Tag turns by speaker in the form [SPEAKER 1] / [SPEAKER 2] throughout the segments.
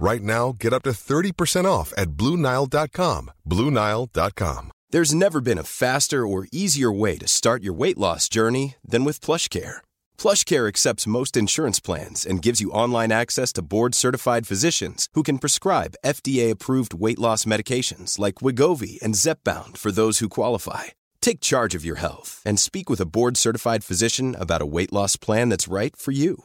[SPEAKER 1] Right now, get up to 30% off at BlueNile.com. BlueNile.com.
[SPEAKER 2] There's never been a faster or easier way to start your weight loss journey than with PlushCare. PlushCare accepts most insurance plans and gives you online access to board-certified physicians who can prescribe FDA-approved weight loss medications like Wigovi and Zepbound for those who qualify. Take charge of your health and speak with a board-certified physician about a weight loss plan that's right for you.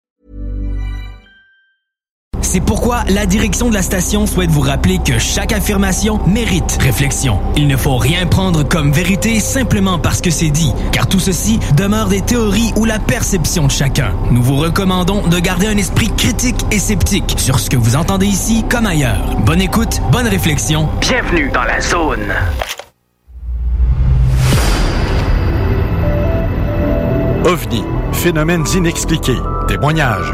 [SPEAKER 3] C'est pourquoi la direction de la station souhaite vous rappeler que chaque affirmation mérite réflexion. Il ne faut rien prendre comme vérité simplement parce que c'est dit, car tout ceci demeure des théories ou la perception de chacun. Nous vous recommandons de garder un esprit critique et sceptique sur ce que vous entendez ici comme ailleurs. Bonne écoute, bonne réflexion. Bienvenue dans la zone.
[SPEAKER 4] OVNI, phénomènes inexpliqués, témoignages,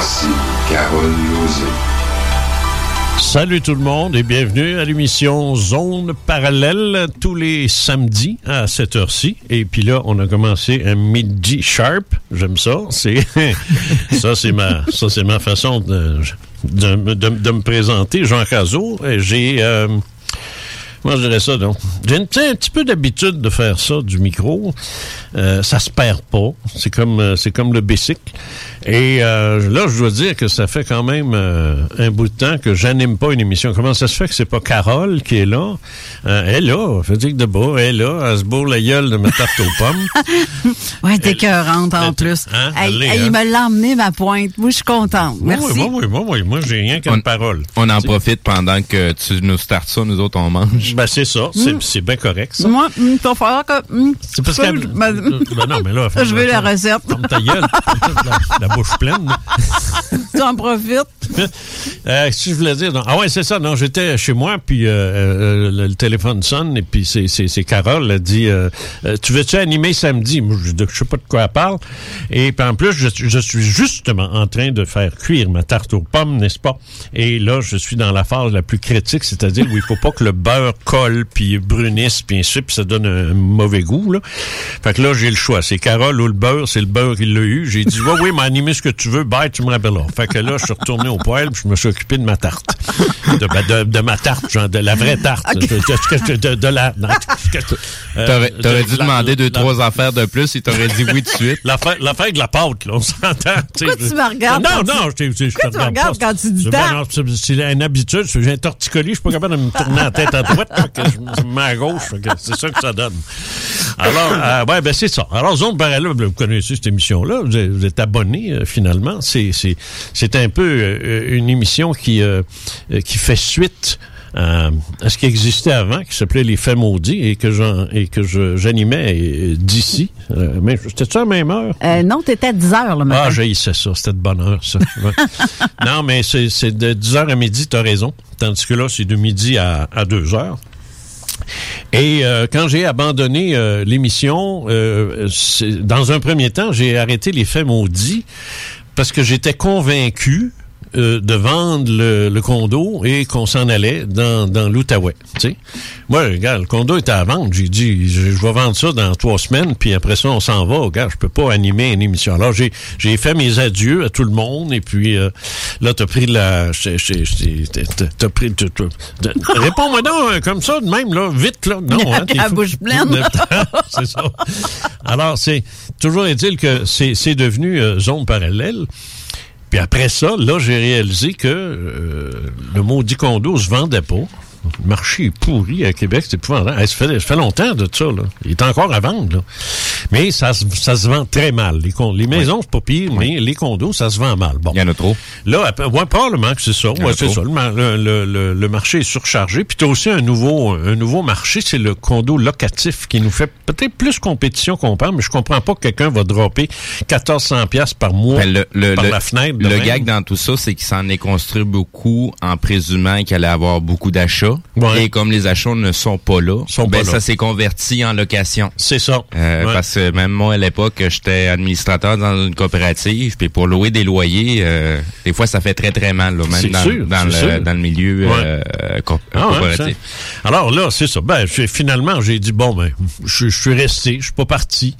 [SPEAKER 5] Voici Carole Lozé.
[SPEAKER 6] Salut tout le monde et bienvenue à l'émission Zone Parallèle tous les samedis à cette heure-ci. Et puis là, on a commencé un midi sharp. J'aime ça. C'est ça, c'est ma ça c'est ma façon de, de, me présenter. Jean Cazot. J'ai euh, moi, je dirais ça, donc? J'ai un, petit- peu d'habitude de faire ça, du micro. Euh, ça se perd pas. C'est comme, euh, c'est comme le bicycle. Et euh, là, je dois dire que ça fait quand même euh, un bout de temps que j'anime pas une émission. Comment ça se fait que c'est pas Carole qui est là? Euh, elle est là, elle fait dire que de bas, elle est là, elle se bourre la gueule de ma tarte aux pommes.
[SPEAKER 7] Ouais, t'es écœurante en
[SPEAKER 6] Elle-
[SPEAKER 7] plus.
[SPEAKER 6] hein, elle
[SPEAKER 7] hey,
[SPEAKER 6] hein?
[SPEAKER 7] Il me l'a emmené, ma pointe. Moi, je suis contente. Merci.
[SPEAKER 6] Oui, oui, oui, oui, moi, j'ai rien qu'une
[SPEAKER 8] On-
[SPEAKER 6] parole.
[SPEAKER 8] On en profite pendant que tu nous startes ça, nous autres, on mange.
[SPEAKER 6] Ben, c'est ça, c'est, c'est bien correct, ça.
[SPEAKER 7] Moi, hum, il va falloir que... hum,
[SPEAKER 6] C'est parce
[SPEAKER 7] ça,
[SPEAKER 6] que.
[SPEAKER 7] je- ma-
[SPEAKER 6] Ben non, mais là.
[SPEAKER 7] Je veux la recette.
[SPEAKER 6] Ferme ta gueule. la, la bouche pleine.
[SPEAKER 7] tu en profites.
[SPEAKER 6] Euh, si je voulais dire. non. Ah ouais, c'est ça. Non, j'étais chez moi, puis euh, euh, le, le téléphone sonne, et puis c'est, Carole. Elle dit euh, Tu veux-tu animer samedi Moi, je, je sais pas de quoi elle parle. Et puis en plus, je, je suis justement en train de faire cuire ma tarte aux pommes, n'est-ce pas? Et là, je suis dans la phase la plus critique, c'est-à-dire où il faut pas que le beurre colle, puis brunisse, puis ainsi puis ça donne un, mauvais goût. Là. Fait que là, j'ai le choix. C'est Carole ou le beurre? C'est le beurre qui l'a eu. J'ai dit, ouais, oui, mais animer ce que tu veux. Bye, tu me rappelleras. Fait que là, je suis retourné au poêle, puis je me suis occupé de ma tarte. De, ben, de, de ma tarte, genre de la vraie tarte. De, de- de- de la... euh,
[SPEAKER 8] T'aurais
[SPEAKER 6] de-
[SPEAKER 8] t'aurais dû
[SPEAKER 6] la-
[SPEAKER 8] demander deux,
[SPEAKER 6] la-
[SPEAKER 8] trois affaires de plus, il t'aurait dit oui tout de suite.
[SPEAKER 6] L'affaire l'affaire de la pâte, là, on s'entend.
[SPEAKER 7] Pourquoi tu me regardes
[SPEAKER 6] Non, non, je, je, je
[SPEAKER 7] Pourquoi
[SPEAKER 6] te
[SPEAKER 7] tu
[SPEAKER 6] regarde
[SPEAKER 7] regardes quand tu dis
[SPEAKER 6] C'est-
[SPEAKER 7] tarte?
[SPEAKER 6] non, c'est- C'est une habitude. J'ai un torticolis, je suis pas capable de me tourner la tête à droite, que je me mets à gauche. C'est ça que ça donne. Alors, euh, ouais, ben c'est ça. Alors, Zone Parallèle, vous connaissez cette émission-là, vous êtes, vous êtes abonné euh, finalement. C'est c'est c'est un peu euh, une émission qui euh, qui fait suite à, à ce qui existait avant, qui s'appelait Les Faits maudits et que j'en et que j'animais d'ici. Euh, mais c'était ça à la même heure?
[SPEAKER 7] Euh, non, t'étais à 10 heures le matin.
[SPEAKER 6] Ah, j'haïssais ça. C'était de bonne heure, ça. Non, mais c'est c'est de 10h à midi, t'as raison. Tandis que là, c'est de midi à, à 2h. Et euh, quand j'ai abandonné euh, l'émission, euh, dans un premier temps, j'ai arrêté les faits maudits parce que j'étais convaincu euh, de vendre le, le condo et qu'on s'en allait dans, dans l'Outaouais. Tu sais. Moi, regarde, le condo était à vendre. J'ai dit, je, je vais vendre ça dans trois semaines, puis après ça, on s'en va. Regarde, je peux pas animer une émission. Alors, j'ai, j'ai fait mes adieux à tout le monde, et puis euh, là, t'as pris la... t'as- pris... Réponds-moi donc euh, comme ça, de même, là, vite, là. Non, hein,
[SPEAKER 7] La bouche pleine.
[SPEAKER 6] c'est ça. Alors, c'est toujours est-il que c'est c'est devenu euh, zone parallèle. Puis après ça, là, j'ai réalisé que euh, le maudit condo se vendait pas. Le marché est pourri à Québec, c'est épouvantable. Ça, fait, ça fait longtemps de ça, là. Il est encore à vendre, là. Mais ça, se- ça se vend très mal. Les, les maisons, c'est pas pire, mais les condos, ça se vend mal. Bon.
[SPEAKER 8] Il y en a trop.
[SPEAKER 6] Là, après, ouais, probablement que c'est ça. Ouais, c'est ça. Le, le, le- marché est surchargé. Puis tu as aussi un nouveau, un nouveau marché, c'est le condo locatif qui nous fait peut-être plus compétition qu'on pense, mais je comprends pas que quelqu'un va dropper 1400 pièces par mois
[SPEAKER 8] Ben, le,
[SPEAKER 6] par la fenêtre.
[SPEAKER 8] le
[SPEAKER 6] même.
[SPEAKER 8] gag dans tout ça, c'est qu'il s'en est construit beaucoup en présumant qu'il allait avoir beaucoup d'achats.
[SPEAKER 6] Ouais.
[SPEAKER 8] Et comme les achats ne sont pas là,
[SPEAKER 6] Sont
[SPEAKER 8] ben,
[SPEAKER 6] pas
[SPEAKER 8] ça s'est converti en location.
[SPEAKER 6] C'est ça.
[SPEAKER 8] Euh,
[SPEAKER 6] Ouais.
[SPEAKER 8] Parce que même moi, à l'époque, j'étais administrateur dans une coopérative, puis pour louer des loyers, euh, des fois, ça fait très, très mal, là,
[SPEAKER 6] C'est
[SPEAKER 8] même dans,
[SPEAKER 6] sûr,
[SPEAKER 8] dans, le,
[SPEAKER 6] sûr.
[SPEAKER 8] dans le milieu
[SPEAKER 6] Ouais.
[SPEAKER 8] euh, co-
[SPEAKER 6] Ah
[SPEAKER 8] coopératif.
[SPEAKER 6] Alors là, c'est ça. Ben, finalement, j'ai dit bon, ben, je, je suis resté, je suis pas parti.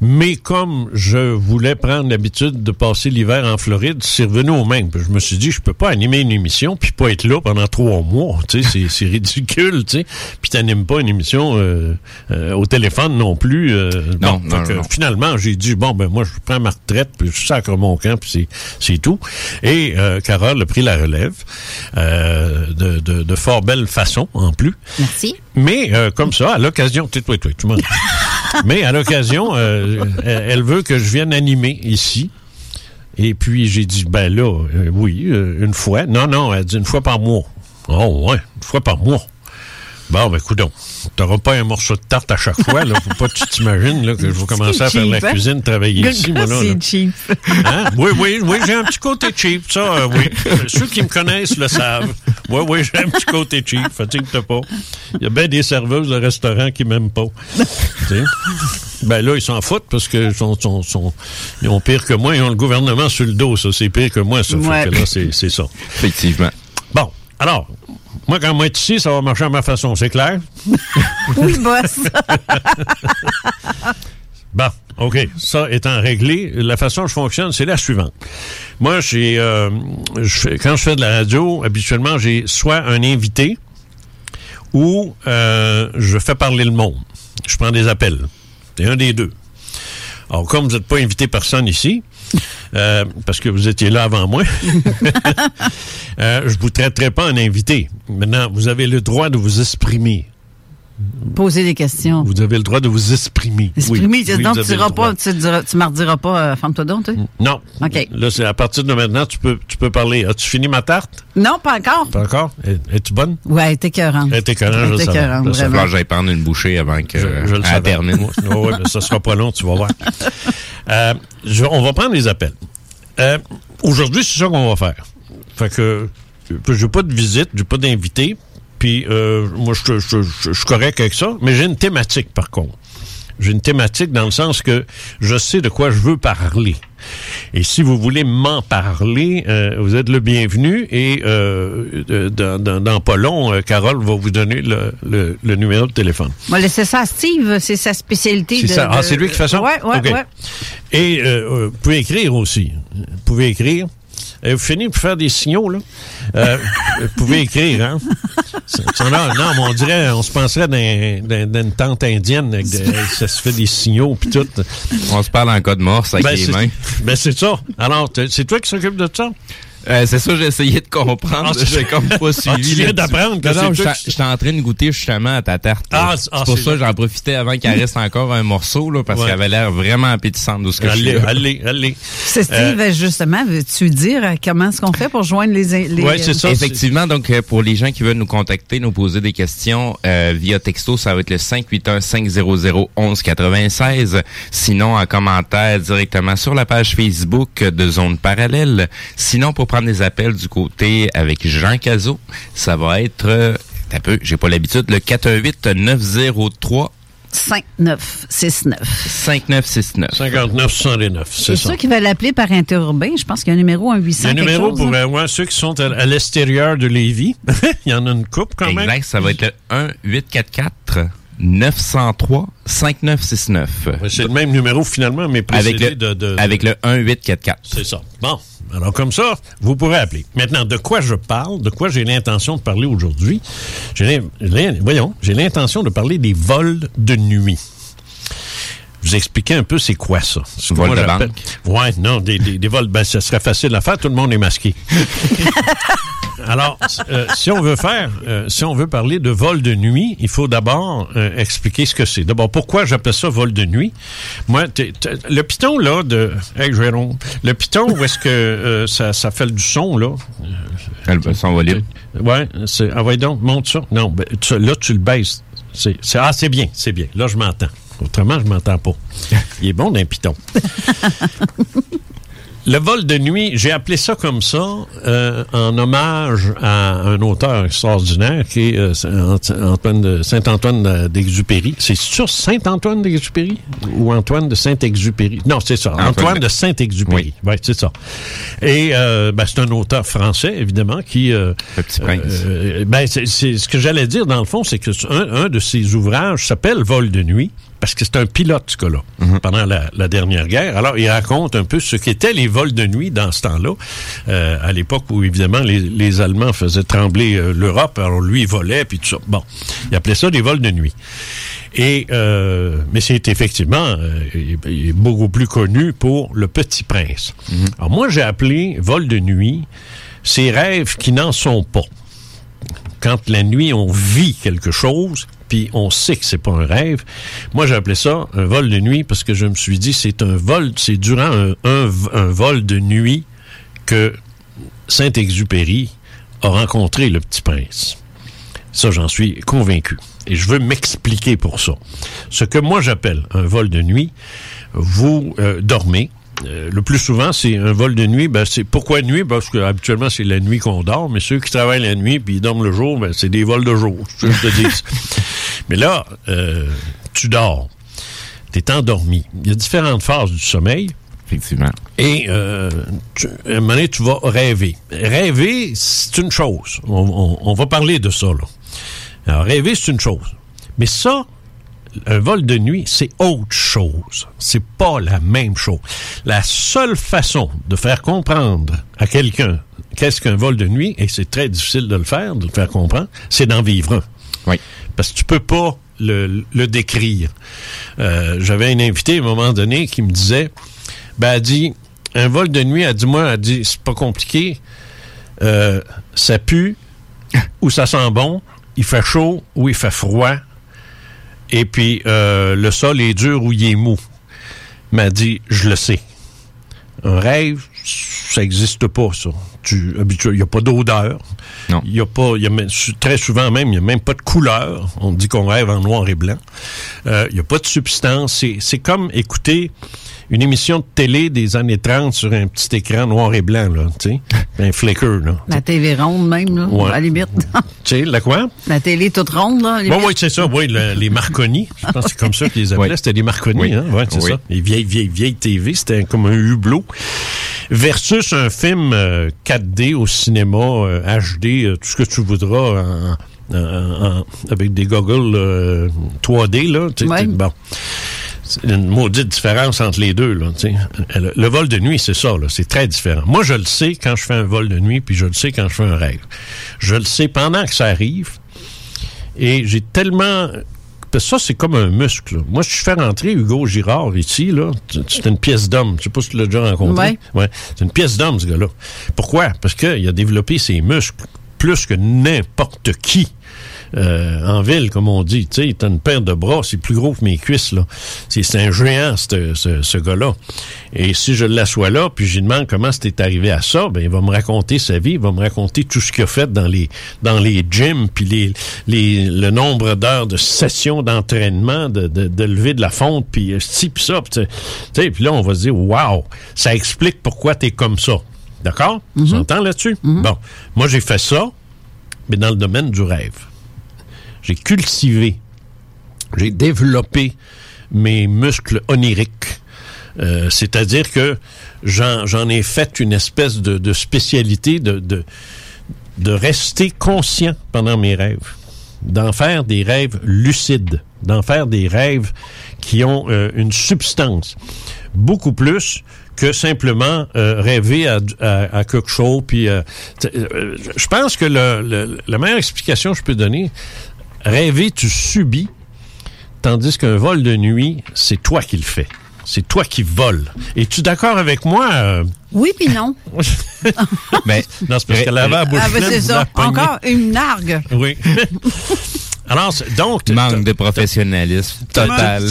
[SPEAKER 6] Mais comme je voulais prendre l'habitude de passer l'hiver en Floride, c'est revenu au même. Je me suis dit, je peux pas animer une émission puis pas être là pendant trois mois. Tu sais, c'est- ridicule, tu sais. Puis t'animes pas une émission euh, euh, au téléphone non plus. euh,
[SPEAKER 8] Non,
[SPEAKER 6] bon,
[SPEAKER 8] non,
[SPEAKER 6] fait que
[SPEAKER 8] non.
[SPEAKER 6] Finalement, j'ai dit bon, ben moi, je prends ma retraite puis je sacre mon camp puis c'est c'est tout. Et euh, Carole a pris la relève euh, de, de, de fort belle façon en plus.
[SPEAKER 7] Merci.
[SPEAKER 6] Mais euh, comme ça, à l'occasion, tu toi, toi, tu m'en- Mais à l'occasion, euh, elle elle veut que je vienne animer ici. Et puis j'ai dit ben là, euh, oui, euh, une fois. Non, non, elle dit une fois par mois. Oh ouais, une fois par mois. Bon, ben coudon. T'auras pas un morceau de tarte à chaque fois, là. Faut pas que tu t'imagines là, que je vais commencer à faire la
[SPEAKER 7] cheap, hein?
[SPEAKER 6] cuisine, travailler ici, moi, là. là.
[SPEAKER 7] C'est cheap.
[SPEAKER 6] Hein? Oui, oui, oui, j'ai un petit côté cheap, ça, euh, oui. Ceux qui me connaissent le savent. Oui, oui, j'ai un petit côté cheap, fatigue-toi pas. Il y a bien des serveuses de restaurants qui m'aiment pas. Tu sais? Ben là, ils s'en foutent parce que sont, sont, sont- ils ont pire que moi, ils ont le gouvernement sur le dos, ça. C'est pire que moi, ça. Fait
[SPEAKER 7] Ouais.
[SPEAKER 6] que là, c'est c'est ça.
[SPEAKER 8] Effectivement.
[SPEAKER 6] Alors, moi, quand moi être ici, ça va marcher à ma façon, c'est clair?
[SPEAKER 7] Oui, boss.
[SPEAKER 6] Bon, OK. Ça étant réglé, la façon dont je fonctionne, c'est la suivante. Moi, j'ai, euh, quand je fais de la radio, habituellement, j'ai soit un invité ou euh, je fais parler le monde. Je prends des appels. C'est un des deux. Alors, comme vous n'êtes pas invité personne ici, euh, parce que vous étiez là avant moi, euh, je vous traiterai pas en invité. Maintenant, vous avez le droit de vous exprimer.
[SPEAKER 7] Poser des questions.
[SPEAKER 6] Vous avez le droit de vous exprimer.
[SPEAKER 7] Exprimer,
[SPEAKER 6] Oui, oui,
[SPEAKER 7] donc
[SPEAKER 6] vous
[SPEAKER 7] tu diras pas, tu, diras, tu me rediras pas, euh, ferme-toi donc, toi.
[SPEAKER 6] Non.
[SPEAKER 7] OK.
[SPEAKER 6] Là, c'est à partir de maintenant, tu peux, tu peux parler. As-tu fini ma tarte?
[SPEAKER 7] Non, pas encore.
[SPEAKER 6] Pas encore? Es- Es-tu bonne?
[SPEAKER 7] Ouais, t'es écœurante.
[SPEAKER 6] Elle était écœurante, je le
[SPEAKER 7] Elle était écœurante,
[SPEAKER 6] Je le savais.
[SPEAKER 8] Il va
[SPEAKER 7] vraiment.
[SPEAKER 8] falloir que j'aille prendre une bouchée avant que
[SPEAKER 6] Je, je le
[SPEAKER 8] elle termine.
[SPEAKER 6] Ouais, ouais, mais ça sera pas long, tu vas voir. Euh, je- on va prendre les appels. Euh, Aujourd'hui, c'est ça qu'on va faire. Fait que j'ai pas de visite, j'ai pas d'invité. Puis euh, moi, je, suis correct avec ça, mais j'ai une thématique par contre. J'ai une thématique dans le sens que je sais de quoi je veux parler. Et si vous voulez m'en parler, euh, vous êtes le bienvenu. Et euh, euh, dans, dans, dans pas long, euh, Carole va vous donner le, le, le numéro de téléphone.
[SPEAKER 7] On va laisser ça à Steve, c'est sa spécialité.
[SPEAKER 6] C'est
[SPEAKER 7] de-
[SPEAKER 6] ça. Ah, c'est lui qui fait ça?
[SPEAKER 7] Ouais, ouais,
[SPEAKER 6] OK.
[SPEAKER 7] ouais.
[SPEAKER 6] Et euh, euh, vous pouvez écrire aussi. Vous pouvez écrire. Et vous finissez pour faire des signaux, là. Euh, vous pouvez écrire, hein? Non, non, mais on dirait, on se penserait d'un- d'un- d'une tante indienne, avec ça se fait des signaux, puis tout.
[SPEAKER 8] On se parle en code morse avec
[SPEAKER 6] Ben,
[SPEAKER 8] les mains.
[SPEAKER 6] Ben, c'est ça. Alors, c'est toi qui s'occupe de ça?
[SPEAKER 8] Euh, c'est ça, j'ai essayé de comprendre.
[SPEAKER 6] Ah,
[SPEAKER 8] j'ai comme pas suivi.
[SPEAKER 6] Ah, tu viens d'apprendre que
[SPEAKER 8] Non, j'étais en train de goûter justement à ta tarte.
[SPEAKER 6] Ah,
[SPEAKER 8] c'est
[SPEAKER 6] ah,
[SPEAKER 8] pour ça que j'en profitais avant qu'il reste encore un morceau, là, parce
[SPEAKER 6] Ouais.
[SPEAKER 8] qu'elle avait l'air vraiment appétissante de ce que je
[SPEAKER 6] Allez,
[SPEAKER 8] suis. là.
[SPEAKER 6] allez, allez.
[SPEAKER 7] C'est Steve, justement, veux-tu dire euh, comment est-ce qu'on fait pour joindre les... les
[SPEAKER 6] Ouais, c'est ça.
[SPEAKER 8] Effectivement, donc euh, pour les gens qui veulent nous contacter, nous poser des questions euh, via texto, ça va être le 581-500-1196. Sinon, en commentaire directement sur la page Facebook de Zone Parallèle. Sinon, pour prendre des appels du côté avec Jean Cazot, ça va être... Euh, un peu, j'ai pas l'habitude, le 418-903
[SPEAKER 7] 5969.
[SPEAKER 8] 5969.
[SPEAKER 6] 59 69, c'est
[SPEAKER 7] C'est
[SPEAKER 6] ça.
[SPEAKER 7] ceux qui veulent l'appeler par interurbain. Je pense qu'il y a un numéro, un 800
[SPEAKER 6] Il y a un numéro
[SPEAKER 7] chose,
[SPEAKER 6] pour
[SPEAKER 7] hein.
[SPEAKER 6] ouais, ceux qui sont à, à l'extérieur de Lévis. Il y en a une coupe quand même.
[SPEAKER 8] Exact, ça va être le 1 844 903 5969.
[SPEAKER 6] Ouais, C'est le même numéro finalement, mais
[SPEAKER 8] Avec
[SPEAKER 6] précédé
[SPEAKER 8] le,
[SPEAKER 6] de, de-
[SPEAKER 8] avec le 1 844.
[SPEAKER 6] C'est ça. Bon, alors comme ça, vous pourrez appeler. Maintenant, de quoi je parle, de quoi j'ai l'intention de parler aujourd'hui? Voyons, j'ai l'intention de parler des vols de nuit. Vous expliquer un peu c'est quoi ça? Ce
[SPEAKER 8] Vol de banque?
[SPEAKER 6] Ouais, non, des, des, des vols, ben, ça serait facile à faire, tout le monde est masqué. Alors, euh, si on veut faire, euh, si on veut parler de vol de nuit, il faut d'abord euh, expliquer ce que c'est. D'abord, pourquoi j'appelle ça vol de nuit? Moi, t'es- le piton là de, hey Jérôme, le piton où est-ce que ça, ça fait du son là
[SPEAKER 8] Elle va s'envoler.
[SPEAKER 6] Ouais, c'est, ah ouais donc, monte ça. Non, ben, tu- là tu le baisses. C'est- ah c'est bien, c'est bien. Là je m'entends. Autrement je m'entends pas. Il est bon d'un piton. Le vol de nuit, j'ai appelé ça comme ça euh, en hommage à un auteur extraordinaire qui est euh, Antoine de Saint-Antoine de- d'Exupéry. C'est sûr Saint-Antoine d'Exupéry ou Antoine de Saint-Exupéry? Non, c'est ça. Antoine,
[SPEAKER 8] Antoine
[SPEAKER 6] de Saint-Exupéry. Oui, c'est ça. Et euh, ben, c'est un auteur français évidemment qui
[SPEAKER 8] Le Petit Prince.
[SPEAKER 6] ben, c'est- ce que j'allais dire dans le fond, c'est que un, un de ses ouvrages s'appelle Vol de nuit parce que c'est un pilote ce gars-là pendant la, la dernière guerre. Alors il raconte un peu ce qu'étaient les vols de nuit dans ce temps-là, euh, à l'époque où évidemment les, les Allemands faisaient trembler euh, l'Europe. Alors lui il volait puis tout ça. Bon, il appelait ça des vols de nuit. Et euh, mais c'est effectivement il- il est beaucoup plus connu pour le Petit Prince. Alors moi j'ai appelé vol de nuit ces rêves qui n'en sont pas quand la nuit on vit quelque chose, puis on sait que c'est pas un rêve. Moi, j'ai appelé ça un vol de nuit parce que je me suis dit c'est un vol, c'est durant un, vol de nuit que Saint-Exupéry a rencontré le petit prince. Ça, j'en suis convaincu. Et je veux m'expliquer pour ça. Ce que moi j'appelle un vol de nuit, vous euh, dormez. Euh, le plus souvent, c'est un vol de nuit. Ben, c'est pourquoi nuit? Parce que habituellement, c'est la nuit qu'on dort. Mais ceux qui travaillent la nuit puis ils dorment le jour, ben, c'est des vols de jour. je te dis. mais là, euh, tu dors. T'es endormi. Il y a différentes phases du sommeil.
[SPEAKER 8] Effectivement.
[SPEAKER 6] Et euh, tu, à un moment donné, tu vas rêver. Rêver, c'est une chose. On, on- on va parler de ça, là. Alors, rêver, c'est une chose. Mais ça, un vol de nuit, c'est autre chose. C'est pas la même chose. La seule façon de faire comprendre à quelqu'un qu'est-ce qu'un vol de nuit, et c'est très difficile de le faire, de le faire comprendre, c'est d'en vivre un.
[SPEAKER 8] Oui.
[SPEAKER 6] Parce que tu peux pas le, le décrire. Euh, J'avais une invitée à un moment donné qui me disait, ben, elle dit, un vol de nuit, elle dit, moi, elle dit, c'est pas compliqué, Euh, ça pue ou ça sent bon, il fait chaud ou il fait froid, et puis euh, le sol est dur ou il est mou. m'a dit, je le sais. Un rêve, ça n'existe pas, ça. Tu, habituel, il n'y a pas d'odeur.
[SPEAKER 8] Non.
[SPEAKER 6] Il y a pas, il y a très souvent même, il n'y a même pas de couleur. On dit qu'on rêve en noir et blanc. Euh, il n'y a pas de substance. C'est, c'est comme écouter une émission de télé des années 30 sur un petit écran noir et blanc, là, tu sais. Un flicker, là.
[SPEAKER 7] La TV ronde même, là,
[SPEAKER 6] Ouais.
[SPEAKER 7] à la limite.
[SPEAKER 6] Tu sais, la quoi?
[SPEAKER 7] la télé toute ronde, là.
[SPEAKER 6] Bon, oui, c'est ça, oui, le- les Marconi. Je pense que c'est comme ça qu'ils les appelaient.
[SPEAKER 8] Oui.
[SPEAKER 6] C'était des Marconi,
[SPEAKER 8] Oui.
[SPEAKER 6] hein? Ouais, c'est
[SPEAKER 8] Oui.
[SPEAKER 6] ça. Les vieilles, vieilles, vieilles TV. C'était comme un hublot. Versus un film euh, 4D au cinéma, euh, HD, euh, tout ce que tu voudras, en- en- en- avec des goggles euh, 3D, là. tu sais,
[SPEAKER 7] Ouais.
[SPEAKER 6] Bon. C'est une maudite différence entre les deux. Là, le, le vol de nuit, c'est ça. C'est très différent. Moi, je le sais quand je fais un vol de nuit, puis je le sais quand je fais un rêve. Je le sais pendant que ça arrive. Et j'ai tellement... parce que ça, c'est comme un muscle. là. Moi, je fais rentrer Hugo Girard ici, là, c'est une pièce d'homme. Je sais pas si tu l'as déjà rencontré. Ouais. C'est une pièce d'homme, ce gars-là. Pourquoi? Parce qu'il a développé ses muscles plus que n'importe qui. Euh, en ville, comme on dit. Tu sais, une paire de bras, c'est plus gros que mes cuisses, là. C'est un géant, ce, ce, gars-là. Et si je l'assois là, puis je lui demande comment c'était arrivé à ça, ben, il va me raconter sa vie, il va me raconter tout ce qu'il a fait dans les, dans les gyms, puis les, les, le nombre d'heures de sessions d'entraînement, de, de, de lever de la fonte, puis euh, ci, puis ça. Puis tu sais, puis là, on va se dire, wow, ça explique pourquoi tu es comme ça. D'accord? Tu s'entend là-dessus? Bon, moi, j'ai fait ça, mais dans le domaine du rêve. J'ai cultivé j'ai développé mes muscles oniriques. Euh, C'est-à-dire que j'en ai fait une espèce de, spécialité de, rester conscient pendant mes rêves, d'en faire des rêves lucides, d'en faire des rêves qui ont euh, une substance, beaucoup plus que simplement euh, rêver à, à, à quelque chose. Puis, je pense que la meilleure explication que je peux donner, rêver, tu subis, tandis qu'un vol de nuit, c'est toi qui le fais. C'est toi qui voles. Es-tu d'accord avec moi? euh?
[SPEAKER 7] Oui, puis non.
[SPEAKER 8] Ben,
[SPEAKER 6] non, c'est parce qu'elle avait la bouche
[SPEAKER 7] Ah, ben, c'est
[SPEAKER 6] vous
[SPEAKER 7] ça. Encore une nargue.
[SPEAKER 6] Oui. Alors, c'est- donc,
[SPEAKER 8] manque de professionnalisme total.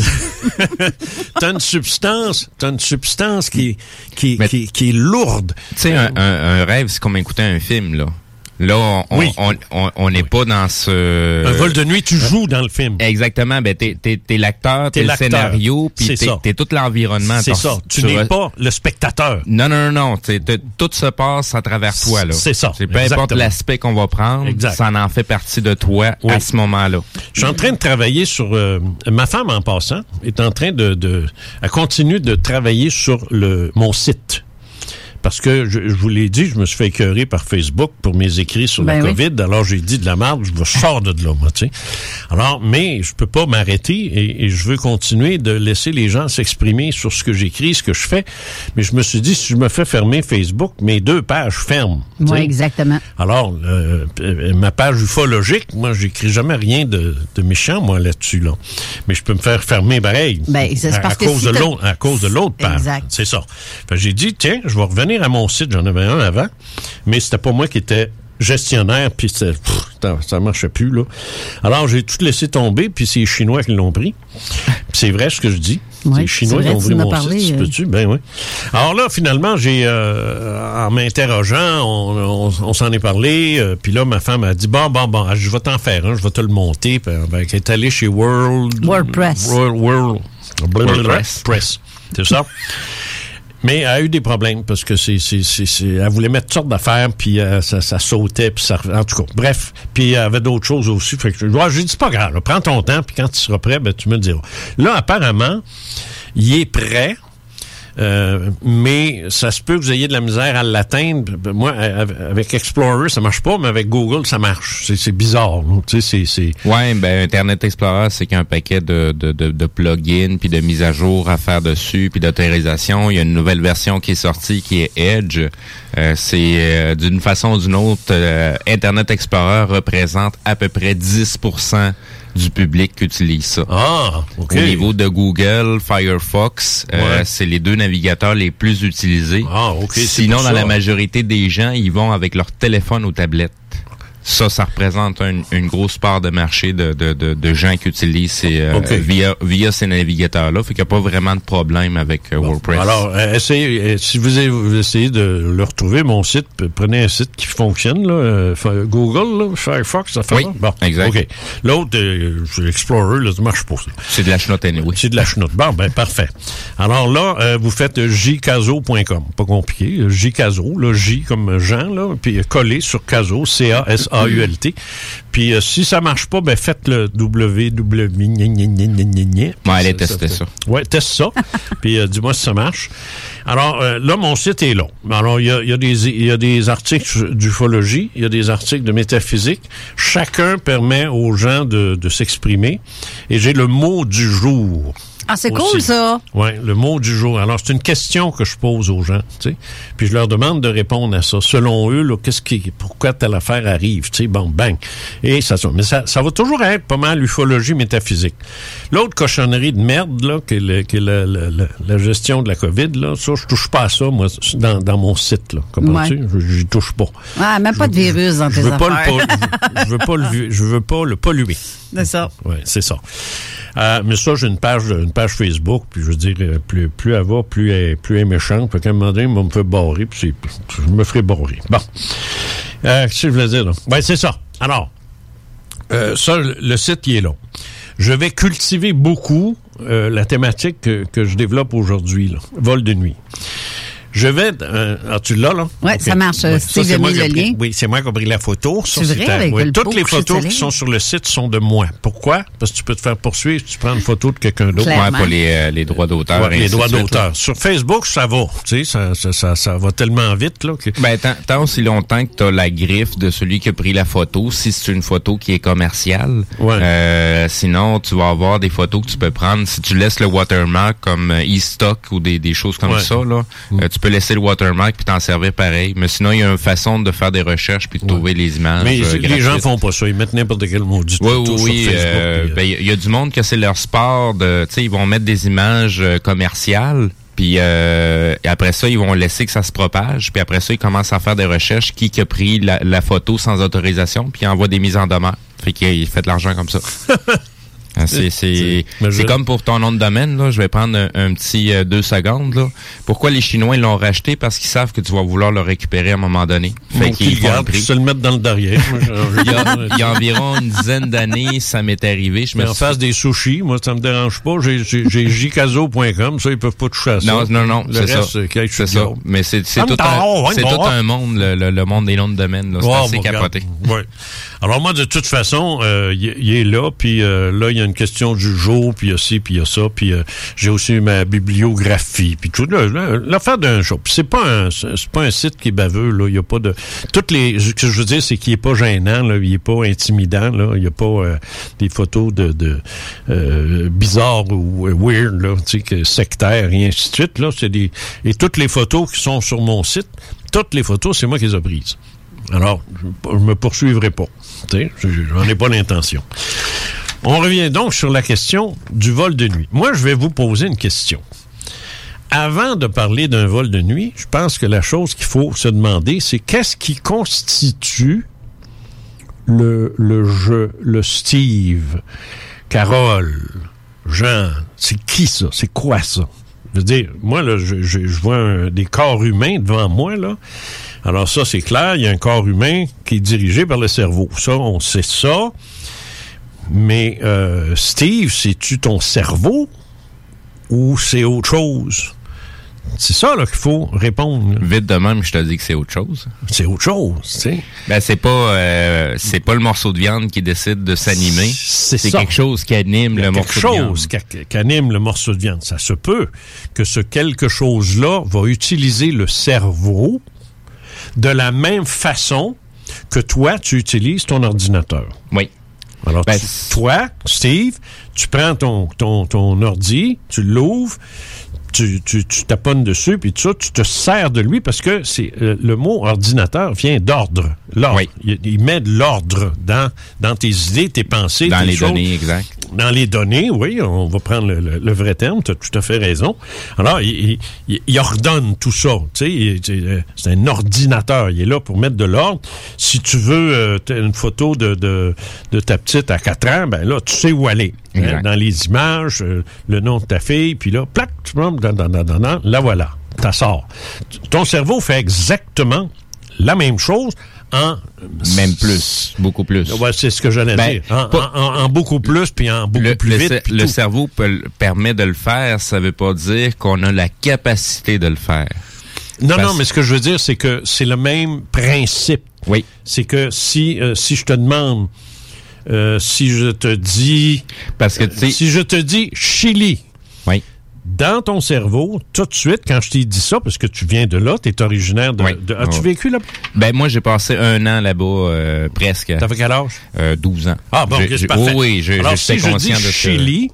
[SPEAKER 6] t'as une substance, t'as une substance qui, qui,
[SPEAKER 8] Mais-
[SPEAKER 6] qui, qui est lourde.
[SPEAKER 8] Tu sais, un, un- un rêve, c'est comme écouter un film, là. Là, on on-
[SPEAKER 6] Oui.
[SPEAKER 8] on on- on n'est pas dans ce...
[SPEAKER 6] Un vol de nuit, tu joues dans le film.
[SPEAKER 8] Exactement, ben t'es t'es t'es l'acteur,
[SPEAKER 6] T'es
[SPEAKER 8] le scénario, puis t'es tout l'environnement.
[SPEAKER 6] C'est ça. Tu n'es pas le spectateur.
[SPEAKER 8] Non, non, non, non. t'sais, tout se passe à travers toi, là.
[SPEAKER 6] C'est ça,
[SPEAKER 8] C'est peu importe
[SPEAKER 6] exactement.
[SPEAKER 8] l'aspect qu'on va prendre,
[SPEAKER 6] Exact.
[SPEAKER 8] ça en fait partie de toi
[SPEAKER 6] Oui.
[SPEAKER 8] à ce moment-là.
[SPEAKER 6] Je suis en train de travailler sur... euh, ma femme, en passant, est en train de... de elle continue de travailler sur le, mon site. Parce que, je, je vous l'ai dit, je me suis fait écœurer par Facebook pour mes écrits sur
[SPEAKER 7] Ben
[SPEAKER 6] la
[SPEAKER 7] oui.
[SPEAKER 6] COVID. Alors, j'ai dit de la merde, je me sors de là, moi, tu sais. Alors, mais je peux pas m'arrêter et, et je veux continuer de laisser les gens s'exprimer sur ce que j'écris, ce que je fais. Mais je me suis dit, si je me fais fermer Facebook, mes deux pages ferment.
[SPEAKER 7] Oui, exactement.
[SPEAKER 6] Alors, euh, euh, ma page ufologique, moi, j'écris jamais rien de, de méchant, moi, là-dessus, là. Mais je peux me faire fermer pareil.
[SPEAKER 7] Ben, c'est
[SPEAKER 6] à,
[SPEAKER 7] parce
[SPEAKER 6] à
[SPEAKER 7] que
[SPEAKER 6] cause
[SPEAKER 7] si
[SPEAKER 6] de à cause de l'autre page.
[SPEAKER 7] Exact.
[SPEAKER 6] C'est ça. J'ai dit, tiens, je vais revenir à mon site. J'en avais un avant, mais c'était pas moi qui étais gestionnaire, puis ça, ça marchait plus, là. Alors, j'ai tout laissé tomber, puis c'est les Chinois qui l'ont pris. Puis c'est vrai ce que je dis. C'est les Chinois
[SPEAKER 7] c'est
[SPEAKER 6] qui ont
[SPEAKER 7] tu
[SPEAKER 6] pris mon
[SPEAKER 7] parlé,
[SPEAKER 6] site.
[SPEAKER 7] euh.
[SPEAKER 6] Peux-tu? Ben oui. Alors là, finalement, j'ai, euh, en m'interrogeant, on, on- on s'en est parlé, euh, puis là, ma femme a dit, bon, bon, bon, je vais t'en faire un, je vais te le monter. Puis, euh, ben, elle est allée chez World...
[SPEAKER 7] WordPress.
[SPEAKER 6] World, World,
[SPEAKER 8] WordPress.
[SPEAKER 6] Press. C'est ça? Mais elle a eu des problèmes parce que c'est, c'est, c'est, elle voulait mettre toutes sortes d'affaires, puis euh, ça, sautait, puis ça, en tout cas, bref. Puis elle avait d'autres choses aussi. Je dit, c'est pas grave, prends ton temps, puis quand tu seras prêt, ben, tu me le diras. Là, apparemment, il est prêt. Euh, mais ça se peut que vous ayez de la misère à l'atteindre. Moi, avec Explorer, ça marche pas, mais avec Google, ça marche. C'est, bizarre. Tu sais, c'est,
[SPEAKER 8] Ouais, ben Internet Explorer, c'est qu'il y a un paquet de, de, de, de plugins, puis de mises à jour à faire dessus, puis d'autorisation. Il y a une nouvelle version qui est sortie qui est Edge. Euh, c'est euh, d'une façon ou d'une autre, euh, Internet Explorer représente à peu près 10% du public qui utilise ça.
[SPEAKER 6] Ah, OK.
[SPEAKER 8] Au niveau de Google, Firefox, euh, c'est les deux navigateurs les plus utilisés.
[SPEAKER 6] Ah, OK, c'est
[SPEAKER 8] Sinon, dans
[SPEAKER 6] ça.
[SPEAKER 8] la majorité des gens, ils vont avec leur téléphone ou tablette. Ça, ça représente un- une grosse part de marché de, de, de, de gens qui utilisent ces, euh, via, via ces navigateurs-là. Fait qu'il n'y a pas vraiment de problème avec euh, WordPress.
[SPEAKER 6] Alors, euh, essayez, euh, si vous, essayez de le retrouver, mon site, prenez un site qui fonctionne, là, euh, Google, là, Firefox, ça fait
[SPEAKER 8] Oui,
[SPEAKER 6] Bon,
[SPEAKER 8] exact.
[SPEAKER 6] OK. L'autre, euh, Explorer, là, ça marche pas.
[SPEAKER 8] c'est de la chenoute anyway.
[SPEAKER 6] C'est de la chenoute. Bon, ben, parfait. Alors là, euh, vous faites jcaso.com. Pas compliqué. Jcaso, là, J comme Jean, là, puis collé sur Caso, C-A-S-A-U-L-T. Puis euh, si ça marche pas, ben, faites le www.
[SPEAKER 8] Ouais, allez tester ça.
[SPEAKER 6] Ouais, teste ça. puis euh, dis-moi si ça marche. Alors euh, là, mon site est long. Alors, il y a, il y a des, il y a des articles d'ufologie, il y a des articles de métaphysique. Chacun permet aux gens de, de s'exprimer. Et j'ai le mot du jour.
[SPEAKER 7] Ah, c'est cool, ça.
[SPEAKER 6] Oui, le mot du jour. Alors, c'est une question que je pose aux gens, tu sais. Puis je leur demande de répondre à ça. Selon eux, là, qu'est-ce qui, pourquoi telle affaire arrive, tu sais, bon, bang. Et ça, mais ça, ça va toujours être pas mal l'ufologie métaphysique. L'autre cochonnerie de merde, là, qui est, le- qui est la, la- la- la gestion de la COVID, là, ça, je touche pas à ça, moi, dans, dans mon site, là. Comprends-tu?
[SPEAKER 7] Ouais.
[SPEAKER 6] J'y touche pas.
[SPEAKER 7] Ah, même pas de virus dans
[SPEAKER 6] Je
[SPEAKER 7] tes
[SPEAKER 6] veux pas
[SPEAKER 7] affaires.
[SPEAKER 6] le, je veux pas le, je veux pas le polluer.
[SPEAKER 7] C'est ça.
[SPEAKER 6] Oui, c'est ça. Euh, mais ça, j'ai une page, une page Facebook, puis je veux dire, euh, plus, plus elle va, plus elle, plus elle est méchante. Fait un moment donné, va me faire barrer, puis je me ferai barrer. Bon. Euh, Qu'est-ce que je voulais dire, là? Ben, c'est ça. Alors, ça, le, site, il est long. Je vais cultiver beaucoup la thématique que, que je développe aujourd'hui, là, vol de nuit. Je vais. euh, ah, tu l'as, là?
[SPEAKER 7] Ouais,
[SPEAKER 6] Ok.
[SPEAKER 7] ça marche.
[SPEAKER 6] Ouais,
[SPEAKER 7] Steve
[SPEAKER 6] c'est
[SPEAKER 7] a
[SPEAKER 6] moi
[SPEAKER 7] le
[SPEAKER 6] pris-
[SPEAKER 7] lien.
[SPEAKER 6] Oui, c'est moi qui ai pris la photo. Ça,
[SPEAKER 7] C'est vrai, avec
[SPEAKER 6] ouais,
[SPEAKER 7] le
[SPEAKER 6] Toutes les photos qui sont sur le site sont de moi. Pourquoi? Parce que tu peux te faire poursuivre si tu prends une photo de quelqu'un d'autre.
[SPEAKER 7] Clairement.
[SPEAKER 8] Ouais, pour les, euh, les droits d'auteur.
[SPEAKER 6] Ouais, les droits d'auteur. Sur Facebook, ça va. Tu sais, ça, ça, ça, ça va tellement vite, là. Que...
[SPEAKER 8] Ben, tant, tant aussi longtemps que tu as la griffe de celui qui a pris la photo, si c'est une photo qui est commerciale.
[SPEAKER 6] Ouais.
[SPEAKER 8] Euh, sinon, tu vas avoir des photos que tu peux prendre. Si tu laisses le watermark comme euh, e-stock ou des, des choses comme
[SPEAKER 6] Ouais.
[SPEAKER 8] ça, là, euh, tu peux laisser le watermark puis t'en servir pareil. Mais sinon, il y a une façon de faire des recherches puis de trouver les images.
[SPEAKER 6] Mais
[SPEAKER 8] euh,
[SPEAKER 6] les gens font pas ça. Ils mettent n'importe quel maudit
[SPEAKER 8] Oui,
[SPEAKER 6] photo
[SPEAKER 8] oui, oui.
[SPEAKER 6] Facebook.
[SPEAKER 8] euh,
[SPEAKER 6] euh,
[SPEAKER 8] ben, Il y a du monde que c'est leur sport. De, tu sais, ils vont mettre des images euh, commerciales. Puis euh, après ça, ils vont laisser que ça se propage. Puis après ça, ils commencent à faire des recherches. Qui qui a pris la, la photo sans autorisation? Puis ils envoient des mises en demeure. Fait qu'il fait de l'argent comme ça. Ah, C'est c'est c'est comme pour ton nom de domaine là. Je vais prendre un, un petit euh, deux secondes là. Pourquoi les Chinois ils l'ont racheté? Parce qu'ils savent que tu vas vouloir le récupérer à un moment donné. Fait qu'ils
[SPEAKER 6] se le mettre dans le derrière.
[SPEAKER 8] Il y, a, il y a environ une dizaine d'années, ça m'est arrivé. Je me
[SPEAKER 6] Mais en
[SPEAKER 8] suis
[SPEAKER 6] face des sushis, moi, ça me dérange pas. J'ai- J'ai j'ai jcaso.com, ça, ils peuvent pas toucher à ça.
[SPEAKER 8] Non, non, non,
[SPEAKER 6] Le
[SPEAKER 8] c'est ça.
[SPEAKER 6] reste, c'est
[SPEAKER 8] ça. Mais c'est c'est tout, un,
[SPEAKER 6] ouais,
[SPEAKER 8] c'est tout un monde, le, le- le monde des noms de domaine. là. C'est assez capoté.
[SPEAKER 6] Ouais. Alors moi, de toute façon, euh, il est là, puis euh, là, il y a une question du jour, puis il y a ci, puis il y a ça, puis euh, j'ai aussi ma bibliographie, puis tout. L'affaire d'un jour. C'est pas un, c'est pas un site qui est baveux, là. Il y a pas de. Toutes les. Ce que je veux dire, c'est qu'il est pas gênant, là. Il est pas intimidant, là. Il y a pas euh, des photos de, de euh, bizarres ou weird, là, tu sais, sectaires et ainsi de suite, là. C'est des. Et toutes les photos qui sont sur mon site, toutes les photos, c'est moi qui les ai prises. Alors, je, je me poursuivrai pas. Je- j'en ai pas l'intention. On revient donc sur la question du vol de nuit. Moi, je vais vous poser une question. Avant de parler d'un vol de nuit, je pense que la chose qu'il faut se demander, c'est qu'est-ce qui constitue le, le jeu, le Steve, Carole, Jean, c'est qui ça? C'est quoi ça? Je veux dire, moi, là, je, je- vois des corps humains devant moi, là. Alors ça, c'est clair, il y a un corps humain qui est dirigé par le cerveau. Ça, on sait ça. Mais euh, Steve, c'est-tu ton cerveau ou c'est autre chose? C'est ça là qu'il faut répondre. là.
[SPEAKER 8] Vite de même, je te dis que c'est autre chose.
[SPEAKER 6] C'est autre chose, tu sais.
[SPEAKER 8] Ben c'est pas euh, c'est pas le morceau de viande qui décide de s'animer.
[SPEAKER 6] C'est
[SPEAKER 8] quelque chose qui anime le
[SPEAKER 6] quelque
[SPEAKER 8] morceau de viande.
[SPEAKER 6] chose qui, qui anime le morceau de viande. Ça se peut que ce quelque chose-là va utiliser le cerveau de la même façon que toi, tu utilises ton ordinateur.
[SPEAKER 8] Oui.
[SPEAKER 6] Alors,
[SPEAKER 8] Ben,
[SPEAKER 6] tu- toi, Steve, tu prends ton, ton, ton ordi, tu l'ouvres, tu, tu, tu taponnes dessus, puis tout ça, tu te sers de lui parce que c'est euh, le mot ordinateur vient d'ordre. L'ordre.
[SPEAKER 8] Oui.
[SPEAKER 6] Il, il met de l'ordre dans, dans tes idées, tes pensées,
[SPEAKER 8] Dans
[SPEAKER 6] tes
[SPEAKER 8] les
[SPEAKER 6] choses.
[SPEAKER 8] données, exact.
[SPEAKER 6] Dans les données, oui, on va prendre le, le- le vrai terme, tu as tout à fait raison. Alors, il, il- il- il ordonne tout ça. Euh, c'est un ordinateur. Il est là pour mettre de l'ordre. Si tu veux euh, une photo de, de, de ta petite à 4 ans, ben là, tu sais où aller. Hein, dans les images, euh, le nom de ta fille, puis là, plac, tu là voilà, ça sort. Ton cerveau fait exactement la même chose en...
[SPEAKER 8] Même plus, beaucoup plus.
[SPEAKER 6] Ouais, c'est ce que j'allais
[SPEAKER 8] Ben,
[SPEAKER 6] dire. En,
[SPEAKER 8] pas-
[SPEAKER 6] en- en- en beaucoup plus, puis en beaucoup
[SPEAKER 8] le,
[SPEAKER 6] plus
[SPEAKER 8] le
[SPEAKER 6] vite.
[SPEAKER 8] le
[SPEAKER 6] tout.
[SPEAKER 8] cerveau peut permet de le faire, ça veut pas dire qu'on a la capacité de le faire.
[SPEAKER 6] Non,
[SPEAKER 8] Parce-
[SPEAKER 6] non, mais ce que je veux dire, c'est que c'est le même principe.
[SPEAKER 8] Oui.
[SPEAKER 6] C'est que si, euh, si je te demande, euh, si je te dis,
[SPEAKER 8] Parce que tu sais,
[SPEAKER 6] si je te dis Chili. Dans ton cerveau, tout de suite, quand je t'ai dit ça, parce que tu viens de là, tu es originaire de...
[SPEAKER 8] Oui.
[SPEAKER 6] de- As-tu
[SPEAKER 8] Oui.
[SPEAKER 6] vécu là?
[SPEAKER 8] Ben moi j'ai passé un an là-bas euh, presque.
[SPEAKER 6] T'avais quel âge?
[SPEAKER 8] Euh, 12 ans.
[SPEAKER 6] Ah bon, c'est
[SPEAKER 8] j'ai-
[SPEAKER 6] parfait.
[SPEAKER 8] Oui, j'étais
[SPEAKER 6] si je dis
[SPEAKER 8] de.
[SPEAKER 6] Chili,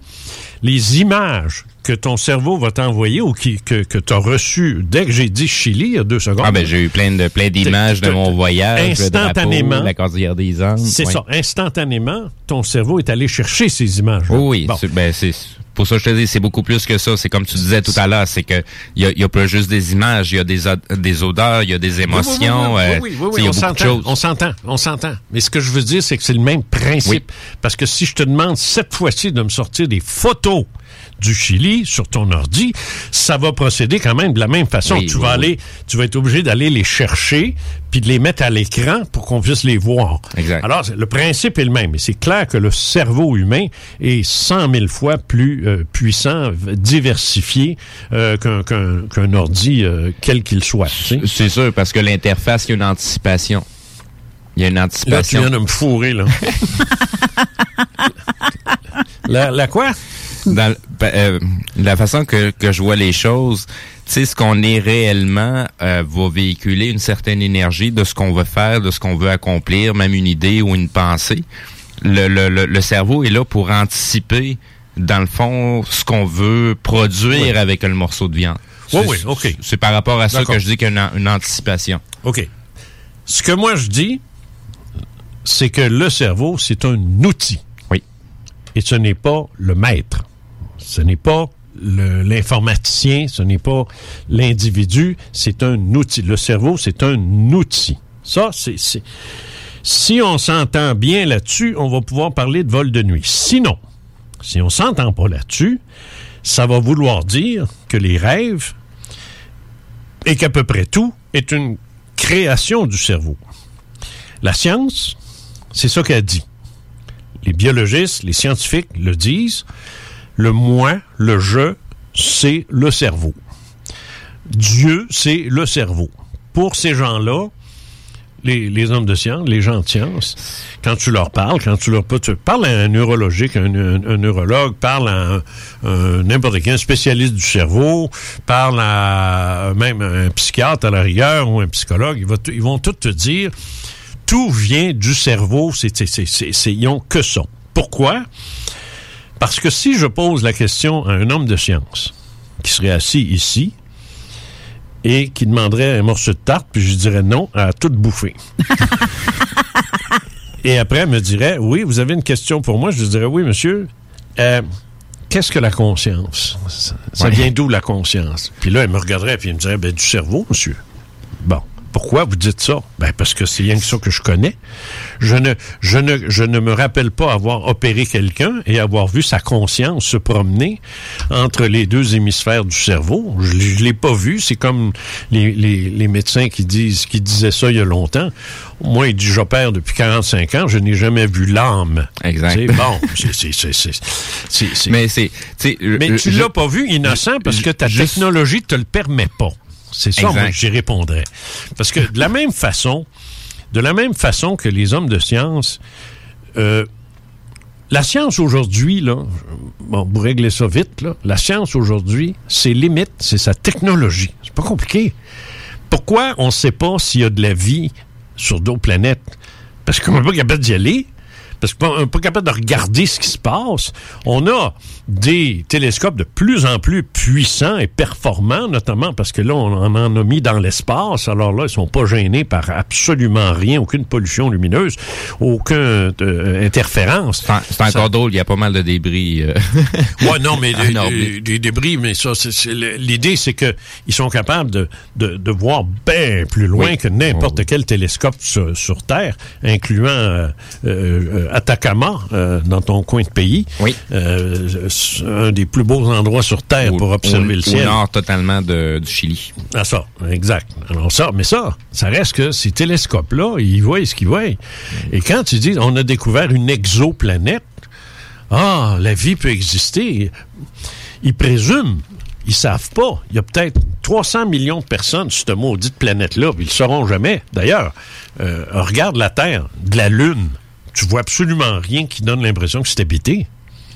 [SPEAKER 6] les images que ton cerveau va t'envoyer ou qui, que, que tu as reçues dès que j'ai dit Chili, il y a deux secondes,
[SPEAKER 8] Ah ben j'ai eu plein de plein d'images de
[SPEAKER 6] T'as-
[SPEAKER 8] mon voyage, le
[SPEAKER 6] instantanément.
[SPEAKER 8] drapeau, la cordillère des Andes.
[SPEAKER 6] c'est
[SPEAKER 8] oui.
[SPEAKER 6] ça, instantanément, ton cerveau est allé chercher ces images.
[SPEAKER 8] Oui, oui,
[SPEAKER 6] Bon.
[SPEAKER 8] ben c'est pour ça je te dis, c'est beaucoup plus que ça. C'est comme tu disais tout à l'heure, c'est que il y a, il y a pas juste des images, il y a des, od- des odeurs, il y a des émotions,
[SPEAKER 6] Oui, oui, oui,
[SPEAKER 8] euh,
[SPEAKER 6] oui, oui, on s'entend,
[SPEAKER 8] choses.
[SPEAKER 6] on s'entend, on s'entend. Mais ce que je veux dire, c'est que c'est le même principe. Parce que si je te demande cette fois-ci de me sortir des photos du Chili sur ton ordi, ça va procéder quand même de la même façon.
[SPEAKER 8] Oui,
[SPEAKER 6] tu
[SPEAKER 8] oui,
[SPEAKER 6] vas
[SPEAKER 8] oui.
[SPEAKER 6] aller, tu vas être obligé d'aller les chercher puis de les mettre à l'écran pour qu'on puisse les voir.
[SPEAKER 8] Exact.
[SPEAKER 6] Alors, le principe est le même, mais c'est clair que le cerveau humain est 100 000 fois plus euh, puissant, diversifié euh, qu'un ordi, euh, quel qu'il soit. tu sais.
[SPEAKER 8] C'est sûr, parce que l'interface, il y a une anticipation. Il y a une
[SPEAKER 6] Là, tu
[SPEAKER 8] anticipation.
[SPEAKER 6] viens de me fourrer, là. la, la quoi?
[SPEAKER 8] Dans le- ben, euh, la façon que, que je vois les choses, sais, ce qu'on est réellement euh, va véhiculer une certaine énergie de ce qu'on veut faire, de ce qu'on veut accomplir, même une idée ou une pensée. Le, le, le, le cerveau est là pour anticiper, dans le fond, ce qu'on veut produire avec le morceau de viande.
[SPEAKER 6] Oui,
[SPEAKER 8] C'est-
[SPEAKER 6] oui, OK.
[SPEAKER 8] C'est par rapport à ça que je dis qu'il y a une, une anticipation.
[SPEAKER 6] OK. Ce que moi je dis, c'est que le cerveau, c'est un outil.
[SPEAKER 8] Oui.
[SPEAKER 6] Et ce n'est pas le maître. Ce n'est pas l'informaticien, ce n'est pas l'individu, c'est un outil. Le cerveau, c'est un outil. Ça, c'est- Si on s'entend bien là-dessus, on va pouvoir parler de vol de nuit. Sinon, si on s'entend pas là-dessus, ça va vouloir dire que les rêves et qu'à peu près tout est une création du cerveau. La science, c'est ça qu'elle dit. Les biologistes, les scientifiques le disent. Le moi, le je, c'est le cerveau. Dieu, c'est le cerveau. Pour ces gens-là, les, hommes de science, les gens de science, quand tu leur parles, quand tu leur tu parles à un neurologique, un, un- un neurologue, parle à un- un- n'importe quel spécialiste du cerveau, parle à même un psychiatre à la rigueur ou un psychologue, ils, vont tous te dire tout vient du cerveau, c'est- ils ont que ça. Pourquoi? Parce que si je pose la question à un homme de science qui serait assis ici, et qui demanderait un morceau de tarte, puis je dirais non à tout bouffer. et après, elle me dirait, oui, vous avez une question pour moi? Je lui dirais, oui, monsieur. Euh, Qu'est-ce que la conscience? Ça, ça
[SPEAKER 8] Ouais.
[SPEAKER 6] vient d'où la conscience? Puis là, elle me regarderait, puis elle me dirait, ben, du cerveau, monsieur. Bon. Pourquoi vous dites ça? Ben, parce que c'est rien que ça que je connais. Je ne, je ne, je ne me rappelle pas avoir opéré quelqu'un et avoir vu sa conscience se promener entre les deux hémisphères du cerveau. Je, l'ai- je l'ai pas vu. C'est comme les, les, les médecins qui disent, qui disaient ça il y a longtemps. Moi, il dit, j'opère depuis 45 ans, je n'ai jamais vu l'âme.
[SPEAKER 8] Exact.
[SPEAKER 6] C'est bon. C'est, c'est, c'est, c'est, c'est- c'est-
[SPEAKER 8] Mais c'est,
[SPEAKER 6] mais tu l'as pas vu innocent parce que ta technologie te le permet pas. C'est ça, moi, j'y répondrais. Parce que de la même façon, de la même façon que les hommes de science, euh, la science aujourd'hui, là, bon, pour régler ça vite, là, la science aujourd'hui, ses limites, c'est sa technologie. C'est pas compliqué. Pourquoi on ne sait pas s'il y a de la vie sur d'autres planètes? Parce qu'on n'est pas capable d'y aller. Parce qu'on n'est pas capable de regarder ce qui se passe. On a des télescopes de plus en plus puissants et performants, notamment parce que là, on en a mis dans l'espace. Alors là, ils sont pas gênés par absolument rien, aucune pollution lumineuse, aucune euh, interférence.
[SPEAKER 8] C'est en- c'est encore drôle, il y a pas mal de débris. euh.
[SPEAKER 6] Ouais, non, mais des, débris, mais ça, l'idée, c'est que ils sont capables de, de, de voir bien plus loin
[SPEAKER 8] Oui.
[SPEAKER 6] que n'importe
[SPEAKER 8] Oui.
[SPEAKER 6] quel télescope sur, sur Terre, incluant euh, euh, Atacama, euh, dans ton coin de pays.
[SPEAKER 8] Oui.
[SPEAKER 6] Euh, un des plus beaux endroits sur Terre
[SPEAKER 8] Au-
[SPEAKER 6] pour observer
[SPEAKER 8] au-
[SPEAKER 6] le ciel.
[SPEAKER 8] Au nord totalement de, du Chili.
[SPEAKER 6] Ah, ça, exact. Alors ça, mais ça, ça reste que ces télescopes-là, ils voient ce qu'ils voient. Et quand tu dis, on a découvert une exoplanète, ah, la vie peut exister, ils présument, ils savent pas. Il y a peut-être 300 millions de personnes sur cette maudite planète-là, ils le sauront jamais. D'ailleurs, euh, regarde la Terre, de la Lune, tu vois absolument rien qui donne l'impression que c'est habité?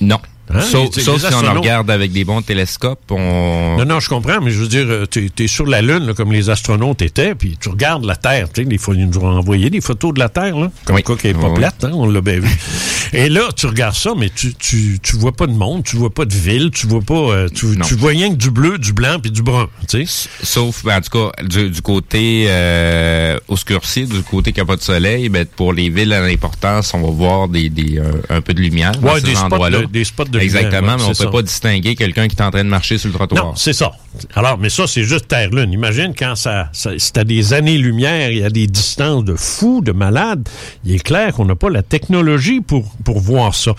[SPEAKER 8] Non.
[SPEAKER 6] Hein,
[SPEAKER 8] sauf si on regarde avec des bons télescopes, on...
[SPEAKER 6] Non, non, je comprends, mais je veux dire, euh, t'es es sur la Lune, là, comme les astronautes étaient, puis tu regardes la Terre. Tu sais, des fois, ils nous ont envoyé des photos de la Terre, là, comme
[SPEAKER 8] Oui.
[SPEAKER 6] quoi qu'elle n'est pas
[SPEAKER 8] Oui.
[SPEAKER 6] plate, hein, on l'a bien vu. Et là, tu regardes ça, mais tu, tu, tu vois pas de monde, tu vois pas de ville, tu vois pas... euh, tu, tu vois rien que du bleu, du blanc, puis du brun, tu sais.
[SPEAKER 8] Sauf, ben, en tout cas, du, du côté euh, obscurci, du côté qui n'a pas de soleil, ben, pour les villes à l'importance, on va voir des, des, un, un peu de lumière dans
[SPEAKER 6] Ouais,
[SPEAKER 8] ces endroits-là.
[SPEAKER 6] de- des spots de
[SPEAKER 8] Exactement, mais on
[SPEAKER 6] c'est
[SPEAKER 8] peut
[SPEAKER 6] ça.
[SPEAKER 8] pas distinguer quelqu'un qui est en train de marcher sur le trottoir.
[SPEAKER 6] Non, c'est ça. Alors, mais ça, c'est juste Terre-Lune. Imagine quand ça, ça c'est à des années-lumière, il y a des distances de fous, de malades. Il est clair qu'on n'a pas la technologie pour, pour voir ça.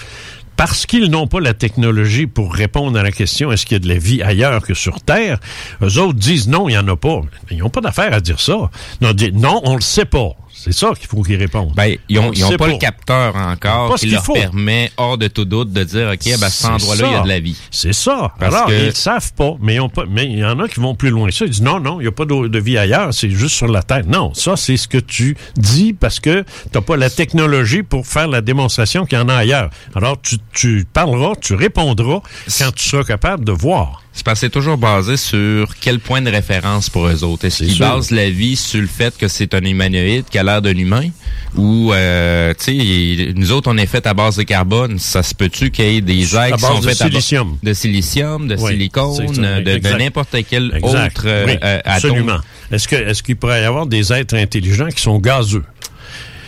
[SPEAKER 6] parce qu'ils n'ont pas la technologie pour répondre à la question est-ce qu'il y a de la vie ailleurs que sur Terre, eux autres disent non, il n'y en a pas. Ils n'ont pas d'affaire à dire ça. Non, on le sait pas. C'est ça qu'il faut qu'ils répondent.
[SPEAKER 8] Ben, ils
[SPEAKER 6] On
[SPEAKER 8] n'ont
[SPEAKER 6] sait
[SPEAKER 8] pas, le capteur encore
[SPEAKER 6] Pas ce
[SPEAKER 8] qui leur
[SPEAKER 6] faut.
[SPEAKER 8] permet, hors de tout doute, de dire, OK, ben, à cet endroit-là, il y a de la vie.
[SPEAKER 6] C'est ça.
[SPEAKER 8] Parce
[SPEAKER 6] Alors,
[SPEAKER 8] que-
[SPEAKER 6] ils ne savent pas, mais pas, il y en a qui vont plus loin. Ça, ils disent non, non, il n'y a pas de, de vie ailleurs, c'est juste sur la Terre. Non, ça, c'est ce que tu dis parce que tu n'as pas la technologie pour faire la démonstration qu'il y en a ailleurs. Alors, tu, tu parleras, tu répondras quand tu seras capable de voir.
[SPEAKER 8] C'est parce que c'est toujours basé sur quel point de référence pour eux autres. Est-ce qu'ils basent la vie sur le fait que c'est un humanoïde qui a l'air d'un humain? Ou, euh, tu sais, nous autres, on est fait à base de carbone. Ça se peut-tu qu'il y ait des êtres qui
[SPEAKER 6] base
[SPEAKER 8] sont à ba-
[SPEAKER 6] silicium.
[SPEAKER 8] de silicium, de
[SPEAKER 6] Oui,
[SPEAKER 8] silicone, de, n'importe quel
[SPEAKER 6] Exact.
[SPEAKER 8] autre euh,
[SPEAKER 6] Oui,
[SPEAKER 8] euh, atome?
[SPEAKER 6] absolument. Est-ce que est-ce qu'il pourrait y avoir des êtres intelligents qui sont gazeux,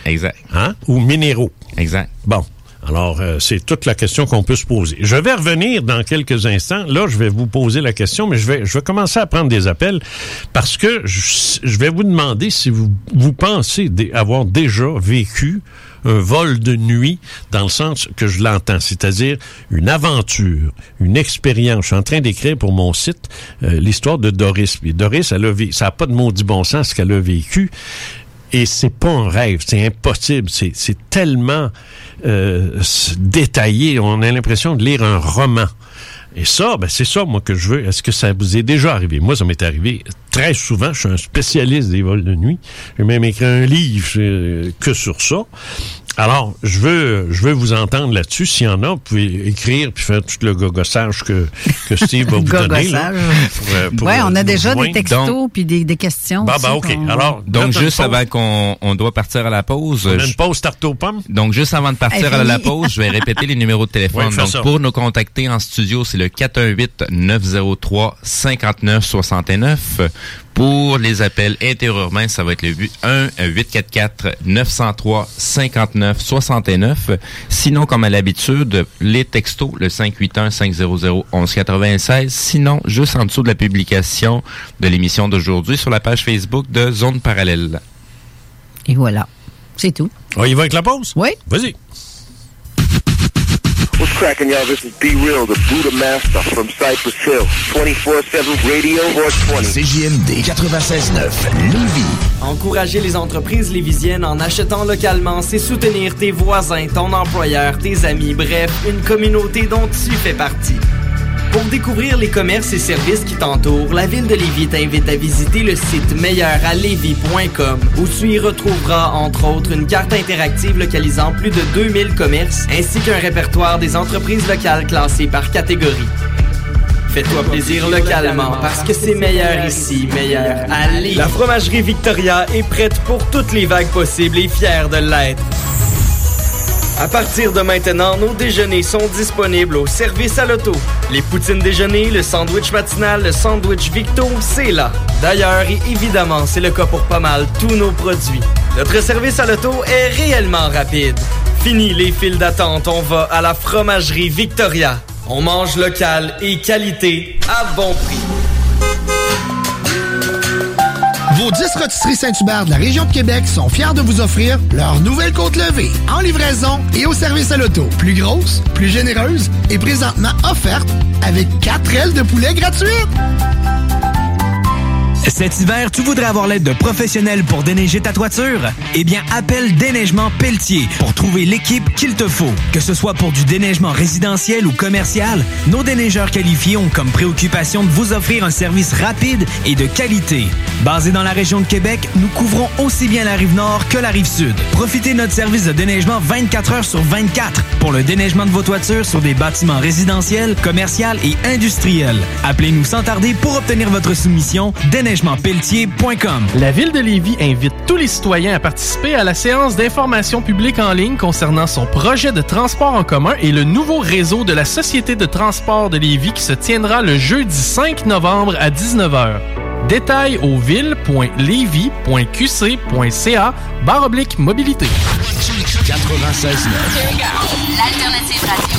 [SPEAKER 8] Exact.
[SPEAKER 6] hein, ou minéraux?
[SPEAKER 8] Exact.
[SPEAKER 6] Bon. Alors, euh, c'est toute la question qu'on peut se poser. Je vais revenir dans quelques instants. Là, je vais vous poser la question, mais je vais, je vais commencer à prendre des appels parce que je, vais vous demander si vous, vous pensez avoir déjà vécu un vol de nuit dans le sens que je l'entends, c'est-à-dire une aventure, une expérience. Je suis en train d'écrire pour mon site euh, l'histoire de Doris. Doris, elle a ça n'a pas de maudit bon sens ce qu'elle a vécu. Et c'est pas un rêve, c'est impossible. C'est tellement euh, détaillé, on a l'impression de lire un roman. Et ça, ben c'est ça, moi, que je veux. Est-ce que ça vous est déjà arrivé? Moi, ça m'est arrivé très souvent. Je suis un spécialiste des vols de nuit. J'ai même écrit un livre euh, que sur ça. Alors, je veux, je veux vous entendre là-dessus. S'il y en a, vous pouvez écrire puis faire tout le gogossage que, que Steve va vous donner. là, pour, euh, pour,
[SPEAKER 7] Ouais, on
[SPEAKER 6] euh,
[SPEAKER 7] a
[SPEAKER 6] nous
[SPEAKER 7] déjà des textos puis des, des questions.
[SPEAKER 6] Bah,
[SPEAKER 7] aussi
[SPEAKER 6] bah, OK. Alors,
[SPEAKER 8] Donc, juste avant qu'on on doit partir à la pause,
[SPEAKER 6] On a une pause tarte aux pommes?
[SPEAKER 8] Donc, juste avant de partir
[SPEAKER 7] Elle
[SPEAKER 8] à la pause, je vais répéter les numéros de téléphone. Donc,
[SPEAKER 6] ça.
[SPEAKER 8] pour nous contacter en studio, c'est le 418-903-5969. Pour les appels intérieurement, ça va être le 1-844-903-5969. Sinon, comme à l'habitude, les textos, le 581-500-1196. Sinon, juste en dessous de la publication de l'émission d'aujourd'hui sur la page Facebook de Zone Parallèle.
[SPEAKER 7] Et voilà. C'est tout.
[SPEAKER 6] On y va avec la pause?
[SPEAKER 7] Oui.
[SPEAKER 6] Vas-y.
[SPEAKER 9] What's cracking, y'all? This is Be Real, the Buddha Master from Cypress Hill. 24-7 Radio 420.
[SPEAKER 10] CJMD 96.9 Lévis.
[SPEAKER 11] Encourager les entreprises lévisiennes en achetant localement, c'est soutenir tes voisins, ton employeur, tes amis, bref, une communauté dont tu fais partie. Pour découvrir les commerces et services qui t'entourent, la ville de Lévis t'invite à visiter le site meilleuralevis.com où tu y retrouveras entre autres une carte interactive localisant plus de 2000 commerces ainsi qu'un répertoire des entreprises locales classées par catégorie. Fais-toi plaisir localement parce que c'est meilleur ici, meilleur à Lévis. La fromagerie Victoria est prête pour toutes les vagues possibles et fière de l'être. À partir de maintenant, nos déjeuners sont disponibles au service à l'auto. Les poutines déjeuner, le sandwich matinal, le sandwich Victo, c'est là. D'ailleurs, et évidemment, c'est le cas pour pas mal tous nos produits. Notre service à l'auto est réellement rapide. Fini les files d'attente, on va à la fromagerie Victoria. On mange local et qualité à bon prix.
[SPEAKER 12] Vos 10 rôtisseries Saint-Hubert de la région de Québec sont fiers de vous offrir leur nouvelle côte levée en livraison et au service à l'auto. Plus grosse, plus généreuse et présentement offerte avec 4 ailes de poulet gratuites.
[SPEAKER 3] Cet hiver, tu voudrais avoir l'aide de professionnels pour déneiger ta toiture? Eh bien, appelle Déneigement Pelletier pour trouver l'équipe qu'il te faut. Que ce soit pour du déneigement résidentiel ou commercial, nos déneigeurs qualifiés ont comme préoccupation de vous offrir un service rapide et de qualité. Basé dans la région de Québec, nous couvrons aussi bien la rive nord que la rive sud. Profitez de notre service de déneigement 24 heures sur 24 pour le déneigement de vos toitures sur des bâtiments résidentiels, commerciaux et industriels. Appelez-nous sans tarder pour obtenir votre soumission
[SPEAKER 13] La Ville de Lévis invite tous les citoyens à participer à la séance d'information publique en ligne concernant son projet de transport en commun et le nouveau réseau de la Société de transport de Lévis qui se tiendra le jeudi 5 novembre à 19h. Détails au ville.levy.qc.ca barre oblique mobilité.
[SPEAKER 10] 96.9
[SPEAKER 14] L'alternative radio.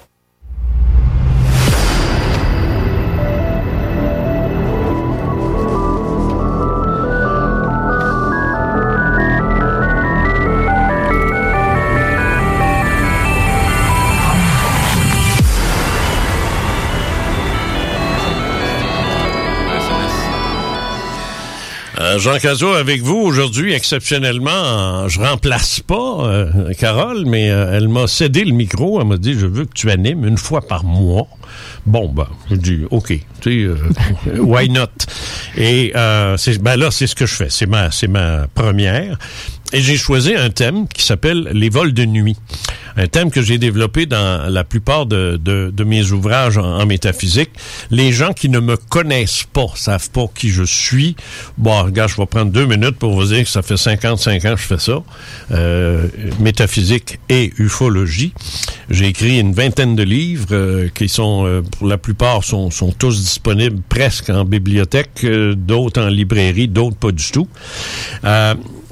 [SPEAKER 6] Jean Cazot avec vous aujourd'hui, exceptionnellement. Je remplace pas euh, Carole, mais euh, elle m'a cédé le micro. Elle m'a dit, je veux que tu animes une fois par mois. Bon, ben, je dis, OK, tu sais, euh, why not? Et euh, ben là, c'est ce que je fais. C'est ma, c'est ma première. Et j'ai choisi un thème qui s'appelle les vols de nuit. Un thème que j'ai développé dans la plupart de, de, de mes ouvrages en, métaphysique. Les gens qui ne me connaissent pas, savent pas qui je suis. Bon, regarde, je vais prendre deux minutes pour vous dire que ça fait 55 ans que je fais ça. Euh, métaphysique et ufologie. J'ai écrit une vingtaine de livres euh, qui sont, euh, pour la plupart, sont, sont tous disponibles presque en bibliothèque, euh, d'autres en librairie, d'autres pas du tout.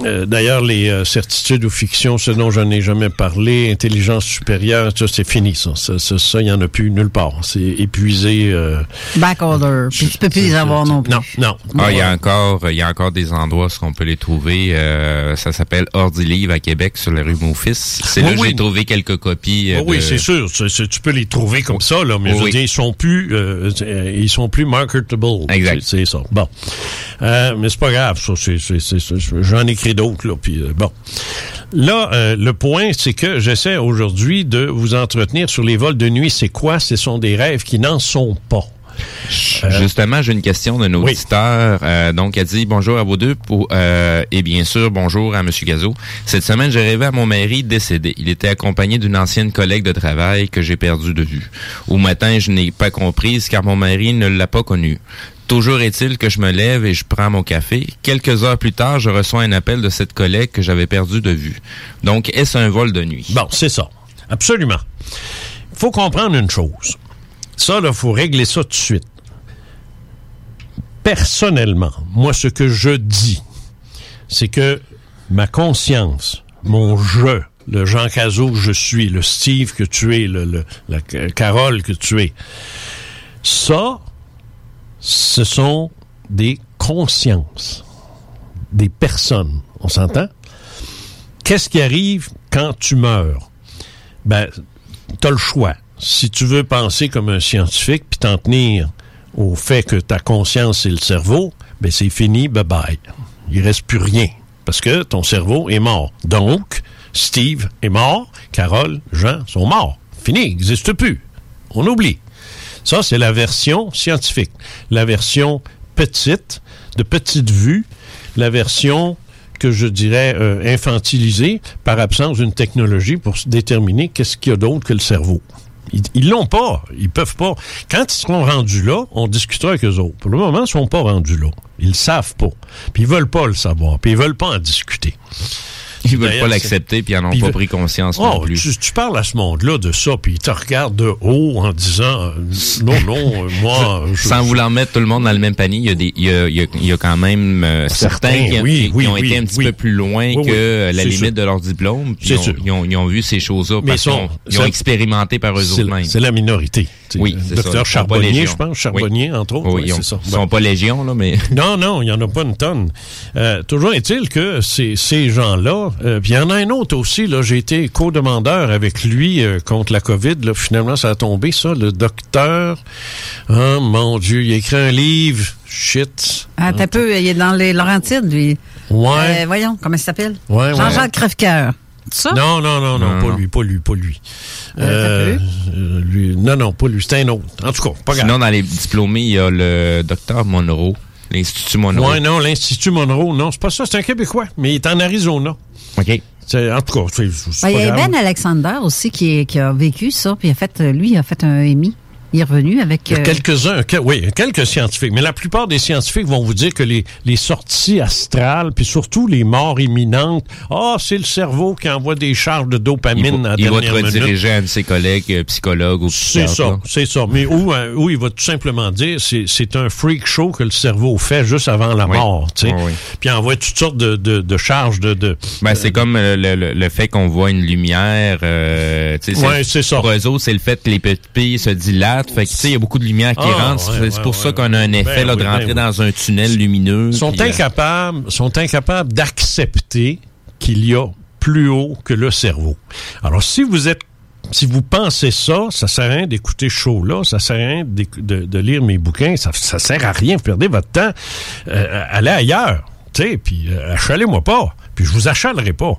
[SPEAKER 6] Euh, euh, D'ailleurs, les euh, certitudes ou fictions, ce dont je n'ai jamais parlé, intelligence supérieure, ça, c'est fini, ça. Ça, ça, ça, il n'y en a plus nulle part. C'est épuisé. euh,
[SPEAKER 7] Backorder. Puis tu peux plus les avoir non plus.
[SPEAKER 6] non, non.
[SPEAKER 8] Ah, il y a encore, il y a encore des endroits où on peut les trouver. Euh, ça s'appelle Ordilive à Québec sur la rue Maufis. C'est
[SPEAKER 6] Oui,
[SPEAKER 8] là que
[SPEAKER 6] oui.
[SPEAKER 8] j'ai trouvé quelques copies. euh,
[SPEAKER 6] Oh oui,
[SPEAKER 8] de-
[SPEAKER 6] c'est sûr. Tu peux les trouver comme ça, là, mais je veux dire, ils sont plus, euh, euh, ils sont plus marketable.
[SPEAKER 8] Exact.
[SPEAKER 6] C'est ça. Bon, Euh, mais c'est pas grave. Ça, c'est- c'est- c'est- c'est- j'en écris d'autres là. Puis euh, bon, là, euh, le point, c'est que j'essaie aujourd'hui de vous entretenir sur les vols de nuit. C'est quoi? Ce sont des rêves qui n'en sont pas.
[SPEAKER 8] Justement, j'ai une question d'un auditeur. Euh, donc, elle dit bonjour à vous deux pour, euh, et bien sûr bonjour à Monsieur Gazo. Cette semaine, j'ai rêvé à mon mari décédé. Il était accompagné d'une ancienne collègue de travail que j'ai perdue de vue. Au matin, je n'ai pas comprise car mon mari ne l'a pas connue. Toujours est-il que je me lève et je prends mon café. Quelques heures plus tard, je reçois un appel de cette collègue que j'avais perdue de vue. Donc, est-ce un vol de nuit?
[SPEAKER 6] Bon, c'est ça. Absolument. Il faut comprendre une chose. Ça, il faut régler ça tout de suite. Personnellement, moi, ce que je dis, c'est que ma conscience, mon je, le Jean Cazot que je suis, le Steve que tu es, le, le- la Ca- Carole que tu es, ça, ce sont des consciences, des personnes. On s'entend? Qu'est-ce qui arrive quand tu meurs? Ben, t'as le choix. Si tu veux penser comme un scientifique puis t'en tenir au fait que ta conscience c'est le cerveau, ben c'est fini, bye bye. Il reste plus rien parce que ton cerveau est mort. Donc, Steve est mort, Carole, Jean sont morts. Fini, n'existe plus. On oublie. Ça, c'est la version scientifique. La version petite, de petite vue, la version que je dirais euh, infantilisée par absence d'une technologie pour déterminer qu'est-ce qu'il y a d'autre que le cerveau. Ils- Ils l'ont pas. Ils peuvent pas. Quand ils seront rendus là, on discutera avec eux autres. Pour le moment, ils sont pas rendus là. Ils le savent pas. Puis ils veulent pas le savoir. Puis ils veulent pas en discuter.
[SPEAKER 8] Ils veulent pas l'accepter puis ils n'en ont pas pris conscience non
[SPEAKER 6] Oh,
[SPEAKER 8] plus.
[SPEAKER 6] tu, tu parles à ce monde-là de ça, puis il te regarde de haut en disant euh, non, non, euh, moi. je-
[SPEAKER 8] Sans
[SPEAKER 6] je-
[SPEAKER 8] vouloir mettre tout le monde dans le même panier, il y a des, il y a, il y a, quand même euh, certains,
[SPEAKER 6] Certains,
[SPEAKER 8] qui,
[SPEAKER 6] oui,
[SPEAKER 8] qui- ont
[SPEAKER 6] oui,
[SPEAKER 8] été un petit peu plus loin que euh, la limite
[SPEAKER 6] sûr.
[SPEAKER 8] de leur diplôme. puis ils ont, ils, ont, ils ont vu ces choses-là parce qu'ils ont, ils ont expérimenté par eux
[SPEAKER 6] C'est
[SPEAKER 8] autres
[SPEAKER 6] la-
[SPEAKER 8] mêmes.
[SPEAKER 6] c'est la minorité.
[SPEAKER 8] Oui,
[SPEAKER 6] le
[SPEAKER 8] c'est
[SPEAKER 6] Docteur Charbonnier, je pense,
[SPEAKER 8] Oui.
[SPEAKER 6] Charbonnier, entre autres.
[SPEAKER 8] Oui,
[SPEAKER 6] ouais,
[SPEAKER 8] ils ont-
[SPEAKER 6] c'est ça.
[SPEAKER 8] ils sont pas légion, là, mais...
[SPEAKER 6] Non, non, il n'y en a pas une tonne. Euh, toujours est-il que ces, ces gens-là, euh, puis il y en a un autre aussi, là, j'ai été co-demandeur avec lui euh, contre la COVID, là, finalement ça a tombé, ça, le docteur, oh mon Dieu, il a écrit un livre, shit.
[SPEAKER 7] Ah, t'as peu, il est dans les Laurentides, lui.
[SPEAKER 6] Ouais.
[SPEAKER 7] Euh, voyons, comment il s'appelle?
[SPEAKER 6] Ouais, ouais.
[SPEAKER 7] Jean-Jacques Crèvecoeur. Ça?
[SPEAKER 6] Non, non, non, non,
[SPEAKER 8] Non,
[SPEAKER 6] pas
[SPEAKER 8] non.
[SPEAKER 6] lui, pas lui, pas lui.
[SPEAKER 7] Euh,
[SPEAKER 6] Euh, lui. Non, non, pas lui, c'est un autre. En tout cas, pas grave.
[SPEAKER 8] Sinon, dans les diplômés, il y a le docteur Monroe, l'Institut Monroe.
[SPEAKER 6] Ouais, non, l'Institut Monroe, non, c'est pas ça, c'est un Québécois, mais il est en Arizona.
[SPEAKER 8] OK.
[SPEAKER 6] C'est- En tout cas, c'est c'est
[SPEAKER 7] Ben, il y
[SPEAKER 6] pas
[SPEAKER 7] a
[SPEAKER 6] grave.
[SPEAKER 7] Ben Alexander aussi qui, est- qui a vécu ça, puis il a fait, euh, lui, il a fait un EMI. Il est revenu avec...
[SPEAKER 6] Il y a
[SPEAKER 7] euh,
[SPEAKER 6] quelques-uns, que- oui, quelques scientifiques, mais la plupart des scientifiques vont vous dire que les, les sorties astrales, puis surtout les morts imminentes, ah, c'est le cerveau qui envoie des charges de
[SPEAKER 8] Il
[SPEAKER 6] dopamine
[SPEAKER 8] va,
[SPEAKER 6] à la
[SPEAKER 8] il va te
[SPEAKER 6] dernière minute.
[SPEAKER 8] rediriger à un de ses collègues euh, psychologues ou
[SPEAKER 6] C'est ça, c'est ça. Mais où, euh, où il va tout simplement dire, c'est c'est un freak show que le cerveau fait juste avant la
[SPEAKER 8] Oui.
[SPEAKER 6] mort, tu sais.
[SPEAKER 8] Oui, oui.
[SPEAKER 6] Puis il envoie toutes sortes de, de, de charges de... de
[SPEAKER 8] Ben, c'est comme le, le- le fait qu'on voit une lumière. Euh, tu sais,
[SPEAKER 6] Ouais, c'est ça.
[SPEAKER 8] Pour eux autres, c'est le fait que les pupilles se dilatent. Fait que, tu sais, il y a beaucoup de lumière qui
[SPEAKER 6] Ah,
[SPEAKER 8] rentre.
[SPEAKER 6] ouais,
[SPEAKER 8] c'est
[SPEAKER 6] ouais,
[SPEAKER 8] pour
[SPEAKER 6] ouais,
[SPEAKER 8] ça qu'on a un effet
[SPEAKER 6] Ben
[SPEAKER 8] là, de
[SPEAKER 6] ben
[SPEAKER 8] rentrer dans un tunnel lumineux.
[SPEAKER 6] sont
[SPEAKER 8] puis, euh,
[SPEAKER 6] incapables, sont incapables d'accepter qu'il y a plus haut que le cerveau. Alors, si vous êtes si vous pensez ça, ça sert à rien d'écouter ce show-là, ça sert à rien de lire mes bouquins, ça, ça sert à rien, vous perdez votre temps, euh, allez ailleurs, tu sais, puis euh, achalez-moi pas, puis je vous achalerai pas.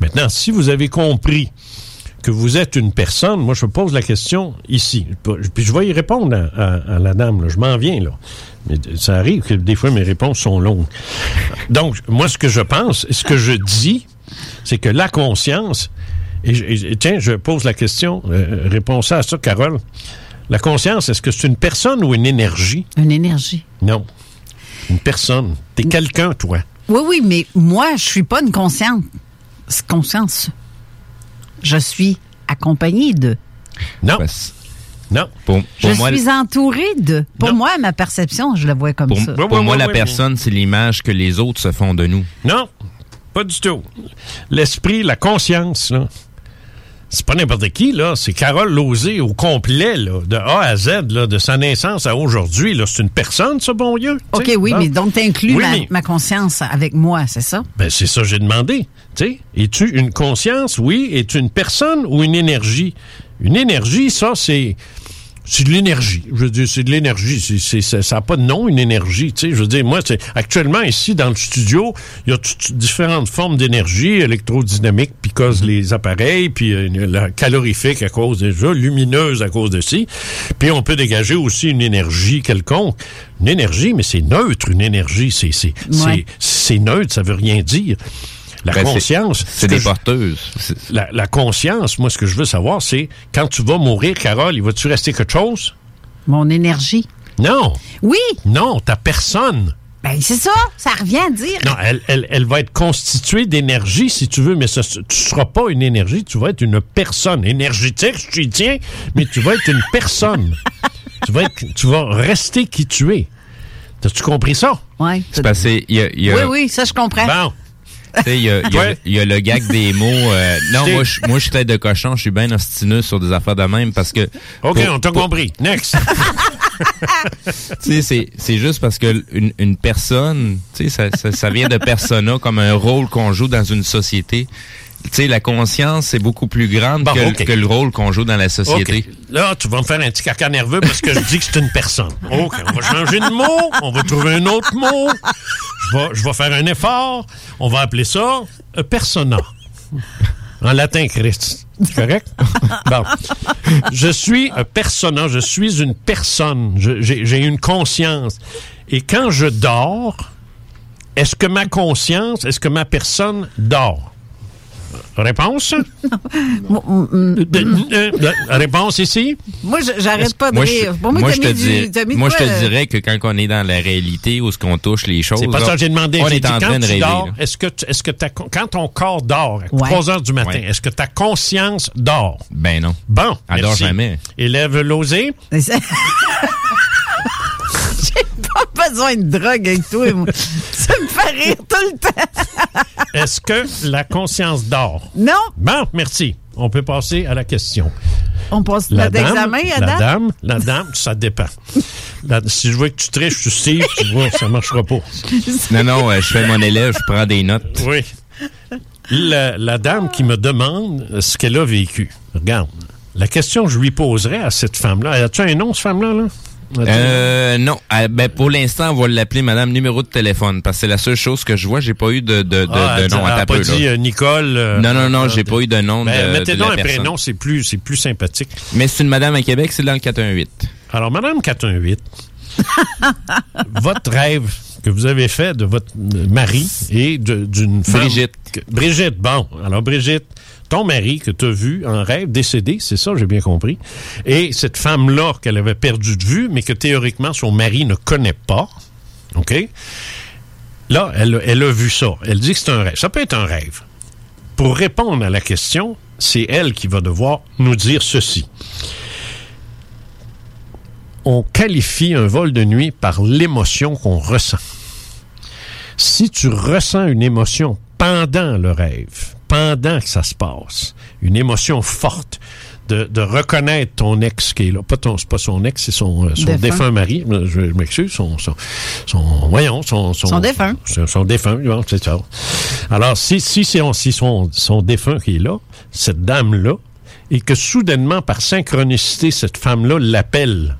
[SPEAKER 6] Maintenant, si vous avez compris que vous êtes une personne, moi je pose la question ici, puis je vais y répondre à, à- à la dame, là. je m'en viens là. Mais ça arrive que des fois mes réponses sont longues. Donc, moi ce que je pense, ce que je dis, c'est que la conscience, et, tiens, je pose la question, euh, réponds ça à ça, Carole. La conscience, est-ce que c'est une personne ou une énergie?
[SPEAKER 7] Une énergie.
[SPEAKER 6] Non. Une personne. T'es quelqu'un, toi.
[SPEAKER 7] Oui, oui, mais moi, je suis pas une consciente. C'est conscience. Je suis accompagnée de.
[SPEAKER 6] Non. Non.
[SPEAKER 8] Pour,
[SPEAKER 7] Je
[SPEAKER 8] pour moi,
[SPEAKER 7] suis entourée de. Pour moi, ma perception, je la vois comme
[SPEAKER 8] pour,
[SPEAKER 7] ça.
[SPEAKER 8] pour moi la personne, c'est l'image que les autres se font de nous.
[SPEAKER 6] Non, pas du tout. L'esprit, la conscience, là. C'est pas n'importe qui, là. C'est Carole Lozé au complet, là, de A à Z, là, de sa naissance à aujourd'hui. Là. C'est une personne, ce bon Dieu.
[SPEAKER 7] OK, oui,
[SPEAKER 6] Bon.
[SPEAKER 7] mais donc tu inclus
[SPEAKER 6] Oui,
[SPEAKER 7] ma,
[SPEAKER 6] mais-
[SPEAKER 7] ma conscience avec moi, c'est ça?
[SPEAKER 6] Ben, c'est ça que j'ai demandé. Tu sais, es-tu une conscience? Oui. Es-tu une personne ou une énergie? Une énergie, ça, c'est. C'est de l'énergie. Je veux dire, c'est de l'énergie. C'est, c'est- ça- n'a pas de nom, une énergie. Tu sais, je veux dire, moi, c'est- actuellement, ici, dans le studio, il y a différentes formes d'énergie, électrodynamique, puis cause les appareils, puis euh, la calorifique à cause de ça, lumineuse à cause de ci. Puis on peut dégager aussi une énergie quelconque. Une énergie, mais c'est neutre, une énergie. C'est, c'est,
[SPEAKER 8] Ouais.
[SPEAKER 6] c'est, c'est neutre, ça veut rien dire. La
[SPEAKER 8] Ben,
[SPEAKER 6] conscience.
[SPEAKER 8] c'est des
[SPEAKER 6] je-
[SPEAKER 8] porteuses.
[SPEAKER 6] La, la conscience, moi, ce que je veux savoir, c'est quand tu vas mourir, Carole, il va-tu rester quelque chose?
[SPEAKER 7] Mon énergie.
[SPEAKER 6] Non.
[SPEAKER 7] Oui.
[SPEAKER 6] Non, ta personne.
[SPEAKER 7] Ben, c'est ça. Ça revient à dire.
[SPEAKER 6] Non, elle, elle, elle va être constituée d'énergie, si tu veux, mais ça, tu ne seras pas une énergie, tu vas être une personne énergétique, je t'y tiens, mais tu vas être une personne. tu, vas être, tu vas rester qui tu es. As-tu compris ça?
[SPEAKER 7] Oui.
[SPEAKER 8] C'est y a, il y a-
[SPEAKER 7] Oui, oui, ça, je comprends.
[SPEAKER 6] Bon.
[SPEAKER 8] Tu sais, il y
[SPEAKER 6] Ouais.
[SPEAKER 8] y a le gag des mots. euh, non, moi, je, moi, suis tête de cochon. Je suis bien ostineux sur des affaires de même parce que.
[SPEAKER 6] OK,
[SPEAKER 8] pour-
[SPEAKER 6] on t'a
[SPEAKER 8] pour-
[SPEAKER 6] compris. Next.
[SPEAKER 8] Tu sais, c'est, juste parce que une, une personne, tu sais, ça, ça, ça vient de persona comme un rôle qu'on joue dans une société. Tu sais, la conscience, c'est beaucoup plus grande
[SPEAKER 6] Bon,
[SPEAKER 8] que, le rôle qu'on joue dans la société.
[SPEAKER 6] Là, tu vas me faire un petit caca nerveux parce que je dis que c'est une personne. OK, on va changer de mot, on va trouver un autre mot. Je vais, je vais faire un effort. On va appeler ça euh, persona. En latin, Christ. Correct? Bon. Je suis un persona, je suis une personne. J'ai une conscience. Et quand je dors, est-ce que ma conscience, est-ce que ma personne dort? Réponse? Réponse ici?
[SPEAKER 7] Moi, je- j'arrête pas de rire. Moi,
[SPEAKER 8] je te, dirais que quand on est dans la réalité où ce qu'on touche les choses,
[SPEAKER 6] C'est pas ça que j'ai demandé.
[SPEAKER 8] on est en
[SPEAKER 6] quand
[SPEAKER 8] train de rêver.
[SPEAKER 6] est-ce que, est-ce que quand ton corps dort à
[SPEAKER 7] Ouais.
[SPEAKER 6] 3 heures du matin, est-ce que ta conscience dort?
[SPEAKER 8] Ben non.
[SPEAKER 6] Bon,
[SPEAKER 8] Elle dort jamais.
[SPEAKER 6] Élève l'osé.
[SPEAKER 7] J'ai pas besoin de drogue avec toi. Rire tout le temps.
[SPEAKER 6] Est-ce que la conscience dort?
[SPEAKER 7] Non.
[SPEAKER 6] Bon, merci. On peut passer à la question.
[SPEAKER 7] On passe
[SPEAKER 6] La
[SPEAKER 7] notre
[SPEAKER 6] dame,
[SPEAKER 7] examen,
[SPEAKER 6] la dame, la dame, ça dépend. La- si je veux que tu triches, tu Steve, tu vois, ça marchera pas.
[SPEAKER 8] Non, non, euh, je fais mon élève, je prends des notes.
[SPEAKER 6] Oui. La, la dame qui me demande ce qu'elle a vécu. Regarde. La question que je lui poserais à cette femme-là, as-tu un nom, cette femme-là? Là?
[SPEAKER 8] Euh, non. Euh, ben, pour l'instant, on va l'appeler Madame numéro de téléphone parce que c'est la seule chose que je vois. J'ai pas eu de, de, de,
[SPEAKER 6] Ah,
[SPEAKER 8] de nom
[SPEAKER 6] a
[SPEAKER 8] à
[SPEAKER 6] pas
[SPEAKER 8] taper.
[SPEAKER 6] dit euh, Nicole. euh,
[SPEAKER 8] non, non, non,
[SPEAKER 6] euh,
[SPEAKER 8] j'ai pas eu de nom
[SPEAKER 6] Ben,
[SPEAKER 8] de,
[SPEAKER 6] mettez
[SPEAKER 8] de la
[SPEAKER 6] un
[SPEAKER 8] personne.
[SPEAKER 6] prénom, c'est plus, c'est plus sympathique.
[SPEAKER 8] Mais c'est une madame à Québec, c'est dans le 418.
[SPEAKER 6] Alors, Madame 418, votre rêve que vous avez fait de votre mari et d'une femme.
[SPEAKER 8] Brigitte.
[SPEAKER 6] que- Brigitte, bon. Alors, Brigitte, ton mari que tu as vu en rêve, décédé, c'est ça, j'ai bien compris. Et cette femme-là qu'elle avait perdue de vue, mais que théoriquement son mari ne connaît pas. OK? Là, elle, elle a vu ça. Elle dit que c'est un rêve. Ça peut être un rêve. Pour répondre à la question, c'est elle qui va devoir nous dire ceci. On qualifie un vol de nuit par l'émotion qu'on ressent. Si tu ressens une émotion pendant le rêve, pendant que ça se passe, une émotion forte, de, de reconnaître ton ex qui est là, pas ton, pas son ex, c'est son, euh, son
[SPEAKER 7] Défunt.
[SPEAKER 6] défunt. mari, je, m'excuse, son, son, son, voyons, son,
[SPEAKER 7] Son défunt.
[SPEAKER 6] son, son défunt, c'est ça. Alors, si, si c'est si son, son défunt qui est là, cette dame-là, et que soudainement, par synchronicité, cette femme-là l'appelle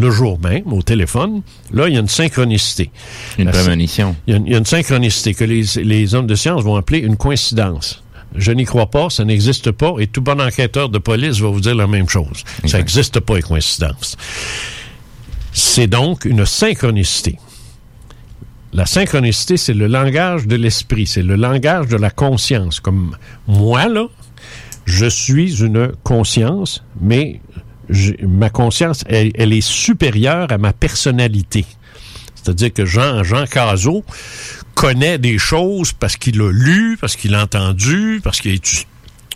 [SPEAKER 6] le jour même au téléphone, là, il y a une synchronicité.
[SPEAKER 8] Une prémonition.
[SPEAKER 6] Il y, a une, il y a une synchronicité que les, les hommes de science vont appeler une coïncidence. Je n'y crois pas, ça n'existe pas, et tout bon enquêteur de police va vous dire la même chose. Ça n'existe pas, les coïncidences. C'est donc une synchronicité. La synchronicité, c'est le langage de l'esprit, c'est le langage de la conscience. Comme moi, là, je suis une conscience, mais ma conscience, elle, est supérieure à ma personnalité. C'est-à-dire que Jean, Jean Cazot connaît des choses parce qu'il a lu, parce qu'il a entendu, parce qu'il a étu-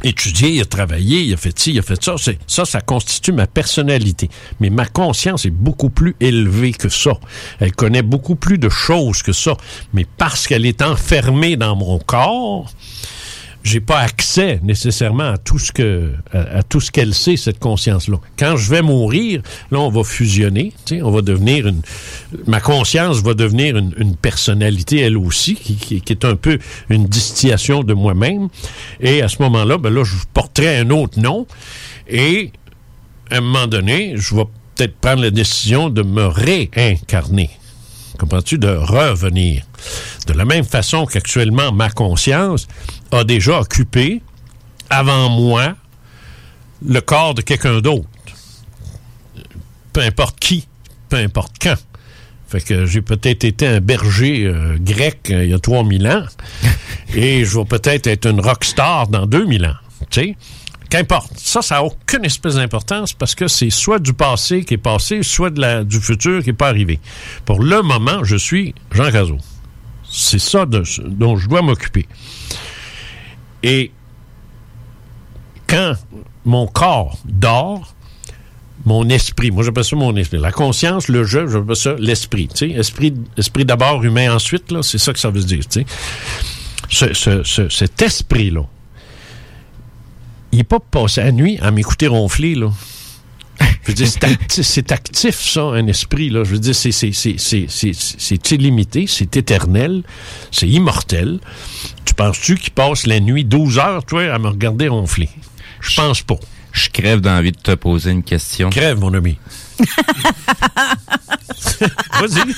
[SPEAKER 6] étudié, il a travaillé, il a fait ci, il a fait ça. Ça, ça constitue ma personnalité. Mais ma conscience est beaucoup plus élevée que ça. Elle connaît beaucoup plus de choses que ça. Mais parce qu'elle est enfermée dans mon corps, j'ai pas accès nécessairement à tout ce que à, tout ce qu'elle sait cette conscience là. Quand je vais mourir, là on va fusionner, on va devenir une ma conscience va devenir une, une personnalité elle aussi qui, qui- qui est un peu une distillation de moi-même et à ce moment-là ben là je porterai un autre nom et à un moment donné, je vais peut-être prendre la décision de me réincarner. Comprends-tu? De revenir. De la même façon qu'actuellement, ma conscience a déjà occupé, avant moi, le corps de quelqu'un d'autre. Peu importe qui, peu importe quand. Fait que j'ai peut-être été un berger euh, grec euh, il y a 3000 ans et je vais peut-être être une rockstar dans 2000 ans. Tu sais? Qu'importe. Ça, ça n'a aucune espèce d'importance parce que c'est soit du passé qui est passé, soit de la, du futur qui n'est pas arrivé. Pour le moment, je suis Jean Cazot. C'est ça de- dont je dois m'occuper. Et quand mon corps dort, mon esprit, moi j'appelle ça mon esprit. La conscience, le jeu, j'appelle ça l'esprit. Tu esprit, d'abord, humain ensuite, c'est ça que ça veut dire. Tu sais. Ce- cet esprit-là, il n'est pas passé la nuit à m'écouter ronfler, là. Je veux dire, c'est actif, ça, un esprit, là. Je veux dire, c'est, c'est, c'est, c'est, c'est, c'est illimité, c'est éternel, c'est immortel. Tu penses-tu qu'il passe la nuit 12 heures, toi, à me regarder ronfler? Je pense pas.
[SPEAKER 8] Je crève d'envie de te poser une question.
[SPEAKER 6] Crève, mon ami. Vas-y.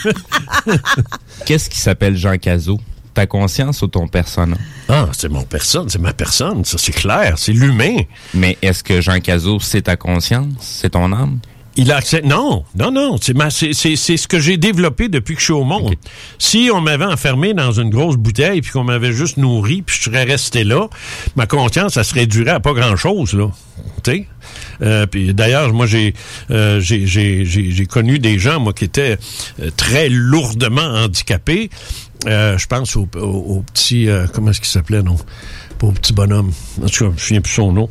[SPEAKER 8] Qu'est-ce qui s'appelle Jean Cazot? Ta conscience ou ton persona?
[SPEAKER 6] Ah, c'est mon personne, c'est ma personne, ça c'est clair, c'est l'humain.
[SPEAKER 8] Mais est-ce que Jean Cazot, c'est ta conscience? C'est ton âme?
[SPEAKER 6] Il a accès. Non, non, non. C'est ma- c'est- c'est- c'est ce que j'ai développé depuis que je suis au monde. Si on m'avait enfermé dans une grosse bouteille puis qu'on m'avait juste nourri puis je serais resté là, ma conscience, ça se réduirait à pas grand-chose, là. Tu sais? Euh, puis d'ailleurs, moi, j'ai euh, j'ai- j'ai- j'ai- j'ai connu des gens, moi, qui étaient euh, très lourdement handicapés. Euh, je pense au, au- au petit... euh, comment est-ce qu'il s'appelait, non? Pas au petit bonhomme. En tout cas, je me souviens plus son nom.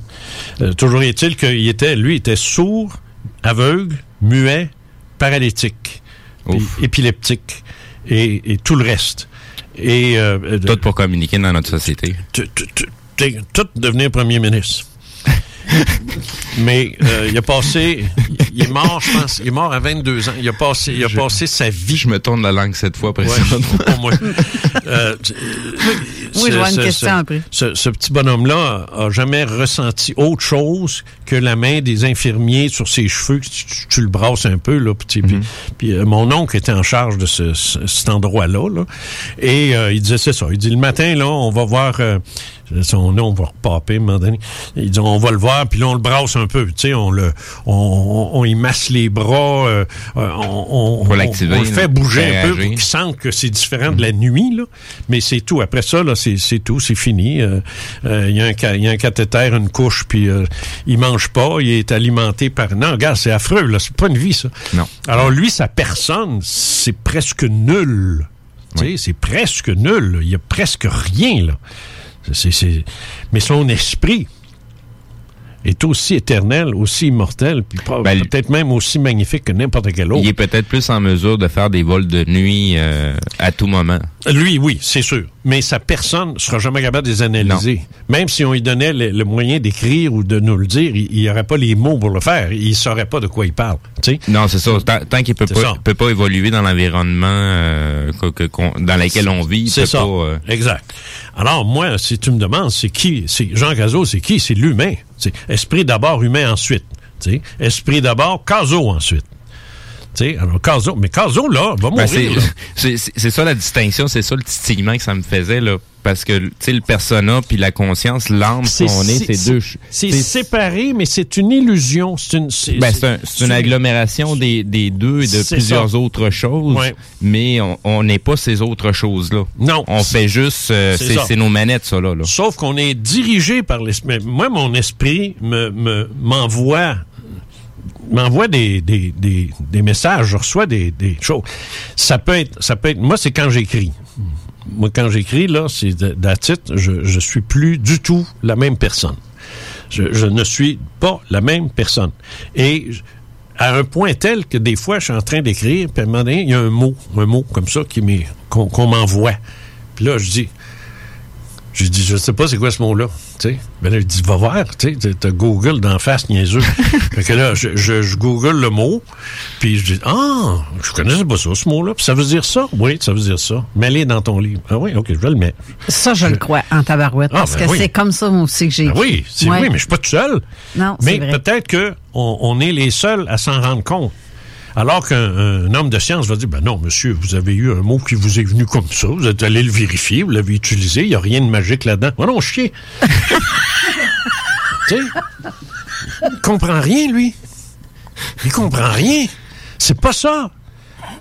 [SPEAKER 6] Euh, toujours est-il qu'il était, lui, était sourd, aveugle, muet, paralytique, puis épileptique et, et tout le reste. Et
[SPEAKER 8] Tout pour communiquer dans notre société.
[SPEAKER 6] tout devenir premier ministre. Mais euh, il a passé, il est mort, je pense, il est mort à 22 ans. Il a passé, il a
[SPEAKER 8] Je-
[SPEAKER 6] passé sa vie.
[SPEAKER 8] Je me tourne la langue cette fois,
[SPEAKER 6] Ouais,
[SPEAKER 8] précisément.
[SPEAKER 6] pour moi. Euh, tu-
[SPEAKER 7] Oui, je vois une question
[SPEAKER 6] ce-
[SPEAKER 7] après.
[SPEAKER 6] Ce, ce petit bonhomme-là a jamais ressenti autre chose que la main des infirmiers sur ses cheveux. Tu, tu- tu le brasses un peu, là. Puis, puis- puis, euh, mon oncle était en charge de ce, ce- cet endroit-là. là. Et euh, il disait, c'est ça. Il dit, le matin, là, on va voir... euh, son nom va repapper à un moment donné. Il dit, on va le voir, puis là, on le brasse un peu. Tu sais, on le, on, on, on y masse les bras, euh, euh, on, on, le fait bouger un peu pour qu'il sente que c'est différent de la nuit, là. Mais c'est tout. Après ça, là, c'est c'est tout, c'est fini. Euh, euh, Il y, a un ca- il y a un cathéter, une couche, puis euh, il mange pas, il est alimenté par... Non, regarde, c'est affreux, là. C'est pas une vie, ça.
[SPEAKER 8] Non.
[SPEAKER 6] Alors lui, sa personne, c'est presque nul. Tu sais, c'est presque nul. Il y a presque rien, là. C'est- c'est- Mais son esprit est aussi éternel, aussi immortel, puis
[SPEAKER 8] Ben,
[SPEAKER 6] peut-être même aussi magnifique que n'importe quel autre.
[SPEAKER 8] Il est peut-être plus en mesure de faire des vols de nuit euh, à tout moment.
[SPEAKER 6] Lui, oui, c'est sûr. Mais sa personne ne sera jamais capable de les analyser. Même si on lui donnait le, le moyen d'écrire ou de nous le dire, il n'y aurait pas les mots pour le faire. Il ne saurait pas de quoi il parle.
[SPEAKER 8] Non, c'est ça. Tant, tant qu'il peut
[SPEAKER 6] ça.
[SPEAKER 8] peut pas évoluer dans l'environnement euh, dans lequel on vit,
[SPEAKER 6] C'est ça.
[SPEAKER 8] pas. euh,
[SPEAKER 6] Exact. Alors, moi, si tu me demandes, c'est qui? C'est Jean Cazot, c'est qui? C'est l'humain. Esprit d'abord, humain ensuite. Esprit d'abord, Cazot ensuite. Sais, alors mais Cazot, là, va
[SPEAKER 8] Ben,
[SPEAKER 6] mourir.
[SPEAKER 8] c'est- ça la distinction, c'est ça le titillement que ça me faisait là, parce que tu sais le persona puis la conscience, l'âme
[SPEAKER 6] C'est-
[SPEAKER 8] qu'on est,
[SPEAKER 6] c'est-
[SPEAKER 8] deux.
[SPEAKER 6] C'est séparé, mais c'est une illusion. C'est une,
[SPEAKER 8] Ben, un- une agglomération des, des deux et de plusieurs
[SPEAKER 6] ça.
[SPEAKER 8] autres choses,
[SPEAKER 6] Ouais.
[SPEAKER 8] mais on- n'est pas ces autres choses-là.
[SPEAKER 6] Non.
[SPEAKER 8] On fait juste, euh,
[SPEAKER 6] C'est
[SPEAKER 8] nos manettes, ça là. là.
[SPEAKER 6] Sauf qu'on est dirigé par l'esprit. Moi, mon esprit me me- m'envoie des, des, des, des messages, je reçois des, des choses. Ça peut être, ça peut être, moi, c'est quand j'écris. Moi, quand j'écris, là, c'est that's it, je, je suis plus du tout la même personne. Je, je ne suis pas la même personne. Et à un point tel que des fois, je suis en train d'écrire, puis à un moment donné, il y a un mot, un mot comme ça qui qu'on m'envoie. Puis là, je dis, j'ai dit, je sais pas c'est quoi ce mot-là. Tu sais. Ben là, je dis, va voir, tu sais, t'as Google d'en face, niaiseux. fait que là, je, je, je Google le mot, puis je dis, ah, je connaissais pas ça, ce mot-là. Puis ça veut dire ça? Oui, ça veut dire ça. Mets-les dans ton livre. Ah oui, OK, je vais le mettre.
[SPEAKER 7] Ça, je le crois, en tabarouette.
[SPEAKER 6] Ah,
[SPEAKER 7] parce
[SPEAKER 6] ben
[SPEAKER 7] que
[SPEAKER 6] oui.
[SPEAKER 7] c'est comme ça, moi aussi, que j'ai
[SPEAKER 6] Ben oui, c'est
[SPEAKER 7] Ouais.
[SPEAKER 6] oui, mais je suis pas tout seul.
[SPEAKER 7] Non,
[SPEAKER 6] Mais
[SPEAKER 7] c'est vrai.
[SPEAKER 6] peut-être que on, on est les seuls à s'en rendre compte. Alors qu'un un homme de science va dire, ben non, monsieur, vous avez eu un mot qui vous est venu comme ça, vous êtes allé le vérifier, vous l'avez utilisé, il n'y a rien de magique là-dedans. Oh non, chier! tu sais, il comprend rien, lui. Il comprend rien. C'est pas ça.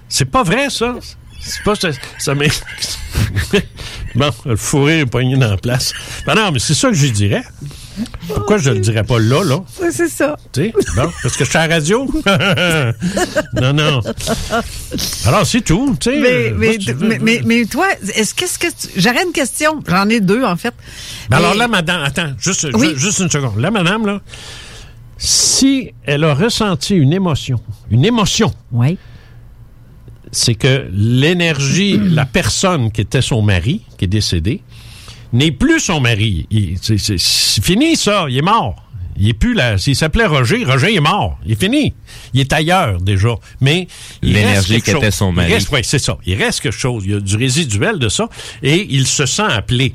[SPEAKER 6] C'est pas vrai, ça. C'est pas ça. ça m'est- bon, le fourré est pogné dans la place. Ben non, mais c'est ça que je lui dirais. Pourquoi je le dirais pas là, là?
[SPEAKER 7] Oui, c'est ça.
[SPEAKER 6] Tu sais, bon, parce que je suis à la radio? non, non. Alors, c'est tout, tu sais.
[SPEAKER 7] Mais, mais, mais, mais, mais toi, est-ce qu'est-ce que tu- j'aurais une question. J'en ai deux, en fait.
[SPEAKER 6] Ben alors là, madame, attends, juste,
[SPEAKER 7] Oui.
[SPEAKER 6] ju- juste une seconde. Là, madame, là, si elle a ressenti une émotion, une émotion,
[SPEAKER 7] oui.
[SPEAKER 6] c'est que l'énergie, la personne qui était son mari, qui est décédé, n'est plus son mari. C'est- fini, ça. Il est mort. Il est plus là. S'il s'appelait Roger, Roger est mort. Il est fini. Il est ailleurs, déjà. Mais il reste
[SPEAKER 8] L'énergie qu'était son mari.
[SPEAKER 6] oui, c'est ça. Il reste quelque chose. Il y a du résiduel de ça. Et il se sent appelé.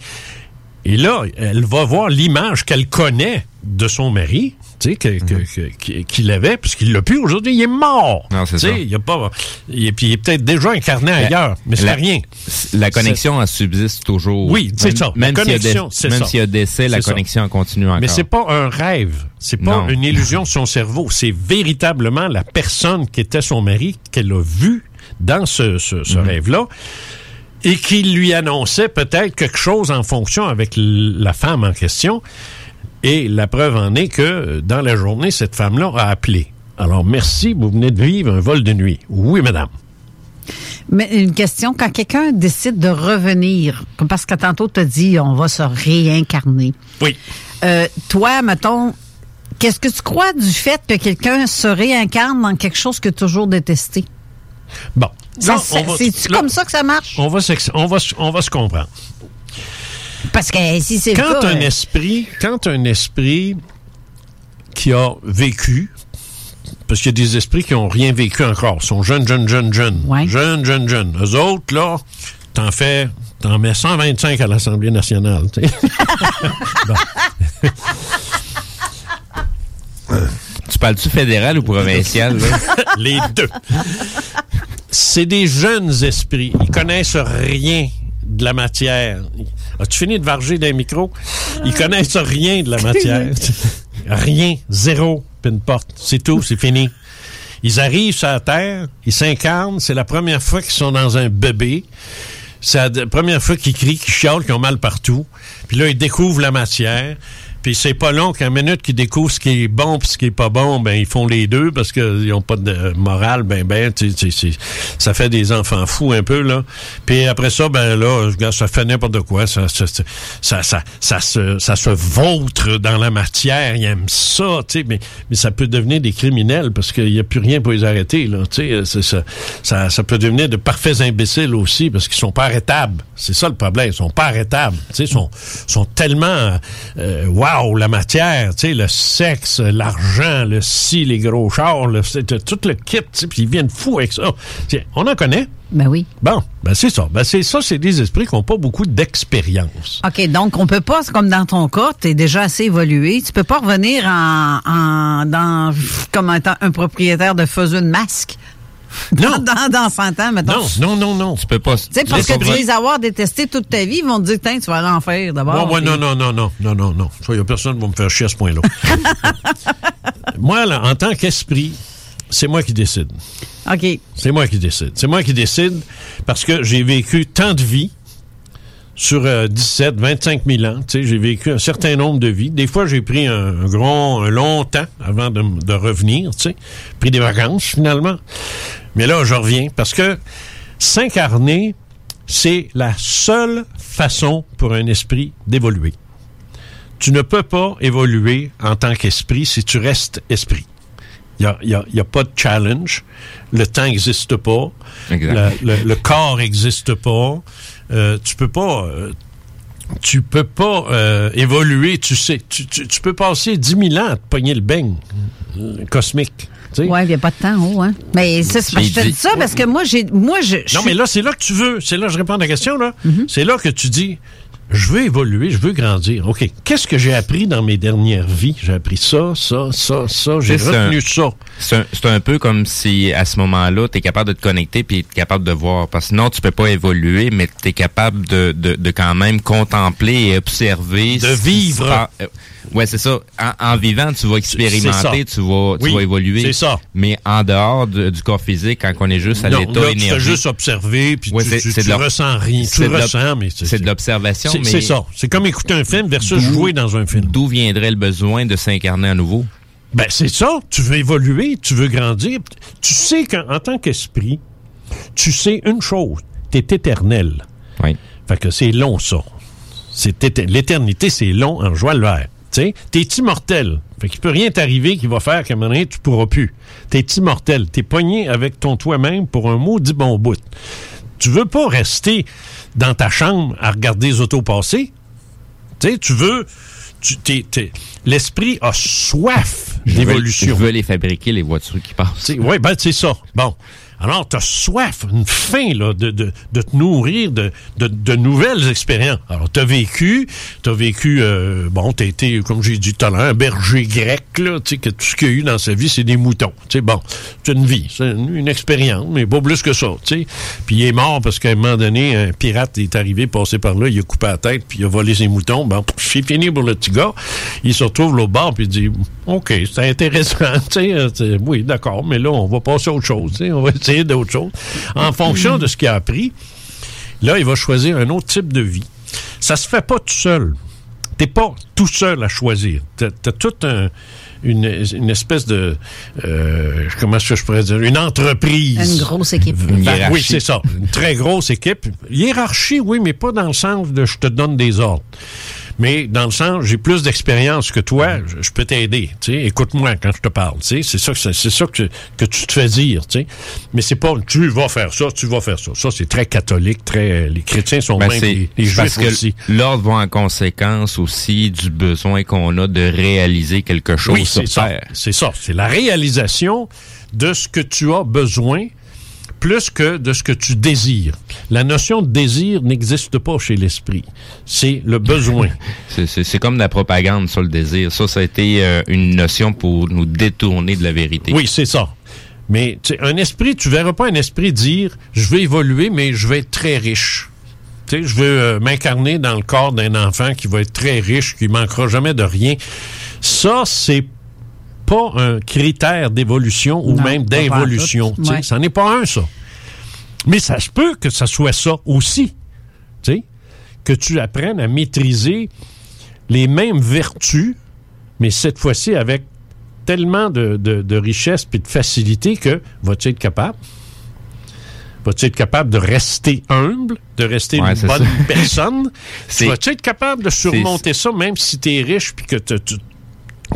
[SPEAKER 6] Et là, elle va voir l'image qu'elle connaît de son mari, tu sais, que- qu'il avait, puisqu'il l'a plus aujourd'hui, il est mort.
[SPEAKER 8] Mhm. Non, c'est
[SPEAKER 6] Tu sais,
[SPEAKER 8] ça.
[SPEAKER 6] Il, a pas, il, est- puis il est peut-être déjà incarné ailleurs, mais c'est rien.
[SPEAKER 8] La connexion, elle subsiste toujours.
[SPEAKER 6] Oui, c'est ça.
[SPEAKER 8] Même s'il y a décès, la connexion continue encore.
[SPEAKER 6] Mais c'est pas un rêve, c'est pas
[SPEAKER 8] Non.
[SPEAKER 6] une illusion de son cerveau, c'est véritablement la personne qui était son mari qu'elle a vu dans ce, ce- ce
[SPEAKER 8] Mhm.
[SPEAKER 6] rêve-là et qui lui annonçait peut-être quelque chose en fonction avec la femme en question. Et la preuve en est que euh, dans la journée, cette femme-là a appelé. Alors merci, vous venez de vivre un vol de nuit. Oui, madame.
[SPEAKER 7] Mais une question, quand quelqu'un décide de revenir, parce que tantôt tu as dit on va se réincarner.
[SPEAKER 6] Oui.
[SPEAKER 7] Euh, toi, mettons, qu'est-ce que tu crois du fait que quelqu'un se réincarne dans quelque chose que tu as toujours détesté?
[SPEAKER 6] Bon.
[SPEAKER 7] C'est-tu comme ça que ça marche?
[SPEAKER 6] On va, on, va, on va se comprendre.
[SPEAKER 7] Parce que si c'est le
[SPEAKER 6] quand
[SPEAKER 7] cas,
[SPEAKER 6] un
[SPEAKER 7] euh,
[SPEAKER 6] esprit, quand un esprit qui a vécu, parce qu'il y a des esprits qui n'ont rien vécu encore, sont jeunes, jeunes, jeunes, jeunes, jeunes, jeunes, jeunes. Eux autres là, t'en fais, t'en mets 125 à l'Assemblée nationale. tu
[SPEAKER 8] parles-tu fédéral ou provincial? là?
[SPEAKER 6] Les deux. C'est des jeunes esprits. Ils connaissent rien de la matière. As-tu fini de varger des micros? Ils connaissent rien de la matière. rien. Zéro. Puis une porte. C'est tout. C'est fini. Ils arrivent sur la Terre. Ils s'incarnent. C'est la première fois qu'ils sont dans un bébé. C'est la première fois qu'ils crient, qu'ils chialent, qu'ils ont mal partout. Puis là, ils découvrent la matière. Puis c'est pas long qu'à minute qu'ils découvrent ce qui est bon puis ce qui est pas bon, ben ils font les deux parce qu'ils n'ont pas de morale, ben ben, tu ça fait des enfants fous un peu là. Puis après ça, ben là, ça fait n'importe quoi, ça, ça, ça, ça, se, ça se vautre dans la matière, ils aiment ça, tu sais, mais, mais ça peut devenir des criminels parce qu'il n'y a plus rien pour les arrêter là, tu sais, ça, ça, ça peut devenir de parfaits imbéciles aussi parce qu'ils sont pas arrêtables. C'est ça le problème, ils sont pas arrêtables, tu sais, ils sont, sont tellement, euh, wow, la matière, tu sais, le sexe, l'argent, le si, les gros chars, le, c'est- tout le kit, puis ils viennent fous avec ça. On en connaît?
[SPEAKER 7] Ben oui.
[SPEAKER 6] Bon, ben c'est ça. Ben c'est ça, c'est des esprits qui n'ont pas beaucoup d'expérience.
[SPEAKER 7] OK, donc on peut pas, c'est comme dans ton cas, tu es déjà assez évolué, tu peux pas revenir en, en dans comme étant un propriétaire de faiseux de masque.
[SPEAKER 6] Non.
[SPEAKER 7] Dans, dans 100 ans, mettons.
[SPEAKER 6] Non, non, non, non.
[SPEAKER 8] Tu peux pas.
[SPEAKER 7] Tu sais, parce que tu les avoir détestés toute ta vie, ils vont te dire, tiens, tu vas faire d'abord.
[SPEAKER 6] Ouais, ouais, non, non, non, non, non, non, non. Il n'y a personne qui va me faire chier à ce point-là. moi, là, en tant qu'esprit, c'est moi qui décide.
[SPEAKER 7] OK.
[SPEAKER 6] C'est moi qui décide. C'est moi qui décide parce que j'ai vécu tant de vies sur euh, 17, 25 000 ans. Tu sais, j'ai vécu un certain nombre de vies. Des fois, j'ai pris un, un grand, un long temps avant de, de revenir, tu sais. Pris des vacances, finalement. Mais là, je reviens parce que s'incarner, c'est la seule façon pour un esprit d'évoluer. Tu ne peux pas évoluer en tant qu'esprit si tu restes esprit. Il n'y a, a- a pas de challenge. Le temps n'existe pas. Le- le corps n'existe pas. Euh, tu peux pas... euh, tu peux pas euh, évoluer, tu sais. Tu, tu- tu peux passer 10 000 ans à te pogner le beigne cosmique. tu sais.
[SPEAKER 7] Ouais, il n'y a pas de temps, oh, hein. Mais ça, c'est parce que je te dis ça parce que moi, j'ai, moi, je. je
[SPEAKER 6] Non, mais là, c'est là que tu veux. C'est là que je réponds à la question, là.
[SPEAKER 7] Mhm.
[SPEAKER 6] C'est là que tu dis, je veux évoluer, je veux grandir. OK. Qu'est-ce que j'ai appris dans mes dernières vies? J'ai appris ça, ça, ça, ça. J'ai retenu
[SPEAKER 8] un-
[SPEAKER 6] ça.
[SPEAKER 8] C'est un, peu comme si à ce moment-là, tu es capable de te connecter puis tu capable de voir. Parce que sinon, tu peux pas évoluer, mais tu es capable de, de, de quand même contempler et observer.
[SPEAKER 6] De vivre.
[SPEAKER 8] passe. Euh, Ouais, c'est ça. En, en vivant, tu vas expérimenter, tu vas, tu
[SPEAKER 6] Oui,
[SPEAKER 8] vas évoluer.
[SPEAKER 6] c'est ça.
[SPEAKER 8] Mais en dehors de- du corps physique, quand on est juste à l'état
[SPEAKER 6] là, tu juste observer, puis
[SPEAKER 8] Ouais,
[SPEAKER 6] tu, tu, tu ressens rien. Tu ressens, mais
[SPEAKER 8] c'est de l'observation,
[SPEAKER 6] C'est
[SPEAKER 8] mais-
[SPEAKER 6] c'est ça. C'est comme écouter un film versus jouer dans un film.
[SPEAKER 8] D'où viendrait le besoin de s'incarner à nouveau?
[SPEAKER 6] Ben, c'est ça. Tu veux évoluer, tu veux grandir. Tu sais qu'en tant qu'esprit, tu sais une chose. T'es éternel.
[SPEAKER 8] Oui.
[SPEAKER 6] Fait que c'est long, ça. C'est éter- L'éternité, c'est long en joie le vert. Tu t'es immortel. Fait qu'il peut rien t'arriver qui va faire qu'à un moment donné, tu pourras plus. T'es immortel. T'es pogné avec ton toi-même pour un maudit bon bout. Tu veux pas rester dans ta chambre à regarder les autos passer? Tu sais, tu veux... L'esprit a soif d'évolution.
[SPEAKER 8] Je veux les fabriquer, les voitures qui passent.
[SPEAKER 6] Oui, ben c'est ça. Bon. Alors, tu as soif, une faim là, de, de, de te nourrir de, de, de nouvelles expériences. Alors, tu as vécu, tu as vécu, euh, bon, tu été, comme j'ai dit tout à l'heure, un berger grec, là, tu sais, que tout ce qu'il y a eu dans sa vie, c'est des moutons. Tu sais, bon, c'est une vie, c'est une, expérience, mais pas plus que ça, tu sais. Puis il est mort parce qu'à un moment donné, un pirate est arrivé, passé par là, il a coupé la tête, puis il a volé ses moutons. Bon, c'est fini pour le petit gars. Il se retrouve là au bord, puis il dit, OK, c'est intéressant, tu sais, euh, oui, d'accord, mais là, on va passer à autre chose, tu sais, on va essayer d'autre chose. En fonction de ce qu'il a appris, là, il va choisir un autre type de vie. Ça se fait pas tout seul. T'es pas tout seul à choisir. T'as as toute un- une, une espèce de... euh, comment est-ce que je pourrais dire? Une entreprise.
[SPEAKER 7] Une grosse équipe.
[SPEAKER 8] Hiérarchie.
[SPEAKER 6] oui, c'est ça. Une très grosse équipe. Hiérarchie, oui, mais pas dans le sens de je te donne des ordres. Mais dans le sens, j'ai plus d'expérience que toi, je, je peux t'aider. Tu sais, écoute-moi quand je te parle. Tu sais, c'est ça que c'est ça que, que tu te fais dire. Tu sais, mais c'est pas tu vas faire ça, tu vas faire ça. Ça c'est très catholique, très. Les chrétiens sont
[SPEAKER 8] Ben,
[SPEAKER 6] même les, les
[SPEAKER 8] parce
[SPEAKER 6] juifs
[SPEAKER 8] que
[SPEAKER 6] aussi.
[SPEAKER 8] l'ordre va en conséquence aussi du besoin qu'on a de réaliser quelque chose
[SPEAKER 6] Oui,
[SPEAKER 8] sur. Terre.
[SPEAKER 6] C'est ça. C'est la réalisation de ce que tu as besoin plus que de ce que tu désires. La notion de désir n'existe pas chez l'esprit. C'est le besoin.
[SPEAKER 8] C'est- comme de la propagande sur le désir. Ça, ça a été euh, une notion pour nous détourner de la vérité.
[SPEAKER 6] Oui, c'est ça. Mais un esprit, tu verras pas un esprit dire je vais évoluer, mais je vais être très riche. Tu sais, je veux euh, m'incarner dans le corps d'un enfant qui va être très riche, qui manquera jamais de rien. Ça, c'est pas un critère d'évolution ou
[SPEAKER 7] Non,
[SPEAKER 6] même d'involution.
[SPEAKER 7] pantoute.
[SPEAKER 6] tu sais.
[SPEAKER 7] Ouais.
[SPEAKER 6] Ça n'est pas un, ça. Mais ça se peut que ça soit ça aussi. Tu sais, que tu apprennes à maîtriser les mêmes vertus, mais cette fois-ci avec tellement de, de, de richesse et de facilité que vas-tu être capable? Vas-tu être capable de rester humble, de rester
[SPEAKER 8] Ouais,
[SPEAKER 6] une bonne
[SPEAKER 8] ça.
[SPEAKER 6] personne? Vas-tu être capable de surmonter ça, même si tu es riche puis que tu tu-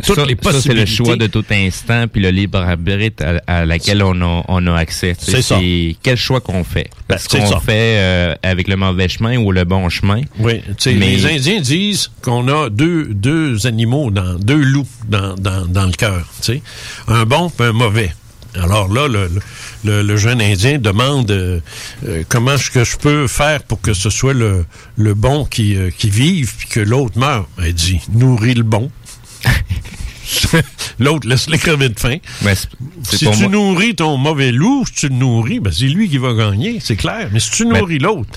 [SPEAKER 6] toutes
[SPEAKER 8] ça,
[SPEAKER 6] les
[SPEAKER 8] ça, c'est le choix de tout instant, puis le libre arbitre à, à laquelle on a, on a accès.
[SPEAKER 6] C'est ça.
[SPEAKER 8] Quel choix qu'on fait? Est-ce
[SPEAKER 6] c'est
[SPEAKER 8] qu'on fait euh, avec le mauvais chemin ou le bon chemin?
[SPEAKER 6] Oui, tu sais,
[SPEAKER 8] Mais-
[SPEAKER 6] les Indiens disent qu'on a deux, deux animaux, dans, deux loups dans, dans, dans le cœur, tu sais. Un bon et un mauvais. Alors là, le, le, le jeune Indien demande euh, euh, comment est-ce que je peux faire pour que ce soit le, le bon qui, euh, qui vive puis que l'autre meure? Elle dit, nourris le bon. l'autre, laisse-le crever de faim. Si tu
[SPEAKER 8] moi-
[SPEAKER 6] nourris ton mauvais loup, si tu le nourris, ben c'est lui qui va gagner, c'est clair. Mais si tu nourris l'autre,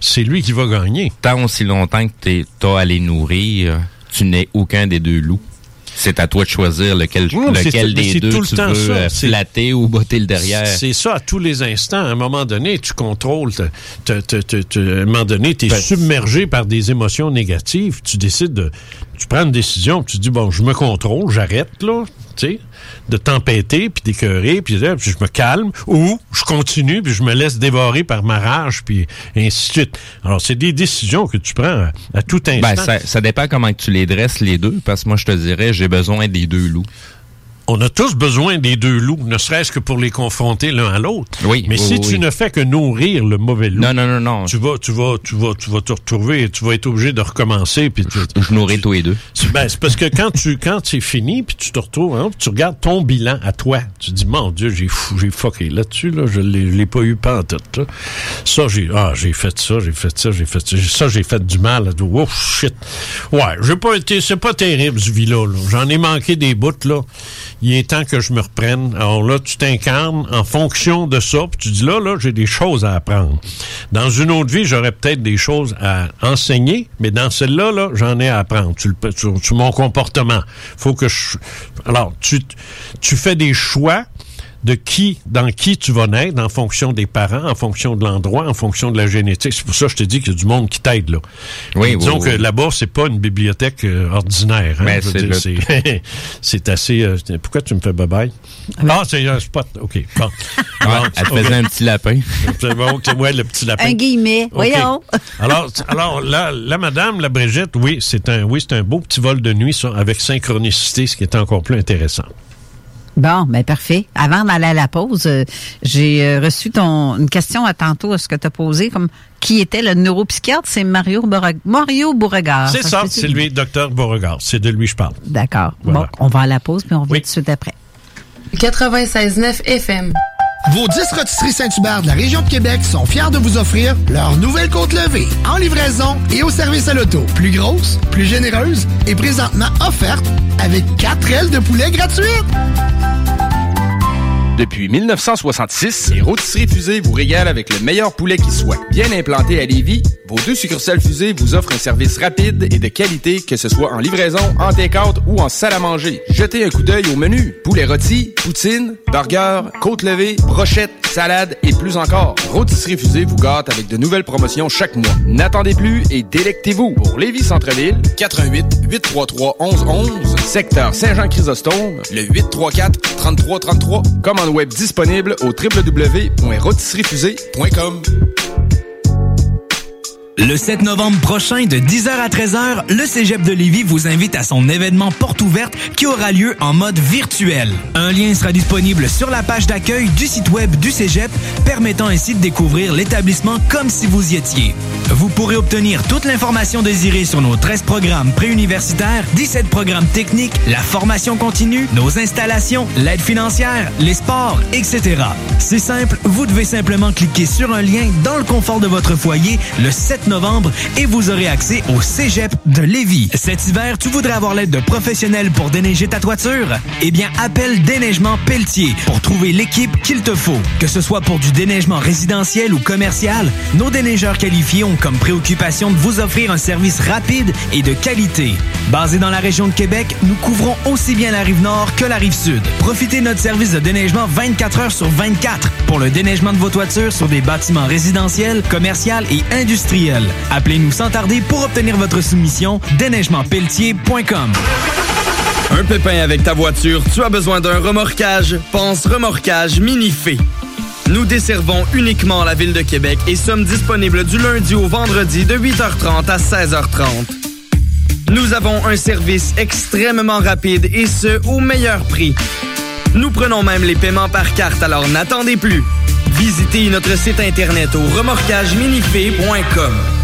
[SPEAKER 6] c'est lui qui va gagner.
[SPEAKER 8] Tant aussi longtemps que tu as à les nourrir, tu n'es aucun des deux loups. C'est à toi de choisir lequel,
[SPEAKER 6] Non,
[SPEAKER 8] lequel des deux
[SPEAKER 6] tout le
[SPEAKER 8] tu
[SPEAKER 6] temps
[SPEAKER 8] veux
[SPEAKER 6] ça.
[SPEAKER 8] euh,
[SPEAKER 6] C'est-
[SPEAKER 8] flatter ou botter le derrière.
[SPEAKER 6] C'est ça à tous les instants. À un moment donné, tu contrôles. te- te- te- te- te- à un moment donné, tu es
[SPEAKER 8] Ben,
[SPEAKER 6] submergé par des émotions négatives. Tu décides de. Tu prends une décision, tu dis bon, je me contrôle, j'arrête, là, tu sais, de tempêter, puis d'écœurer, puis je me calme, ou je continue, puis je me laisse dévorer par ma rage, puis ainsi de suite. Alors, c'est des décisions que tu prends à, tout instant.
[SPEAKER 8] Ben, ça, ça dépend comment tu les dresses les deux, parce que moi je te dirais, j'ai besoin des deux loups.
[SPEAKER 6] On a tous besoin des deux loups, ne serait-ce que pour les confronter l'un à l'autre.
[SPEAKER 8] Oui,
[SPEAKER 6] Mais
[SPEAKER 8] oui,
[SPEAKER 6] si
[SPEAKER 8] oui,
[SPEAKER 6] tu ne fais que nourrir le mauvais loup,
[SPEAKER 8] Non, non, non, non.
[SPEAKER 6] tu vas, tu vas, tu vas, tu vas te retrouver, tu vas être obligé de recommencer. Puis tu-
[SPEAKER 8] Je nourris tous les deux.
[SPEAKER 6] ben, c'est parce que quand tu, quand c'est fini, puis tu te retrouves, hein, tu regardes ton bilan à toi, tu dis, mon Dieu, j'ai fou, j'ai fucké là-dessus, là, je l'ai, je l'ai pas eu pas en tête, là. Ça, j'ai, ah, j'ai fait ça, j'ai fait ça, j'ai fait ça, ça, j'ai fait du mal, là. Oh, shit. Ouais, j'ai pas été, c'est pas terrible, ce vie-là, là. J'en ai manqué des bouts, là. Il est temps que je me reprenne. Alors là, tu t'incarnes en fonction de ça, puis tu dis là, là, j'ai des choses à apprendre. Dans une autre vie, j'aurais peut-être des choses à enseigner, mais dans celle-là, là, j'en ai à apprendre sur mon comportement. Faut que je. Alors, tu, tu fais des choix de qui, dans qui tu vas naître, en fonction des parents, en fonction de l'endroit, en fonction de la génétique. C'est pour ça que je te dis qu'il y a du monde qui t'aide, là.
[SPEAKER 8] Oui,
[SPEAKER 6] Puis Disons
[SPEAKER 8] oui, oui.
[SPEAKER 6] que là-bas, c'est pas une bibliothèque euh, ordinaire. hein.
[SPEAKER 8] C'est
[SPEAKER 6] dire,
[SPEAKER 8] le-
[SPEAKER 6] c'est c'est assez... euh, pourquoi tu me fais bye-bye? Ah, c'est un spot. OK. Bon.
[SPEAKER 8] Elle faisait un petit lapin.
[SPEAKER 6] C'est bon, ok, ouais, le petit lapin.
[SPEAKER 7] Un guillemet.
[SPEAKER 6] OK.
[SPEAKER 7] Voyons.
[SPEAKER 6] Alors, alors la, la madame, la Brigitte, oui, c'est un, oui, c'est un beau petit vol de nuit, ça, avec synchronicité, ce qui est encore plus intéressant.
[SPEAKER 7] Bon, ben parfait. Avant d'aller à la pause, euh, j'ai euh, reçu ton une question à tantôt à ce que tu as posé, comme qui était le neuropsychiatre, c'est Mario Beauregard. Mario Beauregard.
[SPEAKER 6] c'est ça, c'est lui, docteur Beauregard. C'est de lui que je parle.
[SPEAKER 7] D'accord.
[SPEAKER 6] Voilà.
[SPEAKER 7] Bon, on va à la pause, puis on revient tout de suite après.
[SPEAKER 14] 96.9 FM.
[SPEAKER 12] Vos 10 rôtisseries Saint-Hubert de la région de Québec sont fiers de vous offrir leur nouvelle côte levée en livraison et au service à l'auto. Plus grosse, plus généreuse et présentement offerte avec 4 ailes de poulet gratuites.
[SPEAKER 15] Depuis 1966, les rôtisseries fusées vous régalent avec le meilleur poulet qui soit. Bien implanté à Lévis, vos deux succursales fusées vous offrent un service rapide et de qualité, que ce soit en livraison, en take-out ou en salle à manger. Jetez un coup d'œil au menu. Poulet rôti, poutine, burger, côte levée, brochette, salade et plus encore. Rôtisserie fusée vous gâte avec de nouvelles promotions chaque mois. N'attendez plus et délectez-vous. Pour Lévis Centre-Ville, 88 833 1111, secteur Saint-Jean-Chrysostome, le 834 3333. Commande web disponible au www.rôtisseriefusée.com.
[SPEAKER 3] Le 7 novembre prochain, de 10h à 13h, le Cégep de Lévis vous invite à son événement porte ouverte qui aura lieu en mode virtuel. Un lien sera disponible sur la page d'accueil du site web du Cégep, permettant ainsi de découvrir l'établissement comme si vous y étiez. Vous pourrez obtenir toute l'information désirée sur nos 13 programmes préuniversitaires, 17 programmes techniques, la formation continue, nos installations, l'aide financière, les sports, etc. C'est simple, vous devez simplement cliquer sur un lien dans le confort de votre foyer le 7 30 novembre et vous aurez accès au Cégep de Lévis. Cet hiver, tu voudrais avoir l'aide de professionnels pour déneiger ta toiture? Eh bien, appelle Déneigement Pelletier pour trouver l'équipe qu'il te faut. Que ce soit pour du déneigement résidentiel ou commercial, nos déneigeurs qualifiés ont comme préoccupation de vous offrir un service rapide et de qualité. Basé dans la région de Québec, nous couvrons aussi bien la rive nord que la rive sud. Profitez de notre service de déneigement 24 heures sur 24 pour le déneigement de vos toitures sur des bâtiments résidentiels, commerciaux et industriels. Appelez-nous sans tarder pour obtenir votre soumission déneigementpelletier.com.
[SPEAKER 11] Un pépin avec ta voiture, tu as besoin d'un remorquage? Pense remorquage Minifé. Nous desservons uniquement la ville de Québec et sommes disponibles du lundi au vendredi de 8h30 à 16h30. Nous avons un service extrêmement rapide et ce, au meilleur prix. Nous prenons même les paiements par carte, alors n'attendez plus. Visitez notre site internet au remorquageminifé.com.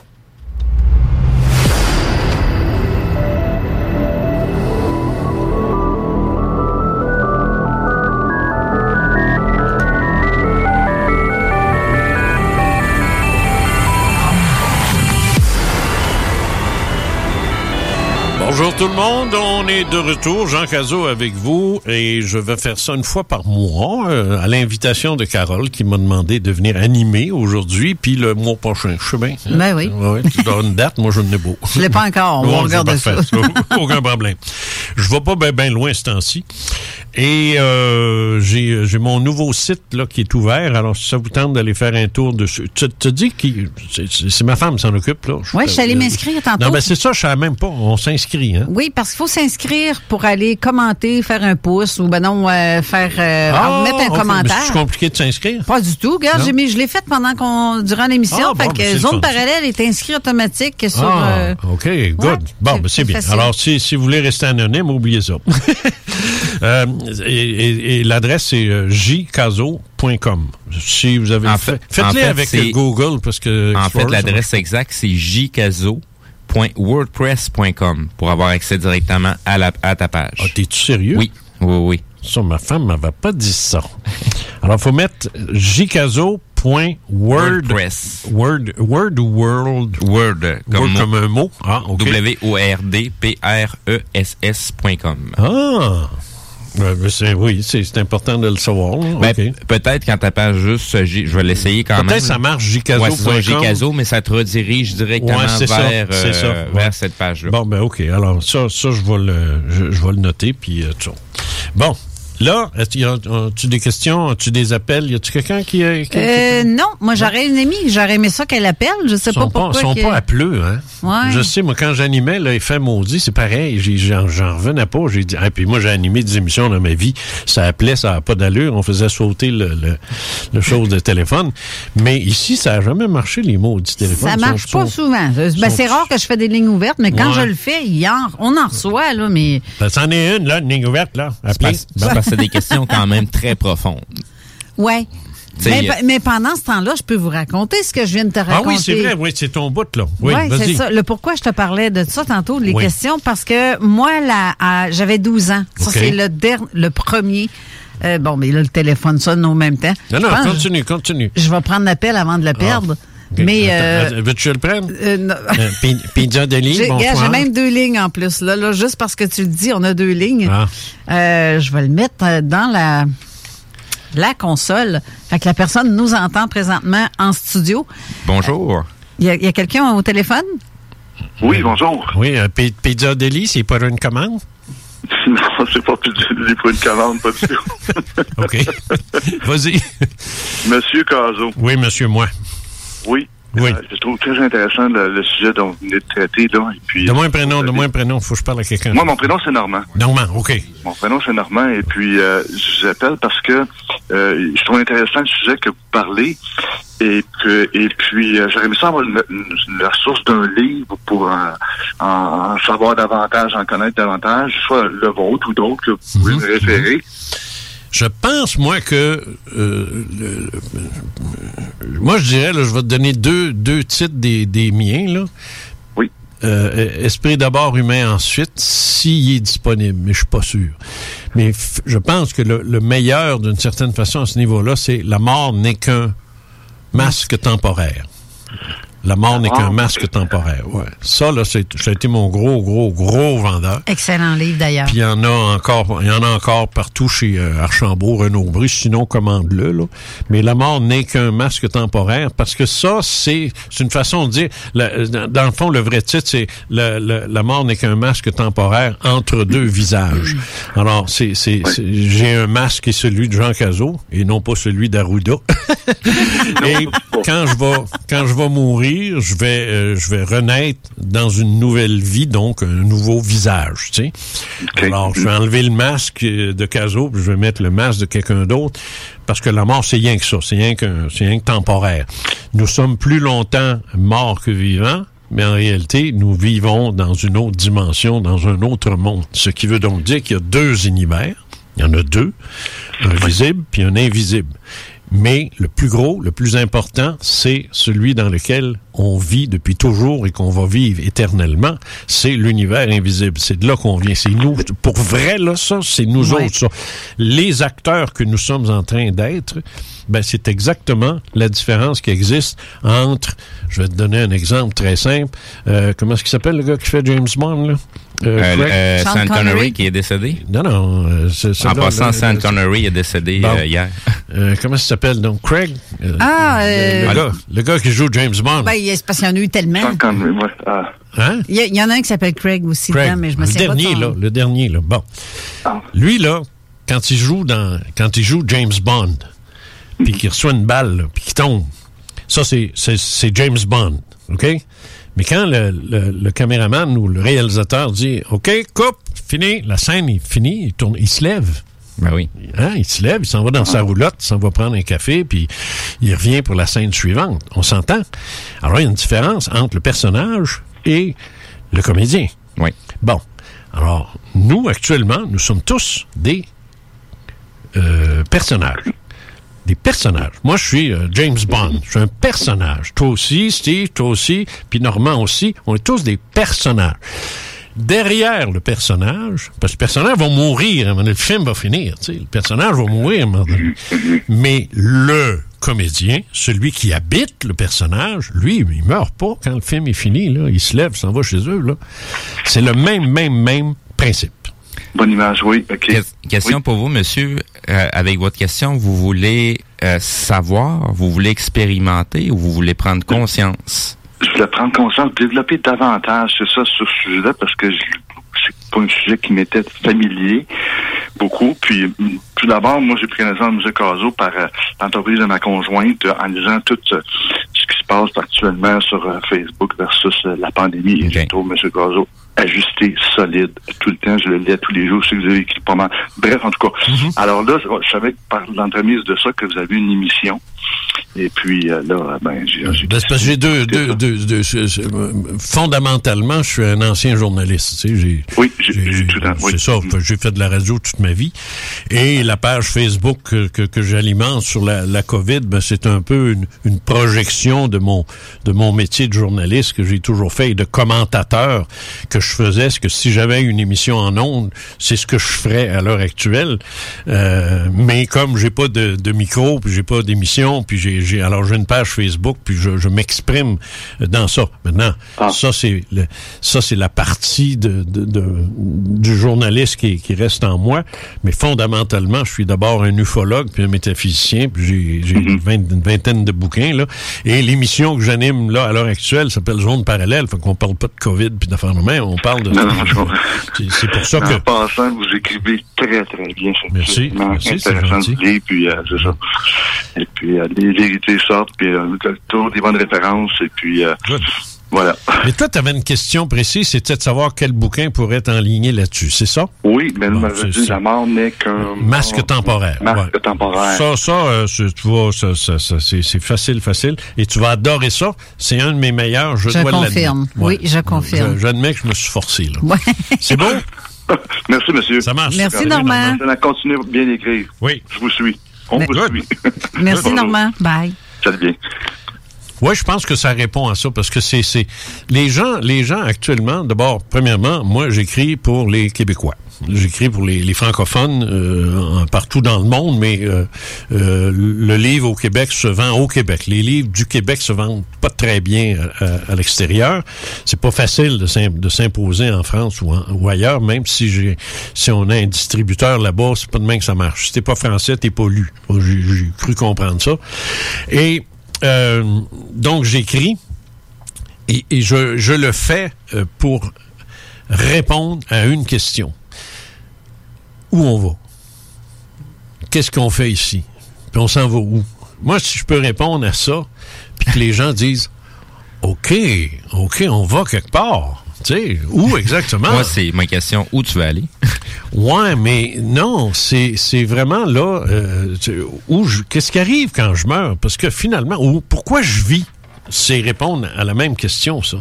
[SPEAKER 6] Bonjour tout le monde, on est de retour, Jean Cazot avec vous et je vais faire ça une fois par mois euh, à l'invitation de Carole qui m'a demandé de venir animer aujourd'hui puis le mois prochain. Je sais bien. hein?
[SPEAKER 7] Ben oui.
[SPEAKER 6] Ouais, tu donnes une date, moi je ne pas.
[SPEAKER 7] Je l'ai pas encore, on va regarder ça.
[SPEAKER 6] Aucun problème. Je vais pas bien loin ce temps-ci. Et euh, j'ai j'ai mon nouveau site là qui est ouvert. Alors si ça vous tente d'aller faire un tour dessus. Tu te dis que c'est- c'est ma femme qui s'en occupe là.
[SPEAKER 7] Ouais, je suis allée m'inscrire tantôt.
[SPEAKER 6] Non, ben c'est ça, je savais même pas. On s'inscrit, hein?
[SPEAKER 7] Oui, parce qu'il faut s'inscrire pour aller commenter, faire un pouce ou ben non, euh, faire euh,
[SPEAKER 6] Ah,
[SPEAKER 7] mettre un.
[SPEAKER 6] Mais
[SPEAKER 7] commentaire.
[SPEAKER 6] C'est compliqué de s'inscrire?
[SPEAKER 7] Pas du tout. Regarde, j'ai mis, je l'ai fait pendant qu'on durant l'émission.
[SPEAKER 6] Ah,
[SPEAKER 7] fait
[SPEAKER 6] ben, c'est
[SPEAKER 7] que
[SPEAKER 6] le
[SPEAKER 7] zone parallèle est inscrit automatique sur.
[SPEAKER 6] Ah,
[SPEAKER 7] euh,
[SPEAKER 6] OK, good. bon, ben, c'est bien.
[SPEAKER 7] facile.
[SPEAKER 6] Alors, si, si vous voulez rester anonyme, oubliez ça. Euh, et et- et l'adresse, c'est euh, jcaso.com. Si vous avez
[SPEAKER 8] En
[SPEAKER 6] fait,
[SPEAKER 8] fait-
[SPEAKER 6] faites-le
[SPEAKER 8] fait,
[SPEAKER 6] avec euh, Google parce que
[SPEAKER 8] En fait,
[SPEAKER 6] Explorer,
[SPEAKER 8] l'adresse exacte, c'est jcaso.wordpress.com pour avoir accès directement à, la, à ta page.
[SPEAKER 6] Ah, t'es-tu sérieux?
[SPEAKER 8] Oui, oui, oui.
[SPEAKER 6] Ça, ma femme m'avait pas dit ça. Alors, il faut mettre jcaso.wordpress. Word, word ou world?
[SPEAKER 8] Word, comme,
[SPEAKER 6] Word
[SPEAKER 8] mot.
[SPEAKER 6] comme un mot. Ah.
[SPEAKER 8] W-O-R-D-P-R-E-S-S.com.
[SPEAKER 6] Ah! Ben, c'est- oui, c'est c'est important de le savoir.
[SPEAKER 8] Ben. Peut-être quand page juste, je vais l'essayer quand même.
[SPEAKER 6] Peut-être ça marche, jcaso.com.
[SPEAKER 8] Ouais, jcaso, mais ça te redirige directement
[SPEAKER 6] Ouais, ça,
[SPEAKER 8] vers,
[SPEAKER 6] ça,
[SPEAKER 8] euh,
[SPEAKER 6] ouais.
[SPEAKER 8] vers cette page-là.
[SPEAKER 6] Bon, ben OK. Alors, ça, ça je, vais le, je, je vais le noter, puis euh. Bon, là, a- as-tu des questions? As-tu des appels? Y a-tu quelqu'un qui... euh, qui-
[SPEAKER 7] euh, non, moi j'aurais une amie, j'aurais aimé ça qu'elle appelle. Je sais
[SPEAKER 6] Ils
[SPEAKER 7] pas
[SPEAKER 6] sont
[SPEAKER 7] pourquoi.
[SPEAKER 6] sont
[SPEAKER 7] que-
[SPEAKER 6] pas à pleu, hein?
[SPEAKER 7] Ouais.
[SPEAKER 6] Je sais, moi, quand j'animais, là, fait maudit, c'est pareil. J'en revenais pas. J'ai dit, ah, puis moi, j'ai animé des émissions dans ma vie. Ça appelait, ça n'a pas d'allure. On faisait sauter le, le, le chose de téléphone. Mais ici, ça n'a jamais marché, les maudits téléphones.
[SPEAKER 7] Ça
[SPEAKER 6] Ils
[SPEAKER 7] marche
[SPEAKER 6] sont-
[SPEAKER 7] pas
[SPEAKER 6] sont-
[SPEAKER 7] souvent. Ben,
[SPEAKER 6] sont-
[SPEAKER 7] c'est rare que je fais des lignes ouvertes, mais quand
[SPEAKER 6] Ouais.
[SPEAKER 7] je le fais, il y en- on en reçoit, là, mais.
[SPEAKER 6] Ben, C'en est une, là, une ligne ouverte, là. Appelez.
[SPEAKER 8] C'est des questions quand même très profondes.
[SPEAKER 7] Ouais. Mais, mais pendant ce temps-là, je peux vous raconter ce que je viens de te raconter.
[SPEAKER 6] Ah oui, c'est vrai, oui, c'est ton bout, là. Oui,
[SPEAKER 7] Oui, c'est ça. Le pourquoi je te parlais de ça tantôt, les
[SPEAKER 6] Oui.
[SPEAKER 7] questions, parce que moi, là, j'avais 12 ans. Ça, c'est le, der- le premier. Euh, bon, mais là, le téléphone sonne au même temps.
[SPEAKER 6] Non, non,
[SPEAKER 7] pense-
[SPEAKER 6] continue, continue.
[SPEAKER 7] Je vais prendre l'appel avant de le perdre. Mais.
[SPEAKER 6] Attends,
[SPEAKER 7] euh,
[SPEAKER 6] Veux-tu que je le prenne?
[SPEAKER 7] euh, non.
[SPEAKER 6] Euh, pi- Pizza Deli,
[SPEAKER 7] J'ai
[SPEAKER 6] bonsoir.
[SPEAKER 7] j'ai même deux lignes en plus. Là, là, juste parce que tu le dis, on a deux lignes.
[SPEAKER 6] Ah.
[SPEAKER 7] Euh, je vais le mettre dans la, la console. Fait que la personne nous entend présentement en studio.
[SPEAKER 8] Bonjour.
[SPEAKER 7] Il y a, il y a quelqu'un au téléphone?
[SPEAKER 16] Oui, bonjour.
[SPEAKER 6] Oui, euh, pi- Pizza Deli, c'est pas une commande?
[SPEAKER 16] Non, c'est pas pas une commande, pas du tout.
[SPEAKER 6] OK. Vas-y.
[SPEAKER 16] Monsieur Cazot.
[SPEAKER 6] Oui, monsieur, moi.
[SPEAKER 16] Oui.
[SPEAKER 6] Oui.
[SPEAKER 16] Euh, je trouve très intéressant le, le sujet dont vous venez de traiter. Là, et puis,
[SPEAKER 6] Donne-moi un prénom, donne-moi un prénom. Faut que je parle à quelqu'un.
[SPEAKER 16] Moi, mon prénom, c'est Normand.
[SPEAKER 6] Normand, OK.
[SPEAKER 16] Mon prénom, c'est Normand. Et puis, euh, je vous appelle parce que euh, je trouve intéressant le sujet que vous parlez. Et, que, et puis, euh, j'aurais aimé ça avoir la source d'un livre pour euh, en, en savoir davantage, en connaître davantage, soit le vôtre ou d'autres que vous pouvez me référer.
[SPEAKER 6] Je pense, moi, que. euh, le- le- moi, je dirais, là, je vais te donner deux, deux titres des, des miens, là.
[SPEAKER 16] Oui.
[SPEAKER 6] Euh, Esprit d'abord, humain ensuite, s'il est disponible, mais je suis pas sûr. Mais je pense que le, le meilleur, d'une certaine façon, à ce niveau-là, c'est la mort n'est qu'un masque temporaire. La mort n'est qu'un masque temporaire. Ouais. Ça, là, c'est- ça a été mon gros, gros, gros vendeur.
[SPEAKER 7] Excellent livre d'ailleurs.
[SPEAKER 6] Puis il y en a encore, il y en a encore partout chez euh, Archambault, Renaud Brus, sinon commande-le. Là. Mais la mort n'est qu'un masque temporaire parce que ça, c'est c'est une façon de dire. la- dans, le fond, le vrai titre, c'est la mort n'est qu'un masque temporaire entre deux visages. Alors, c'est c'est- c'est- j'ai un masque qui est celui de Jean Cazot et non pas celui d'Arruda. et quand je vais quand je vais mourir, je vais euh, je vais renaître dans une nouvelle vie, donc un nouveau visage. Tu sais. Alors, je vais enlever le masque euh, de Cazot, puis je vais mettre le masque de quelqu'un d'autre, parce que la mort, c'est rien que ça, c'est rien qu'un, c'est rien que temporaire. Nous sommes plus longtemps morts que vivants. Mais en réalité, nous vivons dans une autre dimension, dans un autre monde. Ce qui veut donc dire qu'il y a deux univers. Il y en a deux. Un visible puis un invisible. Mais le plus gros, le plus important, c'est celui dans lequel on vit depuis toujours et qu'on va vivre éternellement. C'est l'univers invisible. C'est de là qu'on vient. C'est nous. Pour vrai, là, ça, c'est nous
[SPEAKER 7] Ouais.
[SPEAKER 6] autres, ça. Les acteurs que nous sommes en train d'être, ben, c'est exactement la différence qui existe entre, je vais te donner un exemple très simple, euh, comment est-ce qu'il s'appelle le gars qui fait James Bond, là?
[SPEAKER 8] Euh, euh, Sean Connery qui est décédé?
[SPEAKER 6] Non, non. euh, c'est- c'est
[SPEAKER 8] En passant,
[SPEAKER 6] là,
[SPEAKER 8] Sean Connery est décédé
[SPEAKER 6] Bon.
[SPEAKER 8] euh, hier.
[SPEAKER 6] Euh, comment ça s'appelle? Donc Craig? Euh,
[SPEAKER 7] Ah,
[SPEAKER 6] le,
[SPEAKER 7] euh,
[SPEAKER 6] le gars, le gars qui joue James Bond.
[SPEAKER 7] Ben, c'est parce qu'il y en a eu tellement.
[SPEAKER 6] Hein?
[SPEAKER 7] Il y, a- il y en a un qui s'appelle Craig aussi,
[SPEAKER 6] Craig,
[SPEAKER 7] dedans, mais je me
[SPEAKER 6] le
[SPEAKER 7] pas
[SPEAKER 6] dernier
[SPEAKER 7] son
[SPEAKER 6] là, le dernier là. Bon, lui là, quand il joue dans, quand il joue James Bond, puis qu'il reçoit une balle, puis qu'il tombe, ça c'est c'est c'est James Bond, ok? Mais quand le, le, le caméraman ou le réalisateur dit OK, coupe, fini, la scène est finie, il tourne, il se lève.
[SPEAKER 8] Ben oui.
[SPEAKER 6] Hein, il se lève, il s'en va dans sa roulotte, il s'en va prendre un café, puis il revient pour la scène suivante. On s'entend? Alors, il y a une différence entre le personnage et le comédien.
[SPEAKER 8] Oui.
[SPEAKER 6] Bon. Alors, nous, actuellement, nous sommes tous des euh, personnages. Des personnages. Moi, je suis euh, James Bond. Je suis un personnage. Toi aussi, Steve, toi aussi, puis Normand aussi. On est tous des personnages. Derrière le personnage, parce que le personnage va mourir, donné, le film va finir, tu sais, le personnage va mourir. Mais le comédien, celui qui habite le personnage, lui, il meurt pas quand le film est fini, là. Il se lève, s'en va chez eux, là. C'est le même, même, même principe.
[SPEAKER 16] Bonne image, oui. OK.
[SPEAKER 8] Que- question pour vous, monsieur. Euh, avec votre question, vous voulez euh, savoir, vous voulez expérimenter ou vous voulez prendre conscience?
[SPEAKER 16] je voulais prendre conscience, développer davantage, c'est ça, sur ce sujet-là, parce que je- c'est pas un sujet qui m'était familier beaucoup. Puis, mm, tout d'abord, moi, j'ai pris connaissance de M. Cazot par euh, l'entreprise de ma conjointe euh, en lisant tout euh, ce qui se passe actuellement sur Facebook versus la pandémie. Et je trouve M. Cazot ajusté, solide, tout le temps. Je le lis à tous les jours. Je sais que vous avez écrit pas mal. Bref, en tout cas. Alors là, je savais par l'entremise de ça que vous avez une émission. Et puis euh, là, ben, j'ai...
[SPEAKER 6] Ben, parce que j'ai deux, deux, deux, deux- euh, fondamentalement, je suis un ancien journaliste. Tu sais, j'ai,
[SPEAKER 16] oui, j'ai, tout oui.
[SPEAKER 6] C'est ça. fait- J'ai fait de la radio toute ma vie. Et la page Facebook que, que, que j'alimente sur la, la COVID, ben, c'est un peu une, une projection de mon, de mon métier de journaliste que j'ai toujours fait et de commentateur que je faisais. Ce que si j'avais une émission en ondes, c'est ce que je ferais à l'heure actuelle? Euh, mais comme j'ai pas de, de micro, puis j'ai pas d'émission, puis j'ai, j'ai alors j'ai une page Facebook, puis je, je m'exprime dans ça. Maintenant, ça c'est le- ça c'est la partie de, de- de- du journaliste qui, qui reste en moi. Mais fondamentalement, je suis d'abord un ufologue puis un métaphysicien, puis j'ai, j'ai une, vingt- une vingtaine de bouquins là. Et l'émission que j'anime là à l'heure actuelle s'appelle Zone parallèle, fait qu'on parle pas de Covid puis d'affaires même, on parle de.
[SPEAKER 16] Non, non, je
[SPEAKER 6] c'est, c'est pour ça que.
[SPEAKER 16] En passant, vous écrivez très, très bien. C'est
[SPEAKER 6] Merci, merci, c'est gentil.
[SPEAKER 16] puis euh, c'est ça. Et puis, euh, les vérités sortent, puis euh, le tour des bonnes références, et puis euh, voilà.
[SPEAKER 6] Mais toi, tu avais une question précise, c'était de savoir quel bouquin pourrait être enligné là-dessus, c'est ça?
[SPEAKER 16] Oui, mais
[SPEAKER 6] Bon,
[SPEAKER 16] m'avait
[SPEAKER 6] c'est
[SPEAKER 16] dit la mort n'est qu'un
[SPEAKER 6] Masque temporaire.
[SPEAKER 16] Masque
[SPEAKER 6] ouais.
[SPEAKER 16] temporaire.
[SPEAKER 6] Ça, ça, euh, c'est- tu vois, ça, ça, ça, c'est c'est facile, facile. Et tu vas adorer ça. C'est un de mes meilleurs, je,
[SPEAKER 7] Je
[SPEAKER 6] dois
[SPEAKER 7] confirme.
[SPEAKER 6] l'admettre.
[SPEAKER 7] Oui, je confirme.
[SPEAKER 6] Je- J'admets que je me suis forcé, là.
[SPEAKER 7] Ouais.
[SPEAKER 6] C'est bon?
[SPEAKER 16] Merci, monsieur.
[SPEAKER 6] Ça marche.
[SPEAKER 7] Merci, Normand.
[SPEAKER 16] Je continue bien d'écrire.
[SPEAKER 6] Oui.
[SPEAKER 16] Je vous suis. On
[SPEAKER 7] Mais-
[SPEAKER 16] vous suit.
[SPEAKER 7] Merci,
[SPEAKER 16] Bonjour.
[SPEAKER 7] Normand. Bye.
[SPEAKER 16] Ça bien.
[SPEAKER 6] Oui, je pense que ça répond à ça parce que c'est c'est les gens les gens actuellement d'abord premièrement moi j'écris pour les Québécois j'écris pour les, francophones euh, partout dans le monde mais euh, euh, le livre au Québec se vend au Québec. Les livres du Québec se vendent pas très bien euh, à, l'extérieur. C'est pas facile de s'im- de s'imposer en France ou, ailleurs même si j'ai si on a un distributeur là-bas c'est pas de même que ça marche. Si t'es pas français t'es pas lu. J'ai cru comprendre ça. Et euh, donc j'écris et, et je, je le fais euh, pour répondre à une question. Où on va? Qu'est-ce qu'on fait ici? Puis on s'en va où? Moi, si je peux répondre à ça, puis que les gens disent OK, OK, on va quelque part. Tu sais, où exactement?
[SPEAKER 8] Moi, c'est ma question. Où tu veux aller?
[SPEAKER 6] Ouais, mais non, c'est vraiment là euh, tu- où je- qu'est-ce qui arrive quand je meurs? Parce que finalement où pourquoi je vis? C'est répondre à la même question ça.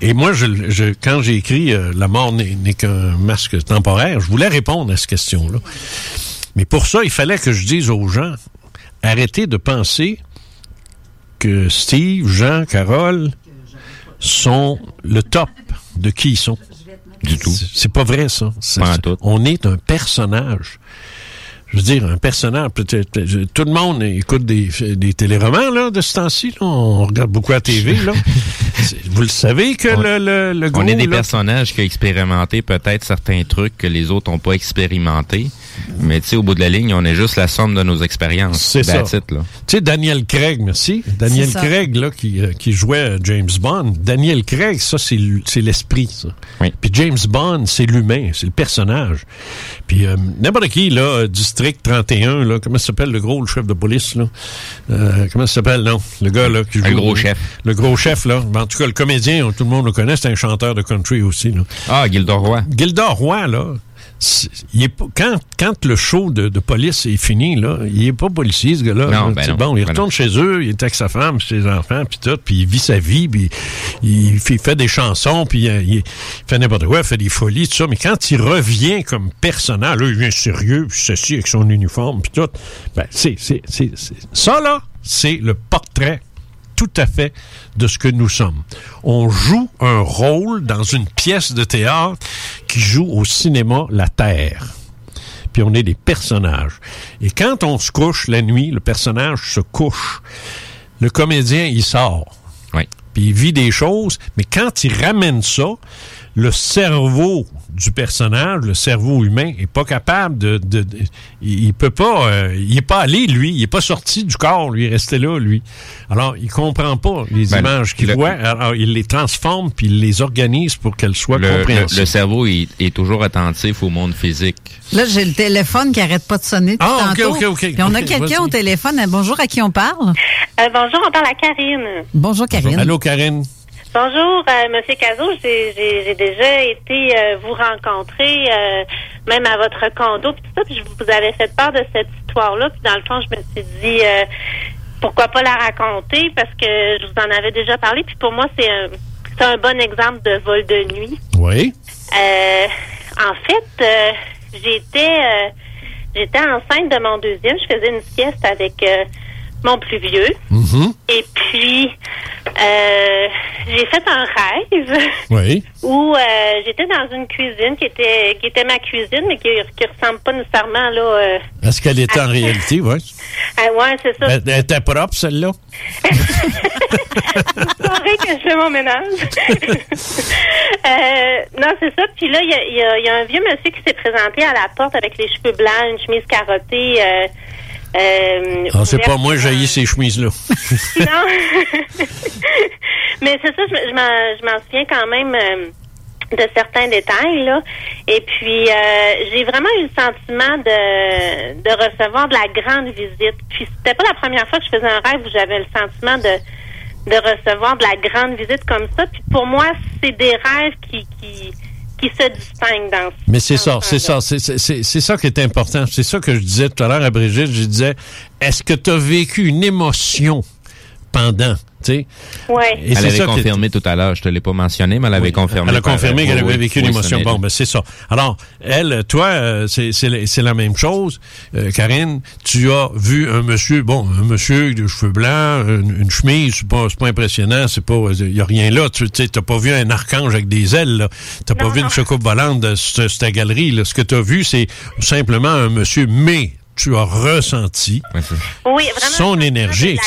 [SPEAKER 6] Et moi je, je- quand j'ai écrit euh, la mort n'est qu'un masque temporaire, je voulais répondre à cette question là. Mais pour ça, il fallait que je dise aux gens arrêtez de penser que Steve, Jean, Carole sont le top de qui ils sont.
[SPEAKER 8] Du tout.
[SPEAKER 6] C'est pas vrai, ça.
[SPEAKER 8] Pas.
[SPEAKER 6] On est un personnage. Je veux dire, un personnage, peut-être. Tout le monde écoute des, des téléromans, là, de ce temps-ci. là. On regarde beaucoup à TV, là. Vous le savez que
[SPEAKER 8] On-
[SPEAKER 6] le, le, le gros,
[SPEAKER 8] On est des
[SPEAKER 6] là,
[SPEAKER 8] personnages qui ont expérimenté peut-être certains trucs que les autres n'ont pas expérimenté. Mais tu sais, au bout de la ligne, on est juste la somme de nos expériences.
[SPEAKER 6] C'est ça.
[SPEAKER 8] That's it, là.
[SPEAKER 6] Tu sais, Daniel Craig, merci. Daniel. Craig, là, qui, euh, qui jouait euh, James Bond. Daniel Craig, ça, c'est l'esprit, ça. Puis James Bond, c'est l'humain, c'est le personnage. Puis euh, n'importe qui, là, District 31, là, comment ça s'appelle le gros, le chef de police, là? Euh, comment ça s'appelle, non? Le gars, là, qui joue...
[SPEAKER 8] Un gros chef.
[SPEAKER 6] Le gros chef, là. En tout cas, le comédien, tout le monde le connaît, c'est un chanteur de country aussi, là.
[SPEAKER 8] Ah, Gildor Roy.
[SPEAKER 6] Gildor Roy, là, il est pas- quand, quand le show de, de police est fini, là, il est pas policier, ce gars-là.
[SPEAKER 8] Non, ben
[SPEAKER 6] C'est
[SPEAKER 8] non,
[SPEAKER 6] bon, il
[SPEAKER 8] ben
[SPEAKER 6] retourne chez eux, il est avec sa femme, ses enfants, puis tout, puis il vit sa vie, puis il fait, il fait des chansons, puis euh, il, fait n'importe quoi, il fait des folies, tout ça. Mais quand il revient comme personnage, là, il vient sérieux, puis ceci avec son uniforme, puis tout, ben, c'est, c'est, c'est, c'est- ça, là, c'est le portrait tout à fait de ce que nous sommes. On joue un rôle dans une pièce de théâtre qui joue au cinéma la Terre. Puis on est des personnages. Et quand on se couche la nuit, le personnage se couche. Le comédien, il sort. Puis il vit des choses, mais quand il ramène ça, le cerveau du personnage, le cerveau humain, est pas capable de, de- de- il, peut pas, euh, il est pas allé lui, il est pas sorti du corps, lui, il est resté là lui. Alors il comprend pas les
[SPEAKER 8] Ben,
[SPEAKER 6] images qu'il
[SPEAKER 8] le-
[SPEAKER 6] voit, alors il les transforme puis il les organise pour qu'elles soient
[SPEAKER 8] Le, le-
[SPEAKER 6] compréhensibles.
[SPEAKER 8] le cerveau est, est toujours attentif au monde physique.
[SPEAKER 7] Là, j'ai le téléphone qui arrête pas de sonner depuis
[SPEAKER 8] Ah, ok,
[SPEAKER 7] tantôt.
[SPEAKER 8] ok, ok.
[SPEAKER 7] Puis on a quelqu'un au téléphone. Bonjour, à qui on parle?
[SPEAKER 17] Euh, bonjour, on parle à Karine.
[SPEAKER 7] Bonjour, Karine.
[SPEAKER 6] Allô, Karine.
[SPEAKER 17] Bonjour, euh, Monsieur Cazot. J'ai déjà été euh, vous rencontrer, euh, même à votre condo, puis tout ça. Puis je vous avais fait part de cette histoire-là. Puis dans le fond, je me suis dit, euh, pourquoi pas la raconter, parce que je vous en avais déjà parlé. Puis pour moi, c'est un, c'est un bon exemple de vol de nuit.
[SPEAKER 6] Oui.
[SPEAKER 17] En fait, j'étais j'étais enceinte de mon deuxième. Je faisais une sieste avec mon plus vieux.
[SPEAKER 6] Mhm.
[SPEAKER 17] Et puis, euh, j'ai fait un rêve
[SPEAKER 6] Oui.
[SPEAKER 17] où euh, j'étais dans une cuisine qui était qui était ma cuisine, mais qui, qui ressemble pas nécessairement là. Euh,
[SPEAKER 6] Est-ce qu'elle était en réalité, oui?
[SPEAKER 17] à- ouais, c'est ça.
[SPEAKER 6] Elle, elle était propre, celle-là?
[SPEAKER 17] C'est vrai que je fais mon ménage. Non, c'est ça. Puis là, il y a, il y a- il y a un vieux monsieur qui s'est présenté à la porte avec les cheveux blancs, une chemise carottée. Euh, euh,
[SPEAKER 6] Ah, c'est pas moi, j'ai ces chemises-là.
[SPEAKER 17] Non. Mais c'est ça, je m'en souviens quand même euh, de certains détails là. Et puis euh, j'ai vraiment eu le sentiment de, de recevoir de la grande visite. Puis c'était pas la première fois que je faisais un rêve où j'avais le sentiment de de recevoir de la grande visite comme ça. Puis pour moi, c'est des rêves qui qui qui se distinguent dans
[SPEAKER 6] Mais c'est ça, c'est ça, c'est- c'est c'est- c'est ça qui est important. C'est ça que je disais tout à l'heure à Brigitte. Je disais, est-ce que tu as vécu une émotion pendant, tu sais?
[SPEAKER 17] Ouais.
[SPEAKER 6] Et c'est
[SPEAKER 8] elle avait
[SPEAKER 6] ça qui est-
[SPEAKER 8] confirmé tout à l'heure, je te l'ai pas mentionné, mais elle avait confirmé.
[SPEAKER 6] Elle a confirmé qu'elle avait
[SPEAKER 8] oui,
[SPEAKER 6] vécu une émotion. Bon, ben c'est ça. Alors, elle, toi, euh, c'est c'est la- c'est la même chose. Euh, Karine, tu as vu un monsieur, bon, un monsieur avec des cheveux blancs, une, une chemise, c'est pas, pas impressionnant, c'est pas, il y a rien là. Tu sais, t'as pas vu un archange avec des ailes, là. T'as pas vu une soucoupe volante de cette cette galerie, là. Ce que t'as vu, c'est simplement un monsieur, mais tu as ressenti
[SPEAKER 17] Oui, vraiment.
[SPEAKER 6] son énergie.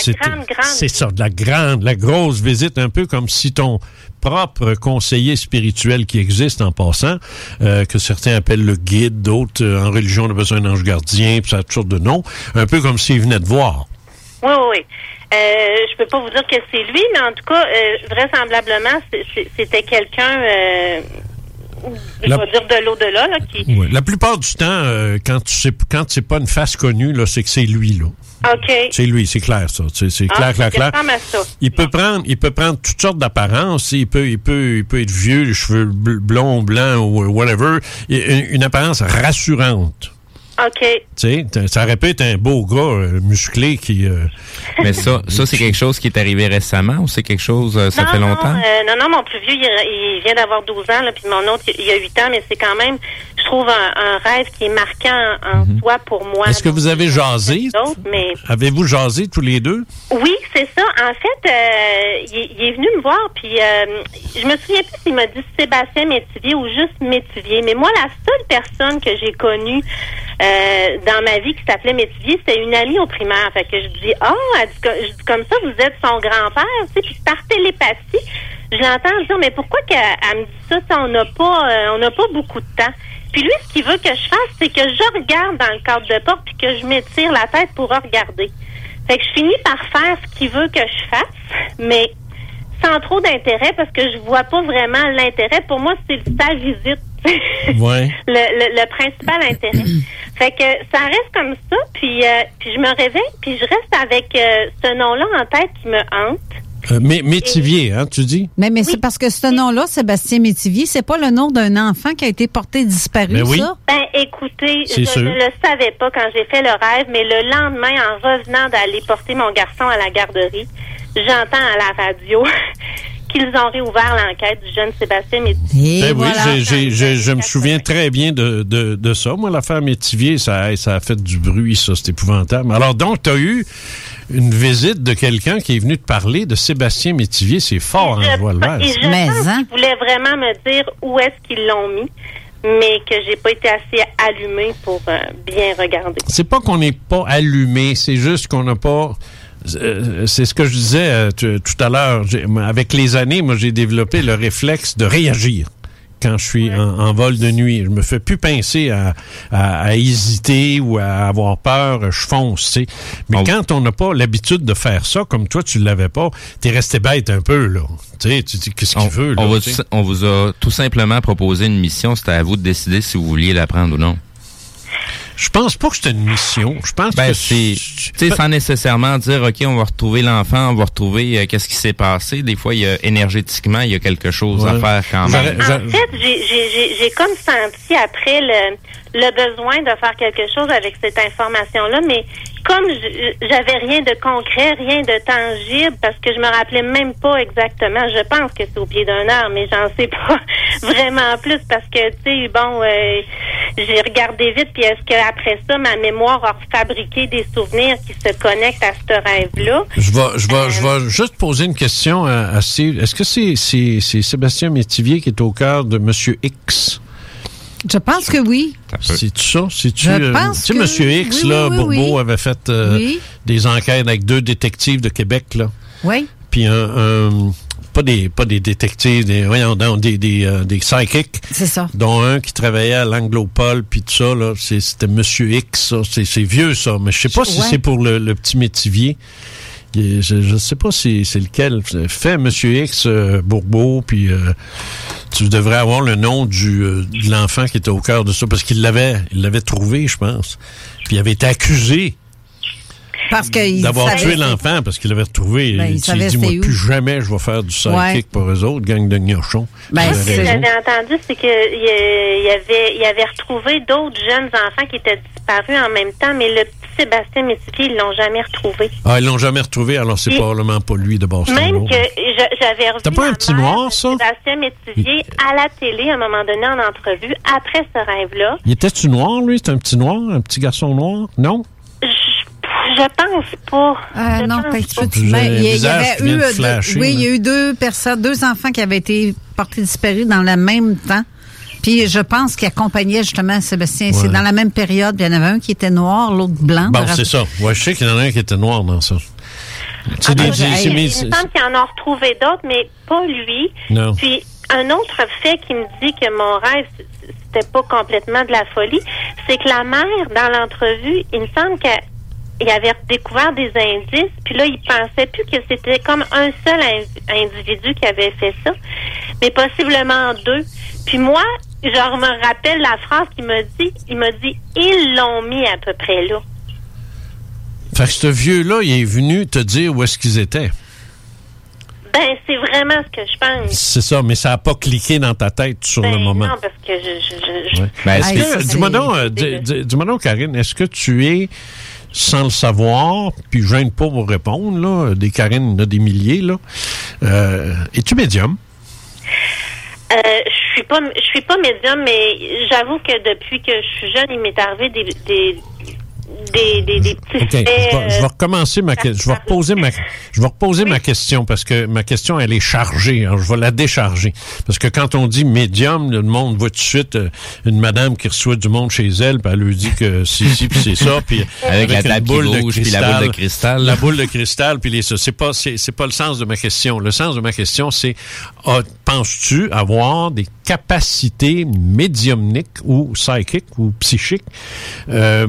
[SPEAKER 6] C'est ça, de la grande, la grosse visite, un peu comme si ton propre conseiller spirituel qui existe en passant, euh, que certains appellent le guide, d'autres euh, en religion on appelle ça un ange gardien, puis ça a toutes sortes de noms, un peu comme s'il venait de voir.
[SPEAKER 17] Oui, oui, oui. Euh, je peux pas vous dire que c'est lui, mais en tout cas, euh, vraisemblablement, c'était quelqu'un, euh, je
[SPEAKER 6] La-
[SPEAKER 17] vais dire de l'au-delà, là, qui...
[SPEAKER 6] La plupart du temps, euh, quand tu sais, quand c'est pas une face connue, là, c'est que c'est lui, là.
[SPEAKER 17] OK.
[SPEAKER 6] C'est lui, c'est clair, ça. C'est c'est
[SPEAKER 17] Ah,
[SPEAKER 6] clair, clair,
[SPEAKER 17] il
[SPEAKER 6] clair. Il peut prendre, il peut prendre toutes sortes d'apparences. Il peut, il peut, il peut être vieux, les cheveux bl- blonds, blancs ou whatever. Il- Une, une apparence rassurante.
[SPEAKER 17] OK.
[SPEAKER 6] Tu sais, ça aurait pu être un beau gars euh, musclé qui. euh,
[SPEAKER 8] Mais ça, ça c'est quelque chose qui est arrivé récemment ou c'est quelque chose, euh, ça
[SPEAKER 17] non,
[SPEAKER 8] fait
[SPEAKER 17] non,
[SPEAKER 8] longtemps?
[SPEAKER 17] euh, non, non, mon plus vieux, il, il vient d'avoir 12 ans, là, puis mon autre, il a 8 ans, mais c'est quand même, je trouve, un, un rêve qui est marquant en soi pour moi.
[SPEAKER 6] Mhm. Est-ce que vous avez jasé?
[SPEAKER 17] D'autres, mais
[SPEAKER 6] Avez-vous jasé tous les deux?
[SPEAKER 17] Oui, c'est ça. En fait, euh, il, est- il est venu me voir, puis euh, je me souviens plus s'il m'a dit Sébastien Métivier ou juste Métivier. Mais moi, la seule personne que j'ai connue euh, dans ma vie qui s'appelait Métivier, c'était une amie au primaire. Fait que je dis Ah, elle dit, co- je dis comme ça, vous êtes son grand-père, tu sais, puis par télépathie, je l'entends dire Mais pourquoi qu'elle elle me dit ça? On n'a pas, euh, on n'a pas beaucoup de temps? Puis lui, ce qu'il veut que je fasse, c'est que je regarde dans le cadre de porte puis que je m'étire la tête pour regarder. Fait que je finis par faire ce qu'il veut que je fasse, mais sans trop d'intérêt parce que je vois pas vraiment l'intérêt. Pour moi, c'est sa visite.
[SPEAKER 6] Ouais.
[SPEAKER 17] le, le, le principal intérêt. Fait que ça reste comme ça, puis, euh, puis je me réveille, puis je reste avec euh, ce nom-là en tête qui me hante.
[SPEAKER 6] Euh, Mé- Métivier, hein, tu dis?
[SPEAKER 7] Mais, mais c'est parce que ce nom-là, Sébastien Métivier, c'est pas le nom d'un enfant qui a été porté disparu,
[SPEAKER 6] Ben oui.
[SPEAKER 7] ça?
[SPEAKER 17] Ben, écoutez, je
[SPEAKER 6] sûr.
[SPEAKER 17] ne le savais pas quand j'ai fait le rêve, mais le lendemain, en revenant d'aller porter mon garçon à la garderie, j'entends à la radio qu'ils ont réouvert l'enquête du jeune Sébastien Métivier.
[SPEAKER 6] Ben oui, j'ai- j'ai- j'ai- je me souviens très bien de, de, de ça. Moi, l'affaire Métivier, ça, ça a fait du bruit, ça, c'est épouvantable. Alors, donc, tu as eu une visite de quelqu'un qui est venu te parler de Sébastien Métivier. C'est fort, hein, le verre.
[SPEAKER 17] Et je pense qu'ils voulaient vraiment me dire où est-ce qu'ils l'ont mis, mais que j'ai pas été assez allumée pour euh, bien regarder.
[SPEAKER 6] C'est pas qu'on n'est pas allumé, c'est juste qu'on n'a pas. Euh, C'est ce que je disais euh, tu- tout à l'heure. Avec les années, moi, j'ai développé le réflexe de réagir quand je suis en, en vol de nuit. Je me fais plus pincer à, à- à hésiter ou à avoir peur. Je fonce, tu sais. Mais quand on n'a pas l'habitude de faire ça, comme toi, tu l'avais pas, t'es resté bête un peu, là. Tu sais, tu dis, qu'est-ce qu'il veut, là?
[SPEAKER 8] On, va- on vous a tout simplement proposé une mission. C'était à vous de décider si vous vouliez la prendre ou non.
[SPEAKER 6] Je pense pas que c'était une mission. Je pense
[SPEAKER 8] Ben,
[SPEAKER 6] que
[SPEAKER 8] c'est, tu sais, sans nécessairement dire, OK, on va retrouver l'enfant, on va retrouver euh, qu'est-ce qui s'est passé. Des fois, il y a, énergétiquement, il y a quelque chose à faire quand même.
[SPEAKER 17] En fait, j'ai- j'ai j'ai- j'ai comme senti après le, le besoin de faire quelque chose avec cette information-là, mais comme j'avais rien de concret, rien de tangible, parce que je me rappelais même pas exactement, je pense que c'est au pied d'un heure, mais j'en sais pas vraiment plus parce que, tu sais, bon, euh, j'ai regardé vite, puis est-ce qu'après ça, ma mémoire a fabriqué des souvenirs qui se connectent à ce rêve-là?
[SPEAKER 6] Je vais, je vais, je vais juste poser une question à, à Steve. Est-ce que c'est, c'est, c'est Sébastien Métivier qui est au cœur de Monsieur X?
[SPEAKER 7] Je pense que oui.
[SPEAKER 6] C'est ça? C'est-tu,
[SPEAKER 7] Je
[SPEAKER 6] euh,
[SPEAKER 7] pense
[SPEAKER 6] tu sais,
[SPEAKER 7] que-
[SPEAKER 6] Monsieur X,
[SPEAKER 7] oui,
[SPEAKER 6] là,
[SPEAKER 7] oui,
[SPEAKER 6] Bourbeau
[SPEAKER 7] oui.
[SPEAKER 6] avait fait euh,
[SPEAKER 7] Oui.
[SPEAKER 6] des enquêtes avec deux détectives de Québec, là.
[SPEAKER 7] Oui.
[SPEAKER 6] Puis un, un- pas des, pas des détectives, des, voyons donc, des, des, euh, des psychics.
[SPEAKER 7] C'est ça.
[SPEAKER 6] Dont un qui travaillait à l'Anglopole, puis tout ça, là. C'était Monsieur X, ça. C'est, c'est vieux, ça. Mais je sais pas si
[SPEAKER 7] Ouais.
[SPEAKER 6] c'est pour le, le petit métivier. Je ne sais pas si c'est lequel. Fait Monsieur X, euh, Bourbeau, puis euh, tu devrais avoir le nom du, euh, de l'enfant qui était au cœur de ça, parce qu'il l'avait, il l'avait trouvé, je pense. Puis il avait été accusé
[SPEAKER 7] Parce
[SPEAKER 6] d'avoir
[SPEAKER 7] savait
[SPEAKER 6] tué
[SPEAKER 7] c'était-
[SPEAKER 6] l'enfant parce qu'il l'avait retrouvé.
[SPEAKER 7] Ben, il
[SPEAKER 6] il s'est dit, moi,
[SPEAKER 7] c'était où.
[SPEAKER 6] plus jamais je vais faire du sidekick
[SPEAKER 7] Ouais.
[SPEAKER 6] pour eux autres, gang de gnochons.
[SPEAKER 7] Ben,
[SPEAKER 17] Moi,
[SPEAKER 6] avait
[SPEAKER 17] ce que j'avais entendu, c'est qu'il y avait, il avait retrouvé d'autres jeunes enfants qui étaient disparus en même temps, mais le petit Sébastien Métivier, ils l'ont jamais retrouvé.
[SPEAKER 6] Ah, ils l'ont jamais retrouvé, alors c'est
[SPEAKER 17] Et-
[SPEAKER 6] probablement pas lui de Boston.
[SPEAKER 17] Même que je- j'avais revu
[SPEAKER 6] T'as pas un petit noir, ça?
[SPEAKER 17] Sébastien Métivier à la télé à un moment donné en entrevue après ce rêve-là.
[SPEAKER 6] Il était-tu noir, lui? C'est un petit noir, un petit garçon noir? Non?
[SPEAKER 17] Je pense pas.
[SPEAKER 7] Euh,
[SPEAKER 17] Je
[SPEAKER 7] non,
[SPEAKER 17] pense pas.
[SPEAKER 7] Mais
[SPEAKER 6] un
[SPEAKER 7] il y, avait eu,
[SPEAKER 6] de
[SPEAKER 7] deux-
[SPEAKER 6] flasher,
[SPEAKER 7] oui, il y a eu deux personnes, deux enfants qui avaient été portés disparus dans le même temps. Puis je pense qu'ils accompagnaient justement Sébastien. C'est dans la même période. Il y en avait un qui était noir, l'autre blanc.
[SPEAKER 6] Bon, c'est ça. Ouais, je sais qu'il y en a un qui était noir dans ça. C'est des-
[SPEAKER 17] Ah,
[SPEAKER 6] c'est-
[SPEAKER 17] il, il me semble qu'il en a retrouvé d'autres, mais pas lui.
[SPEAKER 6] Non.
[SPEAKER 17] Puis un autre fait qui me dit que mon rêve c'était pas complètement de la folie, c'est que la mère dans l'entrevue, il me semble qu'il avait découvert des indices, puis là il pensait plus que c'était comme un seul in- individu qui avait fait ça, mais possiblement deux. Puis moi, genre me rappelle la phrase qu'il m'a dit, il m'a dit ils l'ont mis à peu près là.
[SPEAKER 6] Fait que ce vieux-là, il est venu te dire où est-ce qu'ils étaient.
[SPEAKER 17] Ben c'est vraiment ce que je pense.
[SPEAKER 6] C'est ça, mais ça n'a pas cliqué dans ta tête sur
[SPEAKER 17] Ben
[SPEAKER 6] le moment.
[SPEAKER 17] Non, parce que je, je, je- je-
[SPEAKER 6] Ouais.
[SPEAKER 8] Ben,
[SPEAKER 6] Est-ce que, dis-moi donc, euh, dis- dis- dis-moi donc, Karine, est-ce que tu es, sans le savoir, puis je gêne pas pour répondre, là, des Karine, il y en a des milliers, là, euh, es-tu médium?
[SPEAKER 17] Euh, je suis pas, je suis pas médium, mais j'avoue que depuis que je suis jeune, il m'est arrivé des, des, des, des petits
[SPEAKER 6] OK. Je vais, je vais
[SPEAKER 17] euh,
[SPEAKER 6] recommencer ma question. Je vais reposer ma, je vais reposer ma question parce que ma question, elle est chargée. Alors, je vais la décharger. Parce que quand on dit médium, le monde voit tout de suite euh, une madame qui reçoit du monde chez elle, puis elle lui dit que c'est ci, puis c'est ça, puis
[SPEAKER 8] Avec la
[SPEAKER 6] une
[SPEAKER 8] puis boule de cristal.
[SPEAKER 6] La boule de cristal, puis les ça. C'est pas, c'est, c'est pas le sens de ma question. Le sens de ma question, c'est ah, penses-tu avoir des capacités médiumniques ou psychiques ou psychiques euh,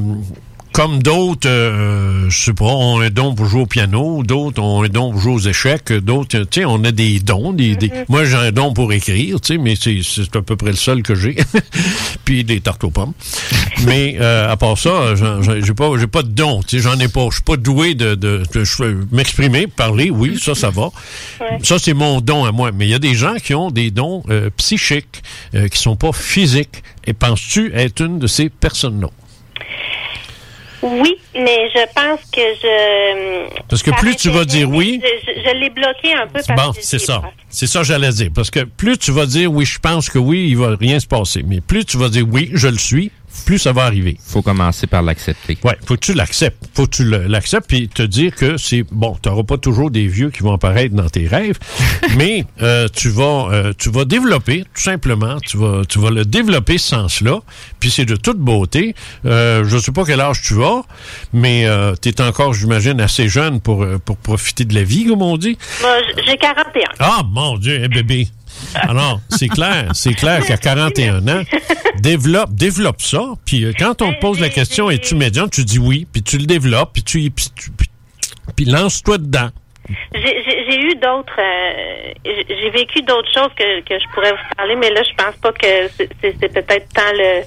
[SPEAKER 6] comme d'autres, euh, je sais pas, ont un don pour jouer au piano, d'autres ont un don pour jouer aux échecs, d'autres, tu sais, on a des dons. Des, des- Moi, j'ai un don pour écrire, tu sais, mais c'est, c'est à peu près le seul que j'ai. Puis des tartes aux pommes. mais euh, à part ça, j'ai pas, j'ai pas de don, tu sais, j'en ai pas. Je suis pas doué de, de, de- m'exprimer, parler, oui, ça, ça va. Ça, c'est mon don à moi. Mais il y a des gens qui ont des dons euh, psychiques, euh, qui sont pas physiques. Et penses-tu être une de ces personnes-là?
[SPEAKER 17] Oui, mais je pense que je.
[SPEAKER 6] Parce que plus tu vas dire oui-
[SPEAKER 17] Je, je- je l'ai bloqué un peu parce
[SPEAKER 6] Bon, c'est ça. C'est ça que j'allais dire. Parce que plus tu vas dire oui, je pense que oui, il va rien se passer. Mais plus tu vas dire oui, je le suis, plus ça va arriver.
[SPEAKER 8] Faut commencer par l'accepter.
[SPEAKER 6] Ouais, faut que tu l'acceptes. Faut que tu l'acceptes puis te dire que c'est bon. Tu n'auras pas toujours des vieux qui vont apparaître dans tes rêves, mais euh, tu vas euh, tu vas développer tout simplement. Tu vas tu vas le développer ce sens-là. Puis c'est de toute beauté. Euh, je sais pas quel âge tu as, mais euh, tu es encore, j'imagine, assez jeune pour euh, pour profiter de la vie, comme on dit.
[SPEAKER 17] J'ai 41.
[SPEAKER 6] Ah, mon Dieu, bébé. Alors, c'est clair, c'est clair qu'à 41 ans, développe, développe ça. Puis euh, quand on te pose la question, es-tu médium, tu dis oui, puis tu le développes, puis, tu- puis- puis lance-toi dedans.
[SPEAKER 17] J'ai- eu d'autres. euh, j'ai vécu d'autres choses que, que je pourrais vous parler, mais là, je pense pas que c'est- peut-être tant le,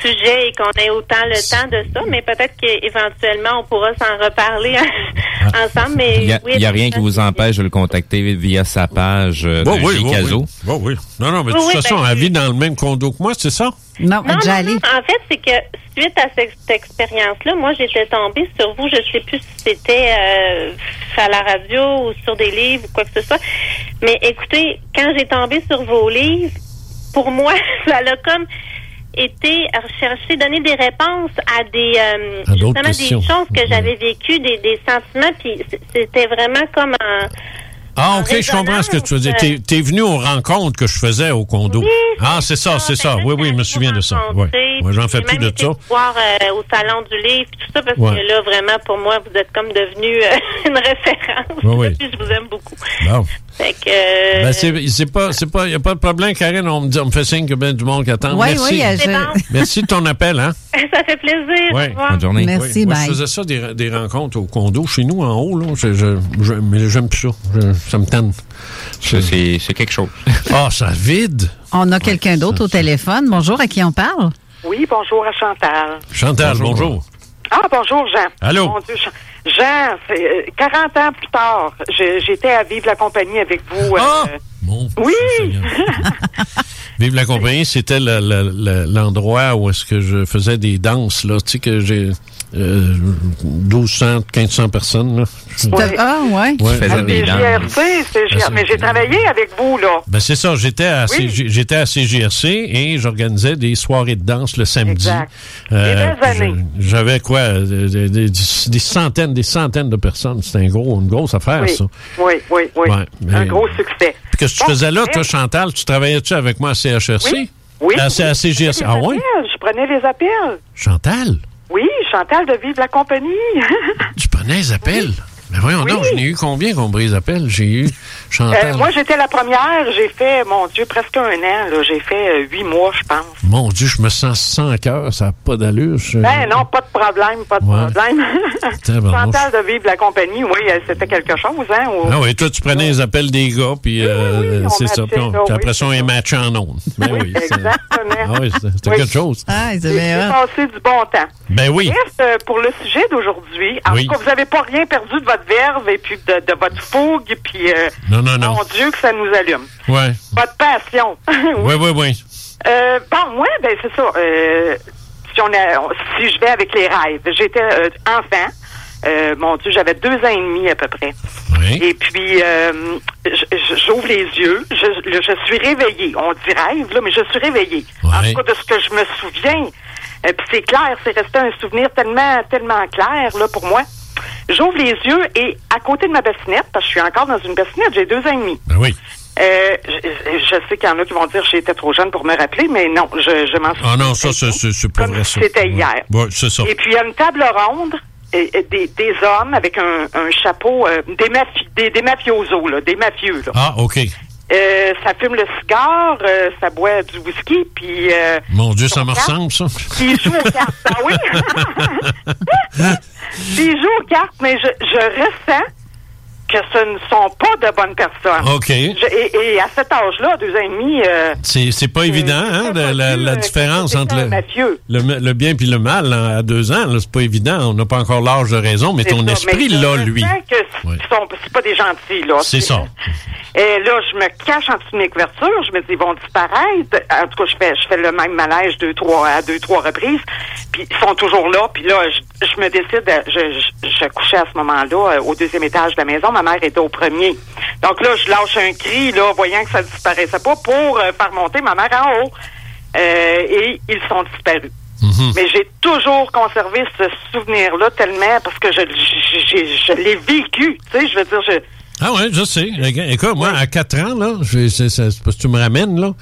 [SPEAKER 17] sujet et qu'on ait autant le temps de ça, mais peut-être qu'éventuellement, on pourra s'en reparler ensemble. Mais
[SPEAKER 8] Il n'y a,
[SPEAKER 17] oui,
[SPEAKER 8] il y a rien qui vous empêche de le contacter via sa page euh, de
[SPEAKER 6] Oh, oui,
[SPEAKER 8] chez
[SPEAKER 6] oui,
[SPEAKER 8] Caso.
[SPEAKER 6] oui. Oh, oui. Non, non, mais de
[SPEAKER 17] Oui,
[SPEAKER 6] toute façon,
[SPEAKER 17] ben,
[SPEAKER 6] elle vit dans le même condo que moi, c'est ça?
[SPEAKER 7] Non,
[SPEAKER 17] Non, non, non. En fait, c'est que suite à cette, expérience-là, moi, j'étais tombée sur vous. Je sais plus si c'était euh, à la radio ou sur des livres ou quoi que ce soit. Mais écoutez, quand j'ai tombé sur vos livres, pour moi, ça a comme été rechercher, donner des réponses à des euh,
[SPEAKER 6] À
[SPEAKER 17] justement des choses que j'avais vécues, des, des sentiments, puis c'était vraiment comme un
[SPEAKER 6] Ah, OK, je comprends ce que tu veux dire. T'es es venu aux rencontres que je faisais au condo. ah, c'est ça, c'est ça. Oui, oui, je me souviens de ça. Oui, ouais, j'en fais plus de ça.
[SPEAKER 17] voir euh, au salon du livre, tout ça, parce
[SPEAKER 6] Ouais.
[SPEAKER 17] que là, vraiment, pour moi, vous êtes comme devenu euh, une référence.
[SPEAKER 6] Ouais.
[SPEAKER 17] Puis je vous aime beaucoup.
[SPEAKER 6] Bon.
[SPEAKER 17] Fait que. euh,
[SPEAKER 6] Ben, c'est c'est pas, c'est pas, y a pas de problème, Karine. On me dit, on me fait signe que ben du monde qui attend.
[SPEAKER 7] Oui,
[SPEAKER 6] Merci.
[SPEAKER 7] oui,
[SPEAKER 17] C'est
[SPEAKER 7] je-
[SPEAKER 17] bon.
[SPEAKER 6] Merci de ton appel, hein?
[SPEAKER 17] ça fait plaisir.
[SPEAKER 8] Bonne journée.
[SPEAKER 7] Merci,
[SPEAKER 6] Oui. Moi, je faisais ça, des, des rencontres au condo chez nous en haut. Là. Je, je, je- mais j'aime plus ça. Je- ça me tente.
[SPEAKER 8] C'est c'est quelque chose.
[SPEAKER 6] Ah, ça vide.
[SPEAKER 7] On a quelqu'un d'autre au téléphone. Bonjour, à qui on parle?
[SPEAKER 18] Oui, bonjour à Chantal.
[SPEAKER 6] Chantal, bonjour.
[SPEAKER 18] Ah, bonjour, Jean.
[SPEAKER 6] Allô?
[SPEAKER 18] Mon Dieu, Jean, Jean, c'est, euh, 40 ans plus tard, j'étais à vivre la compagnie avec vous. euh, Oui!
[SPEAKER 6] Vive la compagnie, c'était le- le- le- l'endroit où est-ce que je faisais des danses, là. Tu sais que j'ai euh, 1200, 1500 personnes, là.
[SPEAKER 7] Ah, ouais.
[SPEAKER 6] Ouais.
[SPEAKER 18] C'est JRC, c'est JRC. Mais j'ai travaillé avec vous, là.
[SPEAKER 6] Ben c'est ça, j'étais à,
[SPEAKER 18] Oui.
[SPEAKER 6] J'étais à CGRC et j'organisais des soirées de danse le samedi.
[SPEAKER 18] Exact.
[SPEAKER 6] Euh,
[SPEAKER 18] Des
[SPEAKER 6] J'avais quoi, euh, des, des- des centaines, des centaines de personnes. C'était un gros, une grosse affaire,
[SPEAKER 18] Oui,
[SPEAKER 6] ça.
[SPEAKER 18] oui, oui, oui.
[SPEAKER 6] Ouais, mais-
[SPEAKER 18] Un gros succès.
[SPEAKER 6] Qu'est-ce que tu
[SPEAKER 18] Bon,
[SPEAKER 6] faisais là, toi, Chantal? Tu travaillais-tu avec moi à CHRC?
[SPEAKER 18] Oui. Oui.
[SPEAKER 6] À, à CGRC. Ah ouais?
[SPEAKER 18] Je prenais les appels.
[SPEAKER 6] Chantal,
[SPEAKER 18] Oui, Chantal de Vive la compagnie.
[SPEAKER 6] tu prenais les appels? Mais voyons
[SPEAKER 18] Oui.
[SPEAKER 6] donc, j'en ai eu combien qu'on brise appels? J'ai eu Chantal.
[SPEAKER 18] Euh, moi, j'étais la première. J'ai fait, mon Dieu, presque un an. là. J'ai fait euh, huit mois, je pense.
[SPEAKER 6] Mon Dieu, je me sens sans cœur, ça n'a pas d'allure. je-
[SPEAKER 18] Ben non, pas de problème, pas de
[SPEAKER 6] Ouais.
[SPEAKER 18] problème. Chantal de Vive la compagnie, oui, c'était quelque chose, hein.
[SPEAKER 6] Ah oui, toi, tu prenais les appels des gars, puis euh, c'est ça. Puis, on- après
[SPEAKER 18] oui,
[SPEAKER 6] ça, on est matché en ondes. Ben oui.
[SPEAKER 18] Exactement.
[SPEAKER 6] Ah oui, c'était quelque chose.
[SPEAKER 7] Ah, ils
[SPEAKER 18] J'ai
[SPEAKER 7] avaient
[SPEAKER 18] passé du bon temps.
[SPEAKER 6] Ben oui.
[SPEAKER 18] Bref, euh, pour le sujet d'aujourd'hui, en tout cas, vous n'avez pas rien perdu de votre verve et puis de, de votre fougue, puis euh,
[SPEAKER 6] Non, non, non.
[SPEAKER 18] mon Dieu que ça nous allume.
[SPEAKER 6] Ouais.
[SPEAKER 18] Votre passion.
[SPEAKER 6] Oui, oui, oui.
[SPEAKER 18] Euh, bon, moi, ben c'est ça. Euh, si, on a, on- si je vais avec les rêves, j'étais euh, enfant. Euh, mon Dieu, j'avais deux ans et demi à peu près. Et puis, euh, j'ouvre les yeux, je, je suis réveillée. On dit rêve, là, mais je suis réveillée. En tout cas, de ce que je me souviens. Euh, puis c'est clair, c'est resté un souvenir tellement, tellement clair là pour moi. J'ouvre les yeux et à côté de ma bassinette, parce que je suis encore dans une bassinette, j'ai deux ans et demi.
[SPEAKER 6] Ben oui.
[SPEAKER 18] Euh, je, je sais qu'il y en a qui vont dire que j'étais trop jeune pour me rappeler, mais non, je, je m'en souviens.
[SPEAKER 6] Ah non, ça, c'est- pas vrai,
[SPEAKER 18] c'était hier.
[SPEAKER 6] C'est ça.
[SPEAKER 18] Et puis, il y a une table ronde, et, et des, des hommes avec un, un chapeau, euh, des, mafi- des, des mafiosos, là, des mafieux. Là.
[SPEAKER 6] Ah, OK.
[SPEAKER 18] Euh, ça fume le cigare, euh, ça boit du whisky, puis... Euh,
[SPEAKER 6] Mon Dieu, ça me ressemble, ça.
[SPEAKER 18] puis ils jouent aux cartes. Ah oui? puis ils jouent aux cartes, mais je, je ressens que ce ne sont pas de bonnes personnes.
[SPEAKER 6] OK.
[SPEAKER 18] Je- et, et à cet âge-là, deux ans et demi... euh,
[SPEAKER 6] C'est c'est pas évident, hein, la, la différence entre le, le, le bien puis le mal hein, à deux ans. C'est pas évident. On n'a pas encore l'âge de raison, mais
[SPEAKER 18] c'est
[SPEAKER 6] ton
[SPEAKER 18] ça.
[SPEAKER 6] esprit,
[SPEAKER 18] Mais
[SPEAKER 6] là, lui.
[SPEAKER 18] ressens que c-
[SPEAKER 6] Ouais.
[SPEAKER 18] sont- c'est pas des gentils, là.
[SPEAKER 6] C'est ça.
[SPEAKER 18] Et là, je me cache en dessous de mes couvertures. Je me dis, ils vont disparaître. En tout cas, je fais, je fais le même manège deux, trois, à deux, trois reprises. Puis ils sont toujours là. Puis là, je, je me décide, à- je, je, je couchais à ce moment-là euh, au deuxième étage de la maison. Ma mère était au premier. Donc là, je lâche un cri, là, voyant que ça disparaissait pas pour euh, faire monter ma mère en haut. Euh, et ils sont disparus. Mais j'ai toujours conservé ce souvenir-là tellement parce que je, je, je- je l'ai vécu. Tu sais, je veux dire, je,
[SPEAKER 6] Ah ouais, je sais. Écoute, moi, à 4 ans, là, je- que tu me ramènes, là,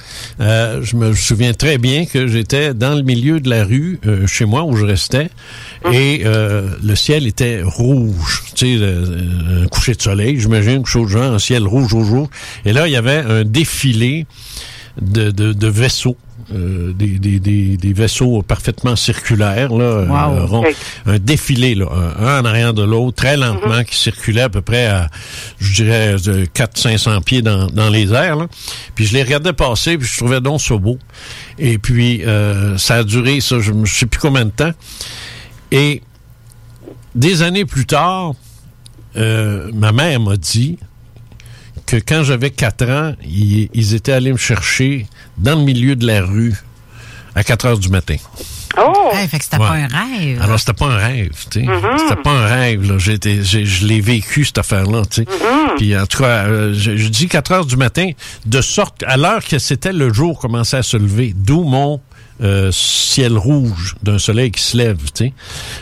[SPEAKER 6] euh, je me souviens très bien que j'étais dans le milieu de la rue, euh, chez moi, où je restais, et euh, le ciel était rouge. Tu sais, le- un coucher de soleil, j'imagine, quelque chose de genre, un ciel rouge, rouge, rouge. Et là, il y avait un défilé de, de, de vaisseaux. euh, des, des, des, des vaisseaux parfaitement circulaires, là, euh,
[SPEAKER 19] Wow.
[SPEAKER 6] ronds. Un défilé, là, un, un en arrière de l'autre, très lentement, qui circulait à peu près à, je dirais, 400-500 pieds dans, dans les airs. Là. Puis je les regardais passer, puis je trouvais donc ça beau. Et puis, euh, ça a duré, ça, je ne sais plus combien de temps. Et des années plus tard, euh, ma mère m'a dit que quand j'avais 4 ans, ils, ils étaient allés me chercher dans le milieu de la rue à 4 heures du matin.
[SPEAKER 18] Oh!
[SPEAKER 7] fait que c'était
[SPEAKER 6] Ouais.
[SPEAKER 7] pas un rêve.
[SPEAKER 6] Alors, c'était pas un rêve, tu sais.
[SPEAKER 7] Mhm.
[SPEAKER 6] C'était pas un rêve, là. Je l'ai vécu, cette affaire-là, tu sais. Puis, en tout cas, euh, je, je dis 4 heures du matin, de sorte, à l'heure que c'était le jour commençait à se lever, d'où mon euh, ciel rouge d'un soleil qui se lève, tu sais,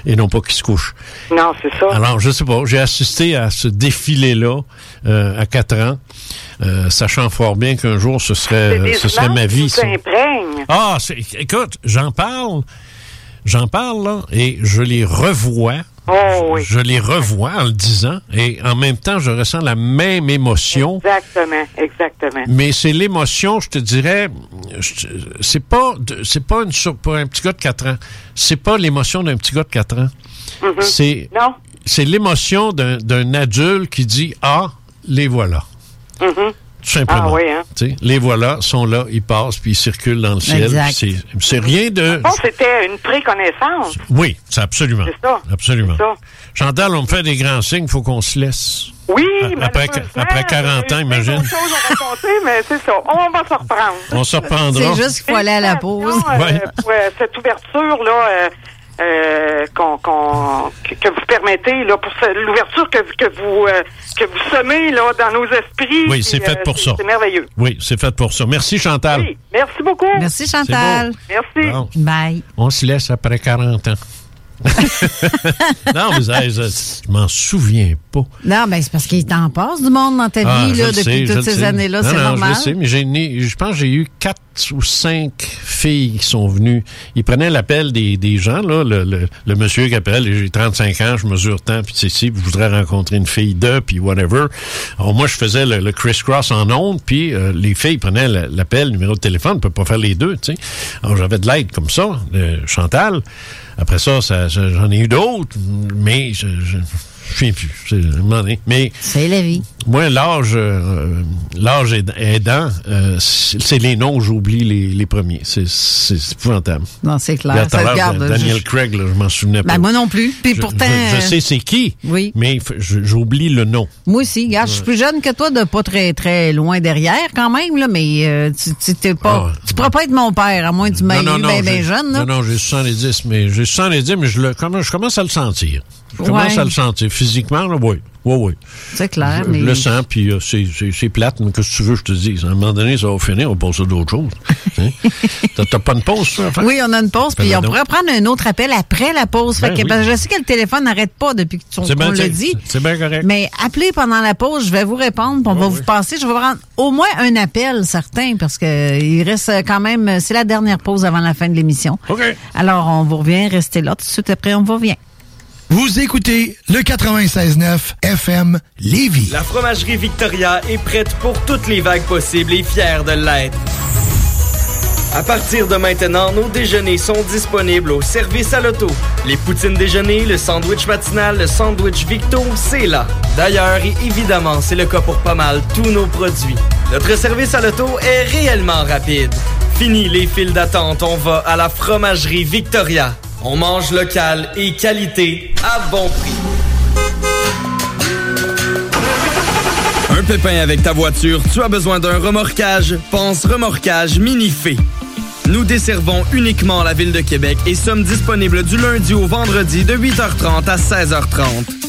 [SPEAKER 6] et non pas qui se couche.
[SPEAKER 18] Non, c'est ça.
[SPEAKER 6] Alors, je sais pas, j'ai assisté à ce défilé-là euh, à 4 ans, euh, sachant fort bien qu'un jour, ce serait, ce serait ma vie. ça. Ah, c'est- écoute, j'en parle, j'en parle, là, et je les revois.
[SPEAKER 18] Oh,
[SPEAKER 6] je, je les revois en le disant, et en même temps, je ressens la même émotion.
[SPEAKER 18] Exactement, exactement.
[SPEAKER 6] Mais c'est l'émotion, je te dirais, c'est pas, c'est pas une pour un petit gars de 4 ans. C'est pas l'émotion d'un petit gars de 4 ans. C'est,
[SPEAKER 18] Non.
[SPEAKER 6] c'est l'émotion d'un, d'un adulte qui dit, ah, les voilà. Tout simplement.
[SPEAKER 18] Ah oui, hein?
[SPEAKER 6] Tu sais, Les voilà, sont là, ils passent, puis ils circulent dans le ciel. C'est rien de...
[SPEAKER 18] Bon, c'était une préconnaissance.
[SPEAKER 6] Oui, c'est absolument.
[SPEAKER 18] C'est ça.
[SPEAKER 6] Absolument.
[SPEAKER 18] Ça.
[SPEAKER 6] Chantal, on me fait des grands signes, faut qu'on se laisse.
[SPEAKER 18] Oui,
[SPEAKER 6] A- après, après 40 ans, imagine.
[SPEAKER 18] D'autres choses à raconter, mais c'est ça. On va se reprendre.
[SPEAKER 6] On se reprendra.
[SPEAKER 7] C'est juste qu'il faut aller à la pause.
[SPEAKER 18] Euh, pour, euh, cette ouverture-là, euh, euh, qu'on, qu'on- que, que vous permettez, là, pour ce- l'ouverture que, que vous euh, que vous semez là, dans nos esprits.
[SPEAKER 6] Oui, c'est fait
[SPEAKER 18] euh,
[SPEAKER 6] pour
[SPEAKER 18] c'est-
[SPEAKER 6] ça.
[SPEAKER 18] C'est merveilleux.
[SPEAKER 6] Oui, c'est fait pour ça. Merci, Chantal.
[SPEAKER 18] Oui, merci beaucoup.
[SPEAKER 7] Merci, Chantal.
[SPEAKER 18] Merci.
[SPEAKER 6] Bon.
[SPEAKER 7] Bye.
[SPEAKER 6] On se laisse après 40 ans. non, mais je, je m'en souviens pas.
[SPEAKER 7] Non, ben c'est parce qu'il t'en passe du monde dans ta
[SPEAKER 6] Ah,
[SPEAKER 7] vie là, depuis
[SPEAKER 6] sais,
[SPEAKER 7] toutes ces années-là, c'est normal.
[SPEAKER 6] Je le sais, mais j'ai je pense que j'ai eu quatre ou cinq filles qui sont venues. Ils prenaient l'appel des, des gens, là, le, le, le monsieur qui appelle, j'ai 35 ans, je mesure tant, puis c'est si, je voudrais rencontrer une fille de, puis whatever. Alors moi, je faisais le, le criss-cross en ondes, puis euh, les filles prenaient la- l'appel, le numéro de téléphone, on peut pas faire les deux, tu sais. Alors j'avais de l'aide comme ça, de Chantal. Après ça, ça j'en ai eu d'autres, mais je... je je me souviens plus. Mais
[SPEAKER 7] c'est la vie.
[SPEAKER 6] Moi, l'âge, euh, l'âge aid- aidant, euh, c'est les noms, j'oublie les, les premiers. C'est c'est- épouvantable.
[SPEAKER 7] Non, c'est clair.
[SPEAKER 6] Là,
[SPEAKER 7] Ça regarde.
[SPEAKER 6] Daniel
[SPEAKER 7] je-
[SPEAKER 6] Craig, là, je m'en souvenais pas.
[SPEAKER 7] Ben, moi non plus. Puis
[SPEAKER 6] Je-
[SPEAKER 7] pourtant.
[SPEAKER 6] je, je sais c'est qui,
[SPEAKER 7] Oui.
[SPEAKER 6] mais j'oublie le nom.
[SPEAKER 7] Moi aussi, regarde, je suis plus jeune que toi, de pas très très loin derrière quand même, là, mais euh, tu, tu, t'es pas, tu pourras pas être mon père, à moins que tu m'aies eu bien jeune. Là.
[SPEAKER 6] non, non, j'ai 70, mais j'ai 70, mais je, le, comment, je commence à le sentir. Je commence
[SPEAKER 7] Ouais.
[SPEAKER 6] à le sentir. Physiquement, là, oui. Oui, oui.
[SPEAKER 7] C'est clair,
[SPEAKER 6] Je,
[SPEAKER 7] mais.
[SPEAKER 6] le sens, puis euh, c'est- plate, mais qu'est-ce que tu veux je te dise? À un moment donné, ça va finir, on va passer à d'autres choses. Hein? T'as pas une pause, ça?
[SPEAKER 7] Oui, on a une pause, puis
[SPEAKER 6] Fais-le
[SPEAKER 7] on
[SPEAKER 6] donc.
[SPEAKER 7] pourrait prendre un autre appel après la pause. Fait
[SPEAKER 6] Ben
[SPEAKER 7] que,
[SPEAKER 6] oui.
[SPEAKER 7] parce que je sais que le téléphone n'arrête pas depuis que tu- le dit.
[SPEAKER 6] C'est bien correct.
[SPEAKER 7] Mais appelez pendant la pause, je vais vous répondre, puis on va vous passer. Je vais prendre au moins un appel, certain, parce que il reste quand même. C'est la dernière pause avant la fin de l'émission.
[SPEAKER 6] OK.
[SPEAKER 7] Alors, on vous revient, restez là. Tout de suite après, on vous revient.
[SPEAKER 12] Vous écoutez le 96.9 FM Lévis.
[SPEAKER 11] La fromagerie Victoria est prête pour toutes les vagues possibles et fière de l'être. À partir de maintenant, nos déjeuners sont disponibles au service à l'auto. Les poutines déjeuner, le sandwich matinal, le sandwich Victo, c'est là. D'ailleurs, évidemment, c'est le cas pour pas mal tous nos produits. Notre service à l'auto est réellement rapide. Fini les files d'attente, on va à la fromagerie Victoria. On mange local et qualité à bon prix. Un pépin avec ta voiture, tu as besoin d'un remorquage? Pense remorquage Minifé. Nous desservons uniquement la ville de Québec et sommes disponibles du lundi au vendredi de 8h30 à 16h30.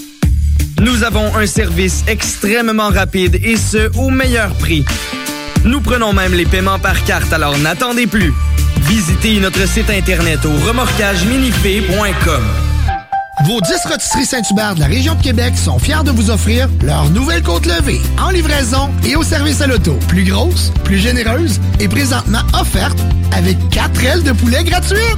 [SPEAKER 11] Nous avons un service extrêmement rapide et ce, au meilleur prix. Nous prenons même les paiements par carte, alors n'attendez plus. Visitez notre site internet au remorquageminifé.com.
[SPEAKER 12] Vos 10 rôtisseries Saint-Hubert de la région de Québec sont fiers de vous offrir leur nouvelle côte levée en livraison et au service à l'auto. Plus grosse, plus généreuse et présentement offerte avec 4 ailes de poulet gratuites.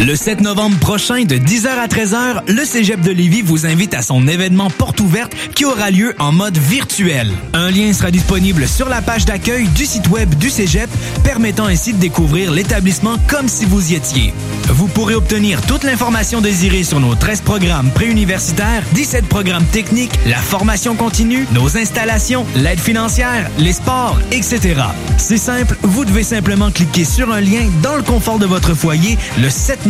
[SPEAKER 3] Le 7 novembre prochain, de 10h à 13h, le Cégep de Lévis vous invite à son événement porte ouverte qui aura lieu en mode virtuel. Un lien sera disponible sur la page d'accueil du site web du Cégep, permettant ainsi de découvrir l'établissement comme si vous y étiez. Vous pourrez obtenir toute l'information désirée sur nos 13 programmes préuniversitaires, 17 programmes techniques, la formation continue, nos installations, l'aide financière, les sports, etc. C'est simple, vous devez simplement cliquer sur un lien dans le confort de votre foyer le 7 novembre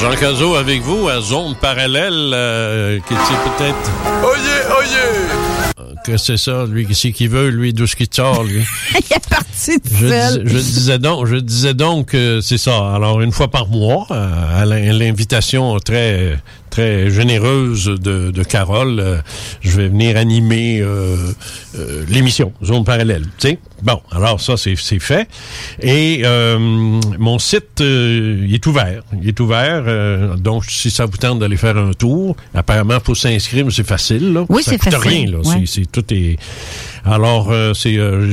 [SPEAKER 6] Jean Cazot avec vous à Zone Parallèle, euh, qui est peut-être...
[SPEAKER 20] Oyez, oyez!
[SPEAKER 6] Que c'est ça, lui, qu'est-ce qu'il veut, lui, d'où ce qu'il sort, lui?
[SPEAKER 7] Il est parti tout
[SPEAKER 6] Je, dis- je disais donc, je disais donc que c'est ça. Alors une fois par mois, euh, à l'in- l'invitation très très généreuse de, de Carole, euh, je vais venir animer euh, euh, l'émission Zone Parallèle. Sais, bon, alors ça c'est fait. Et mon site il est ouvert, il est ouvert. donc si ça vous tente d'aller faire un tour, apparemment faut s'inscrire, mais c'est facile. Là.
[SPEAKER 7] Oui,
[SPEAKER 6] ça
[SPEAKER 7] c'est
[SPEAKER 6] coûte
[SPEAKER 7] facile,
[SPEAKER 6] rien. Là.
[SPEAKER 7] ouais.
[SPEAKER 6] C'est- tout est. Alors c'est euh,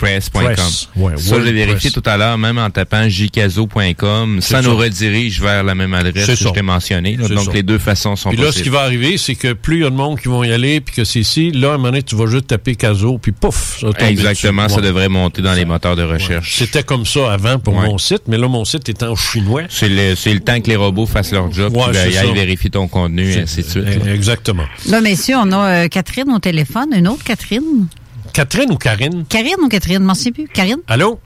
[SPEAKER 6] jcazo.word
[SPEAKER 8] Press.com.
[SPEAKER 6] Press. Ouais,
[SPEAKER 8] ça, j'ai vérifié tout à l'heure, même en tapant jcazo.com, ça nous redirige vers la même adresse
[SPEAKER 6] C'est
[SPEAKER 8] que
[SPEAKER 6] ça.
[SPEAKER 8] je t'ai mentionné. là.
[SPEAKER 6] C'est
[SPEAKER 8] Donc,
[SPEAKER 6] ça.
[SPEAKER 8] les deux façons sont
[SPEAKER 6] Puis là, ce qui va arriver, c'est que plus il y a de monde qui vont y aller, puis que c'est ici, là, à un moment donné, tu vas juste taper Caso, puis pouf, ça
[SPEAKER 8] Exactement,
[SPEAKER 6] dessus.
[SPEAKER 8] ça
[SPEAKER 6] Ouais.
[SPEAKER 8] devrait monter dans les moteurs de recherche.
[SPEAKER 6] C'était comme ça avant pour
[SPEAKER 8] Ouais.
[SPEAKER 6] mon site, mais là, mon site est en chinois.
[SPEAKER 8] C'est le, c'est le temps que les robots fassent leur job,
[SPEAKER 6] Ouais,
[SPEAKER 8] puis aillent vérifier ton contenu, et ainsi de suite. là.
[SPEAKER 6] Exactement.
[SPEAKER 7] Là, messieurs, on a euh, Catherine au téléphone. Une autre Catherine?
[SPEAKER 6] Catherine ou Karine?
[SPEAKER 7] Karine ou Catherine? Je m'en sais plus. Karine?
[SPEAKER 6] Allô?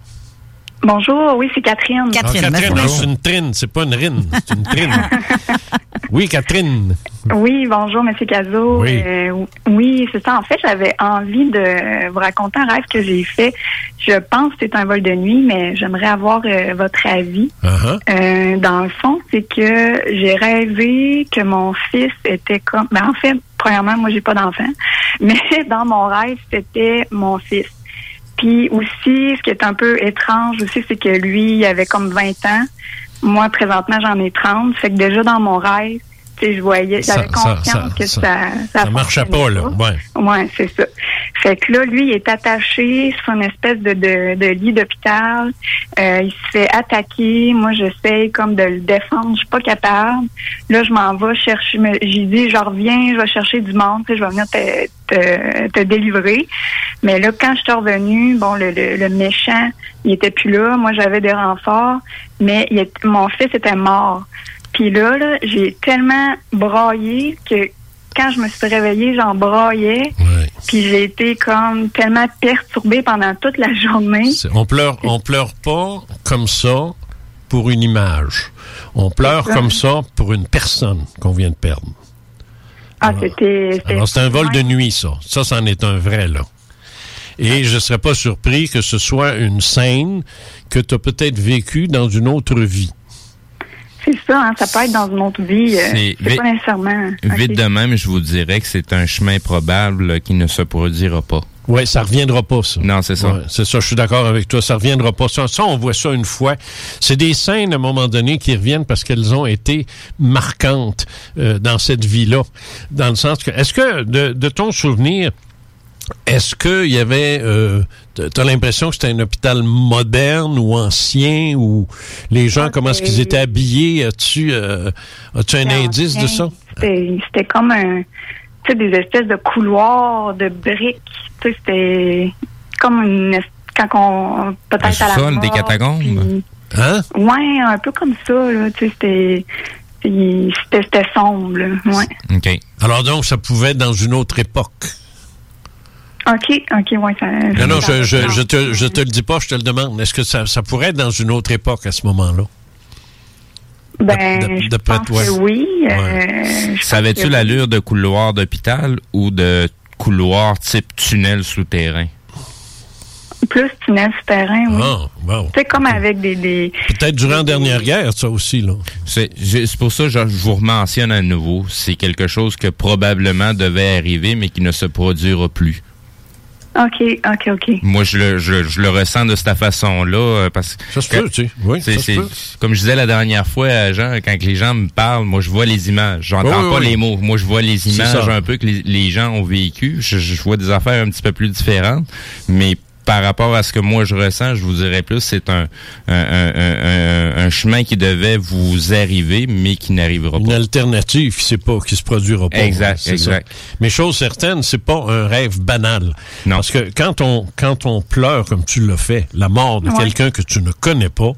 [SPEAKER 21] Bonjour, oui, c'est Catherine.
[SPEAKER 6] Ah, Catherine, non, c'est une trine, c'est pas une rine, c'est une trine. oui, Catherine.
[SPEAKER 21] Oui, bonjour, Monsieur Cazot.
[SPEAKER 6] Oui.
[SPEAKER 21] Euh, oui, c'est ça. En fait, j'avais envie de vous raconter un rêve que j'ai fait. Je pense que c'est un vol de nuit, mais j'aimerais avoir euh, votre avis.
[SPEAKER 6] Uh-huh.
[SPEAKER 21] Euh, dans le fond, c'est que j'ai rêvé que mon fils était comme. Ben, en fait, premièrement, moi, j'ai pas d'enfant, mais dans mon rêve, c'était mon fils. Puis aussi, ce qui est un peu étrange aussi, c'est que lui, il avait comme 20 ans. Moi, présentement, j'en ai 30. Fait que déjà dans mon rêve, je voyais, j'avais conscience
[SPEAKER 6] ça-
[SPEAKER 21] que
[SPEAKER 6] ça-
[SPEAKER 21] ça, ça,
[SPEAKER 6] Ça marchait pas, là. Ouais.
[SPEAKER 21] Ouais, c'est ça. Fait que là, lui, il est attaché sur une espèce de, de, de lit d'hôpital. Euh, il se fait attaquer. Moi, j'essaie comme de le défendre. Je suis pas capable. Là, je m'en vais chercher. J'ai dit, je reviens, je vais chercher du monde. tu sais, Je vais venir te, te, te délivrer. Mais là, quand je suis revenue, bon, le, le, le méchant, il était plus là. Moi, j'avais des renforts. Mais il est- mon fils était mort. Puis là, là j'ai tellement braillé que quand je me suis réveillée, j'en braillais. Puis j'ai été comme tellement perturbée pendant toute la journée.
[SPEAKER 6] On pleure, on pleure pas comme ça pour une image. On pleure comme ça pour une personne qu'on vient de perdre.
[SPEAKER 21] Ah, c'était.
[SPEAKER 6] Alors, c'est un vol de nuit, ça. Ça, c'en est un vrai, là. Et je ne serais pas surpris que ce soit une scène que tu as peut-être vécue dans une autre vie.
[SPEAKER 21] C'est ça, hein, ça peut être dans une autre vie. euh,
[SPEAKER 8] C'est vite-
[SPEAKER 21] pas nécessairement.
[SPEAKER 8] Vite
[SPEAKER 21] Ok.
[SPEAKER 8] de même, je vous dirais que c'est un chemin probable qui ne se produira pas.
[SPEAKER 6] Oui, ça reviendra pas, ça.
[SPEAKER 8] Non, c'est ça.
[SPEAKER 6] Ouais, c'est ça, je suis d'accord avec toi. Ça reviendra pas. Ça, ça, on voit ça une fois. C'est des scènes, à un moment donné, qui reviennent parce qu'elles ont été marquantes euh, dans cette vie-là. Dans le sens que, est-ce que, de, de ton souvenir, est-ce qu'il y avait, euh, t'as l'impression que c'était un hôpital moderne ou ancien ou les gens, comment est-ce qu'ils étaient habillés? As-tu, euh, as-tu un indice de ça?
[SPEAKER 21] C'était c'était comme un, tu sais, des espèces de couloirs de briques. Tu sais, c'était comme une, quand on, peut-être
[SPEAKER 8] Un
[SPEAKER 21] à la
[SPEAKER 8] des catacombes?
[SPEAKER 21] puis-
[SPEAKER 6] Hein?
[SPEAKER 21] Ouais, un peu comme ça, là. Tu sais, c'était c'était sombre, là. Ouais.
[SPEAKER 8] OK.
[SPEAKER 6] Alors donc, ça pouvait être dans une autre époque.
[SPEAKER 21] OK, OK, ouais, ça.
[SPEAKER 6] Non, non, je, je, je, te, je te le dis pas, je te le demande. Est-ce que ça, ça pourrait être dans une autre époque à ce moment-là?
[SPEAKER 21] Ben,
[SPEAKER 6] D'ap-
[SPEAKER 21] je pense
[SPEAKER 6] toi.
[SPEAKER 21] que oui. euh, je pense
[SPEAKER 8] Savais-tu
[SPEAKER 21] oui.
[SPEAKER 8] l'allure de couloir d'hôpital ou de couloir type tunnel souterrain?
[SPEAKER 21] Plus tunnel souterrain, oui.
[SPEAKER 6] Ah, bon.
[SPEAKER 21] C'est comme avec des, des,
[SPEAKER 6] Peut-être durant la dernière guerre, ça aussi, là.
[SPEAKER 8] C'est pour ça que je, je vous rementionne à nouveau. C'est quelque chose que probablement devait arriver, mais qui ne se produira plus.
[SPEAKER 21] OK, OK, OK.
[SPEAKER 8] Moi, je le, je, je le ressens de cette façon-là. euh, parce
[SPEAKER 6] Ça se
[SPEAKER 8] que-
[SPEAKER 6] peut, tu sais. Oui,
[SPEAKER 8] c'est-
[SPEAKER 6] ça se peut.
[SPEAKER 8] Comme je disais la dernière fois à Jean, quand les gens me parlent, moi, je vois les images. J'entends
[SPEAKER 6] Oui, oui,
[SPEAKER 8] pas
[SPEAKER 6] oui.
[SPEAKER 8] les mots. Moi, je vois les images un peu que les, les gens ont vécu. Je, je vois des affaires un petit peu plus différentes. Mais par rapport à ce que moi je ressens, je vous dirais plus, c'est un, un, un, un- un chemin qui devait vous arriver, mais qui n'arrivera
[SPEAKER 6] Une
[SPEAKER 8] pas.
[SPEAKER 6] alternative qui, pas, qui se produira pas.
[SPEAKER 8] Exact, exact.
[SPEAKER 6] ça. Mais chose certaine, c'est pas un rêve banal.
[SPEAKER 8] Non.
[SPEAKER 6] Parce que quand on, quand on pleure comme tu l'as fait, la mort de
[SPEAKER 21] Ouais.
[SPEAKER 6] quelqu'un que tu ne connais pas,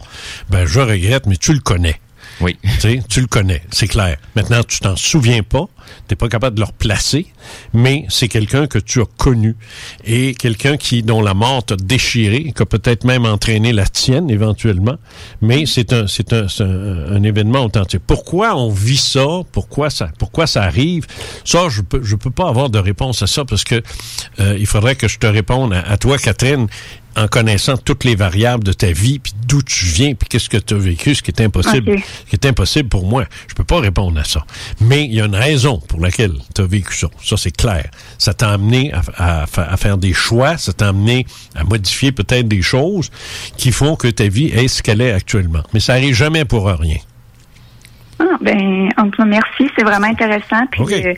[SPEAKER 6] ben je regrette, mais tu le connais.
[SPEAKER 8] Oui.
[SPEAKER 6] Tu sais, tu le connais, c'est clair. Maintenant, tu t'en souviens pas, t'es pas capable de le replacer, mais c'est quelqu'un que tu as connu et quelqu'un qui dont la mort t'a déchiré, qui a peut-être même entraîné la tienne éventuellement, mais c'est un c'est un, un, événement authentique. Pourquoi on vit ça? Pourquoi ça pourquoi ça arrive? Ça, je peux je peux pas avoir de réponse à ça parce que euh, il faudrait que je te réponde à toi, Catherine en connaissant toutes les variables de ta vie, puis d'où tu viens, puis qu'est-ce que tu as vécu, ce qui est impossible, ce qui est impossible pour moi. Je peux pas répondre à ça. Mais il y a une raison pour laquelle tu as vécu ça. Ça, c'est clair. Ça t'a amené à, à fa- à faire des choix, ça t'a amené à modifier peut-être des choses qui font que ta vie est ce qu'elle est actuellement. Mais ça arrive jamais pour rien.
[SPEAKER 21] Ah, ben, merci. C'est vraiment intéressant. Puis, euh,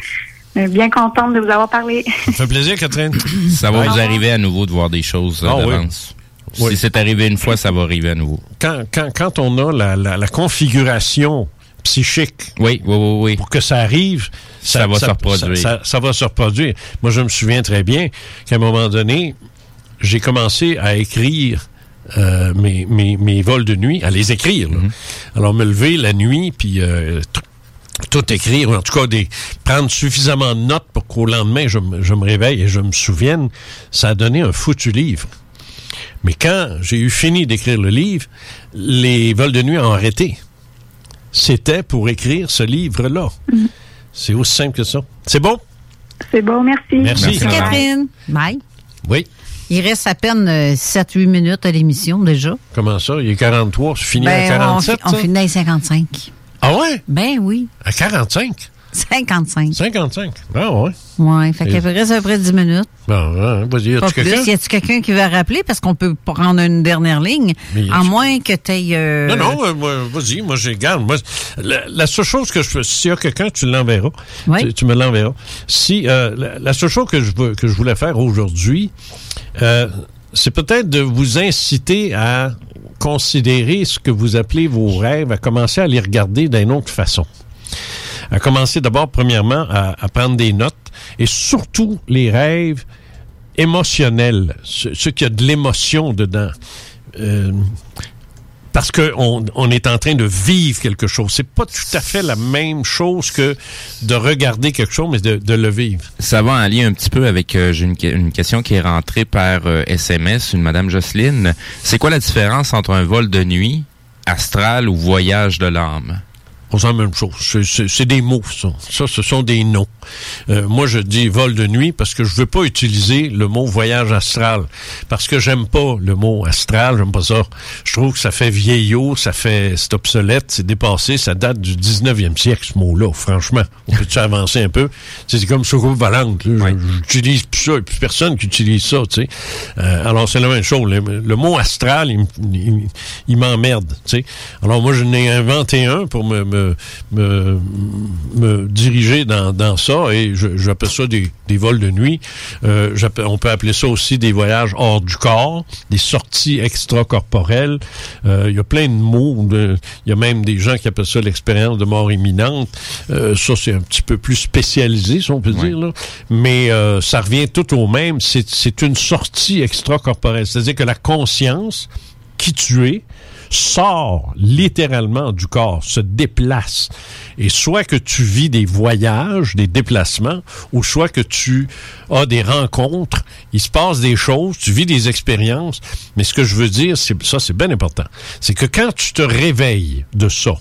[SPEAKER 21] bien contente de vous avoir parlé.
[SPEAKER 6] Ça fait plaisir, Catherine.
[SPEAKER 8] Ça va vous arriver à nouveau de voir des choses euh,
[SPEAKER 6] Ah oui.
[SPEAKER 8] d'avance.
[SPEAKER 6] Oui.
[SPEAKER 8] Si c'est arrivé une fois, ça va arriver à nouveau.
[SPEAKER 6] Quand, quand, quand on a la, la, la configuration psychique
[SPEAKER 8] Oui, oui, oui, oui.
[SPEAKER 6] pour que ça arrive,
[SPEAKER 8] Ça va se reproduire.
[SPEAKER 6] Ça, ça- ça va se reproduire. Moi, je me souviens très bien qu'à un moment donné, j'ai commencé à écrire euh, mes, mes, mes vols de nuit, à les écrire. là. Alors, me lever la nuit, puis euh, tout- écrire, ou en tout cas des, prendre suffisamment de notes pour qu'au lendemain, je, me- je me réveille et je me souvienne, ça a donné un foutu livre. Mais quand j'ai eu fini d'écrire le livre, les vols de nuit ont arrêté. C'était pour écrire ce livre-là. C'est aussi simple que ça. C'est bon?
[SPEAKER 21] C'est beau, merci.
[SPEAKER 6] Merci.
[SPEAKER 7] Merci, Catherine. Bye.
[SPEAKER 6] Oui.
[SPEAKER 7] Il reste à peine euh, 7-8 minutes à l'émission déjà.
[SPEAKER 6] Comment ça? Il est 43, c'est fini
[SPEAKER 7] Ben,
[SPEAKER 6] à
[SPEAKER 7] on,
[SPEAKER 6] 47,
[SPEAKER 7] fi- on
[SPEAKER 6] ça?
[SPEAKER 7] finit à 55.
[SPEAKER 6] Ah ouais?
[SPEAKER 7] Ben oui.
[SPEAKER 6] À 45?
[SPEAKER 7] 55.
[SPEAKER 6] 55? Ah ouais?
[SPEAKER 7] Ouais, fait qu'il reste à peu près 10 minutes.
[SPEAKER 6] Bon, hein, vas-y, as-tu
[SPEAKER 7] plus.
[SPEAKER 6] quelqu'un?
[SPEAKER 7] Y a-tu quelqu'un qui va rappeler? Parce qu'on peut prendre une dernière ligne.
[SPEAKER 6] Y
[SPEAKER 7] À moins que tu aies.
[SPEAKER 6] Non, non, euh, vas-y, moi, j'ai garde. Moi, la, seule chose que je fais, s'il y a quelqu'un, tu l'enverras.
[SPEAKER 7] Oui.
[SPEAKER 6] Tu, me l'enverras. Si, euh, la, seule chose que je, veux- que je voulais faire aujourd'hui, euh, c'est peut-être de vous inciter à considérer ce que vous appelez vos rêves, à commencer à les regarder d'une autre façon. À commencer d'abord, premièrement, à, prendre des notes et surtout les rêves émotionnels, ce qui a de l'émotion dedans. Euh, parce qu'on on est en train de vivre quelque chose. C'est pas tout à fait la même chose que de regarder quelque chose, mais de, le vivre.
[SPEAKER 8] Ça va en lien un petit peu avec euh, une, que- une question qui est rentrée par euh, SMS, une Madame Jocelyne. C'est quoi la différence entre un vol de nuit, astral ou voyage de l'âme?
[SPEAKER 6] On sent la même chose. C'est- des mots, ça. Ça, ce sont des noms. Euh, moi, je dis vol de nuit parce que je veux pas utiliser le mot voyage astral. Parce que j'aime pas le mot astral, j'aime pas ça. Je trouve que ça fait vieillot, ça fait, c'est obsolète, c'est dépassé, ça date du 19e siècle, ce mot-là, franchement. On peut-tu avancer un peu? C'est comme soucoupe volante, là. J'utilise plus ça, et plus personne qui utilise ça, tu sais. Euh, alors, c'est la même chose. Le, le mot astral, il, il- il m'emmerde, tu sais. Alors, moi, je n'ai inventé un pour me, me, me, me diriger dans, dans ça, et j'appelle ça des, des vols de nuit. Euh, on peut appeler ça aussi des voyages hors du corps, des sorties extracorporelles. Euh, Il y a plein de mots. Il y a même des gens qui appellent ça l'expérience de mort imminente. Euh, ça, c'est un petit peu plus spécialisé, si on peut dire. Là. Mais ça revient tout au même. C'est c'est une sortie extracorporelle. C'est-à-dire que la conscience, qui tu es, sort littéralement du corps, se déplace. Et soit que tu vis des voyages, des déplacements, ou soit que tu as des rencontres, il se passe des choses, tu vis des expériences. Mais ce que je veux dire, c'est ça, c'est bien important. C'est que quand tu te réveilles de ça,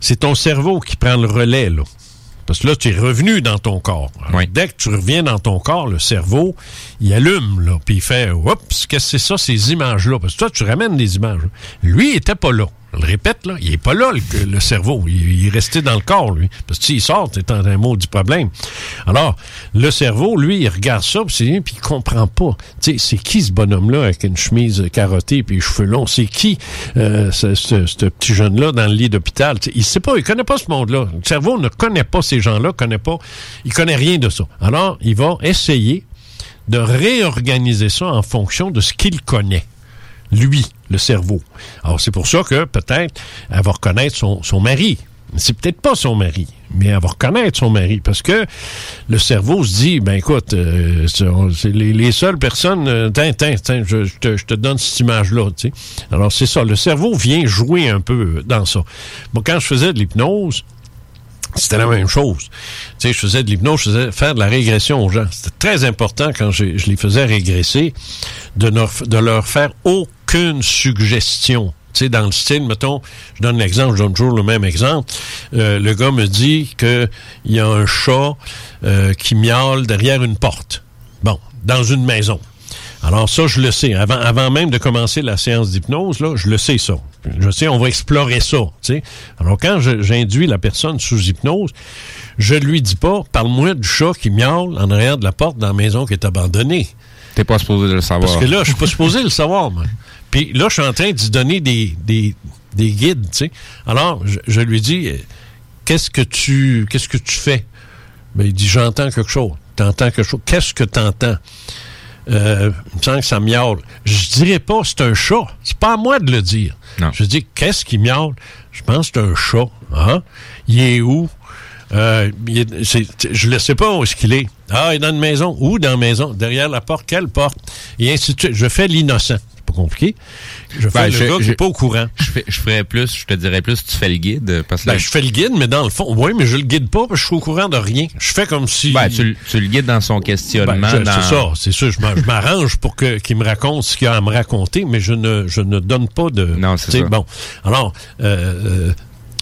[SPEAKER 6] c'est ton cerveau qui prend le relais, là. Parce que là, tu es revenu dans ton corps. Alors, Dès que tu reviens dans ton corps, le cerveau, il allume, là, puis il fait Oups, qu'est-ce que c'est ça, ces images-là? Parce que toi, tu ramènes des images. Lui, il était pas là. Je le répète, là, il est pas là, le, cerveau. Il, est resté dans le corps, lui. Parce que s'il sort, c'est un, un maudit problème. Alors, le cerveau, lui, il regarde ça, puis il comprend pas. Tu sais, c'est qui ce bonhomme-là avec une chemise carottée puis les cheveux longs? C'est qui euh, ce, petit jeune-là dans le lit d'hôpital? Il sait pas, il connaît pas ce monde-là. Le cerveau ne connaît pas ces gens-là, connaît pas, il connaît rien de ça. Alors, il va essayer de réorganiser ça en fonction de ce qu'il connaît lui, le cerveau. Alors, c'est pour ça que peut-être elle va reconnaître son, son mari. C'est peut-être pas son mari, mais elle va reconnaître son mari parce que le cerveau se dit, ben écoute, euh, c'est les, les seules personnes, euh, tiens, tiens, je, te, je te donne cette image-là. tu sais. Alors c'est ça, le cerveau vient jouer un peu dans ça. Bon, quand je faisais de l'hypnose, c'était la même chose. Tu sais, je faisais de l'hypnose, je faisais faire de la régression aux gens. C'était très important quand je, je les faisais régresser de, leur- de leur faire aucune suggestion. Tu sais, dans le style, mettons, je donne l'exemple, je donne toujours le même exemple. Euh, le gars me dit qu'il y a un chat euh, qui miaule derrière une porte. Bon, dans une maison. Alors ça, je le sais. Avant, avant même de commencer la séance d'hypnose, là, je le sais ça. Je sais, on va explorer ça. Alors quand j'induis la personne sous hypnose, je lui dis pas, parle-moi du chat qui miaule en arrière de la porte dans la maison qui est abandonnée.
[SPEAKER 8] T'es pas supposé le savoir.
[SPEAKER 6] Parce que là, je suis pas supposé le savoir, moi. Puis là, je suis en train d'y donner des, des, des guides, tu sais. Alors, je, je lui dis, euh, qu'est-ce que tu qu'est-ce que tu fais? Ben, il dit, j'entends quelque chose. T'entends quelque chose. Qu'est-ce que t'entends? Euh, il me semble que ça miaule. Je dirais pas c'est un chat. C'est pas à moi de le dire. Je dis qu'est-ce qui miaule? Je pense que c'est un chat. Hein? Il est où? Euh, il est- c'est- je ne sais pas où est-ce qu'il est. Ah, il est dans une maison. Où? Dans la maison? Derrière la porte. Quelle porte? Et ainsi de suite. Je fais l'innocent. Compliqué. Je fais
[SPEAKER 8] Ben,
[SPEAKER 6] le
[SPEAKER 8] je-
[SPEAKER 6] gars qui
[SPEAKER 8] je-
[SPEAKER 6] n'est pas au courant.
[SPEAKER 8] Je, fais- je ferais plus, je te dirais plus, tu fais le guide. Parce que
[SPEAKER 6] Ben, je fais le guide, mais dans le fond, oui, mais je le guide pas parce que je suis au courant de rien. Je fais comme si.
[SPEAKER 8] Ben, tu, le- tu le guides dans son questionnement.
[SPEAKER 6] Ben,
[SPEAKER 8] dans-
[SPEAKER 6] C'est ça, c'est ça. Je m'a- je m'arrange pour que qu'il me raconte ce qu'il a à me raconter, mais je ne, je ne donne pas de. Non,
[SPEAKER 8] c'est ça.
[SPEAKER 6] Bon, alors, euh, euh,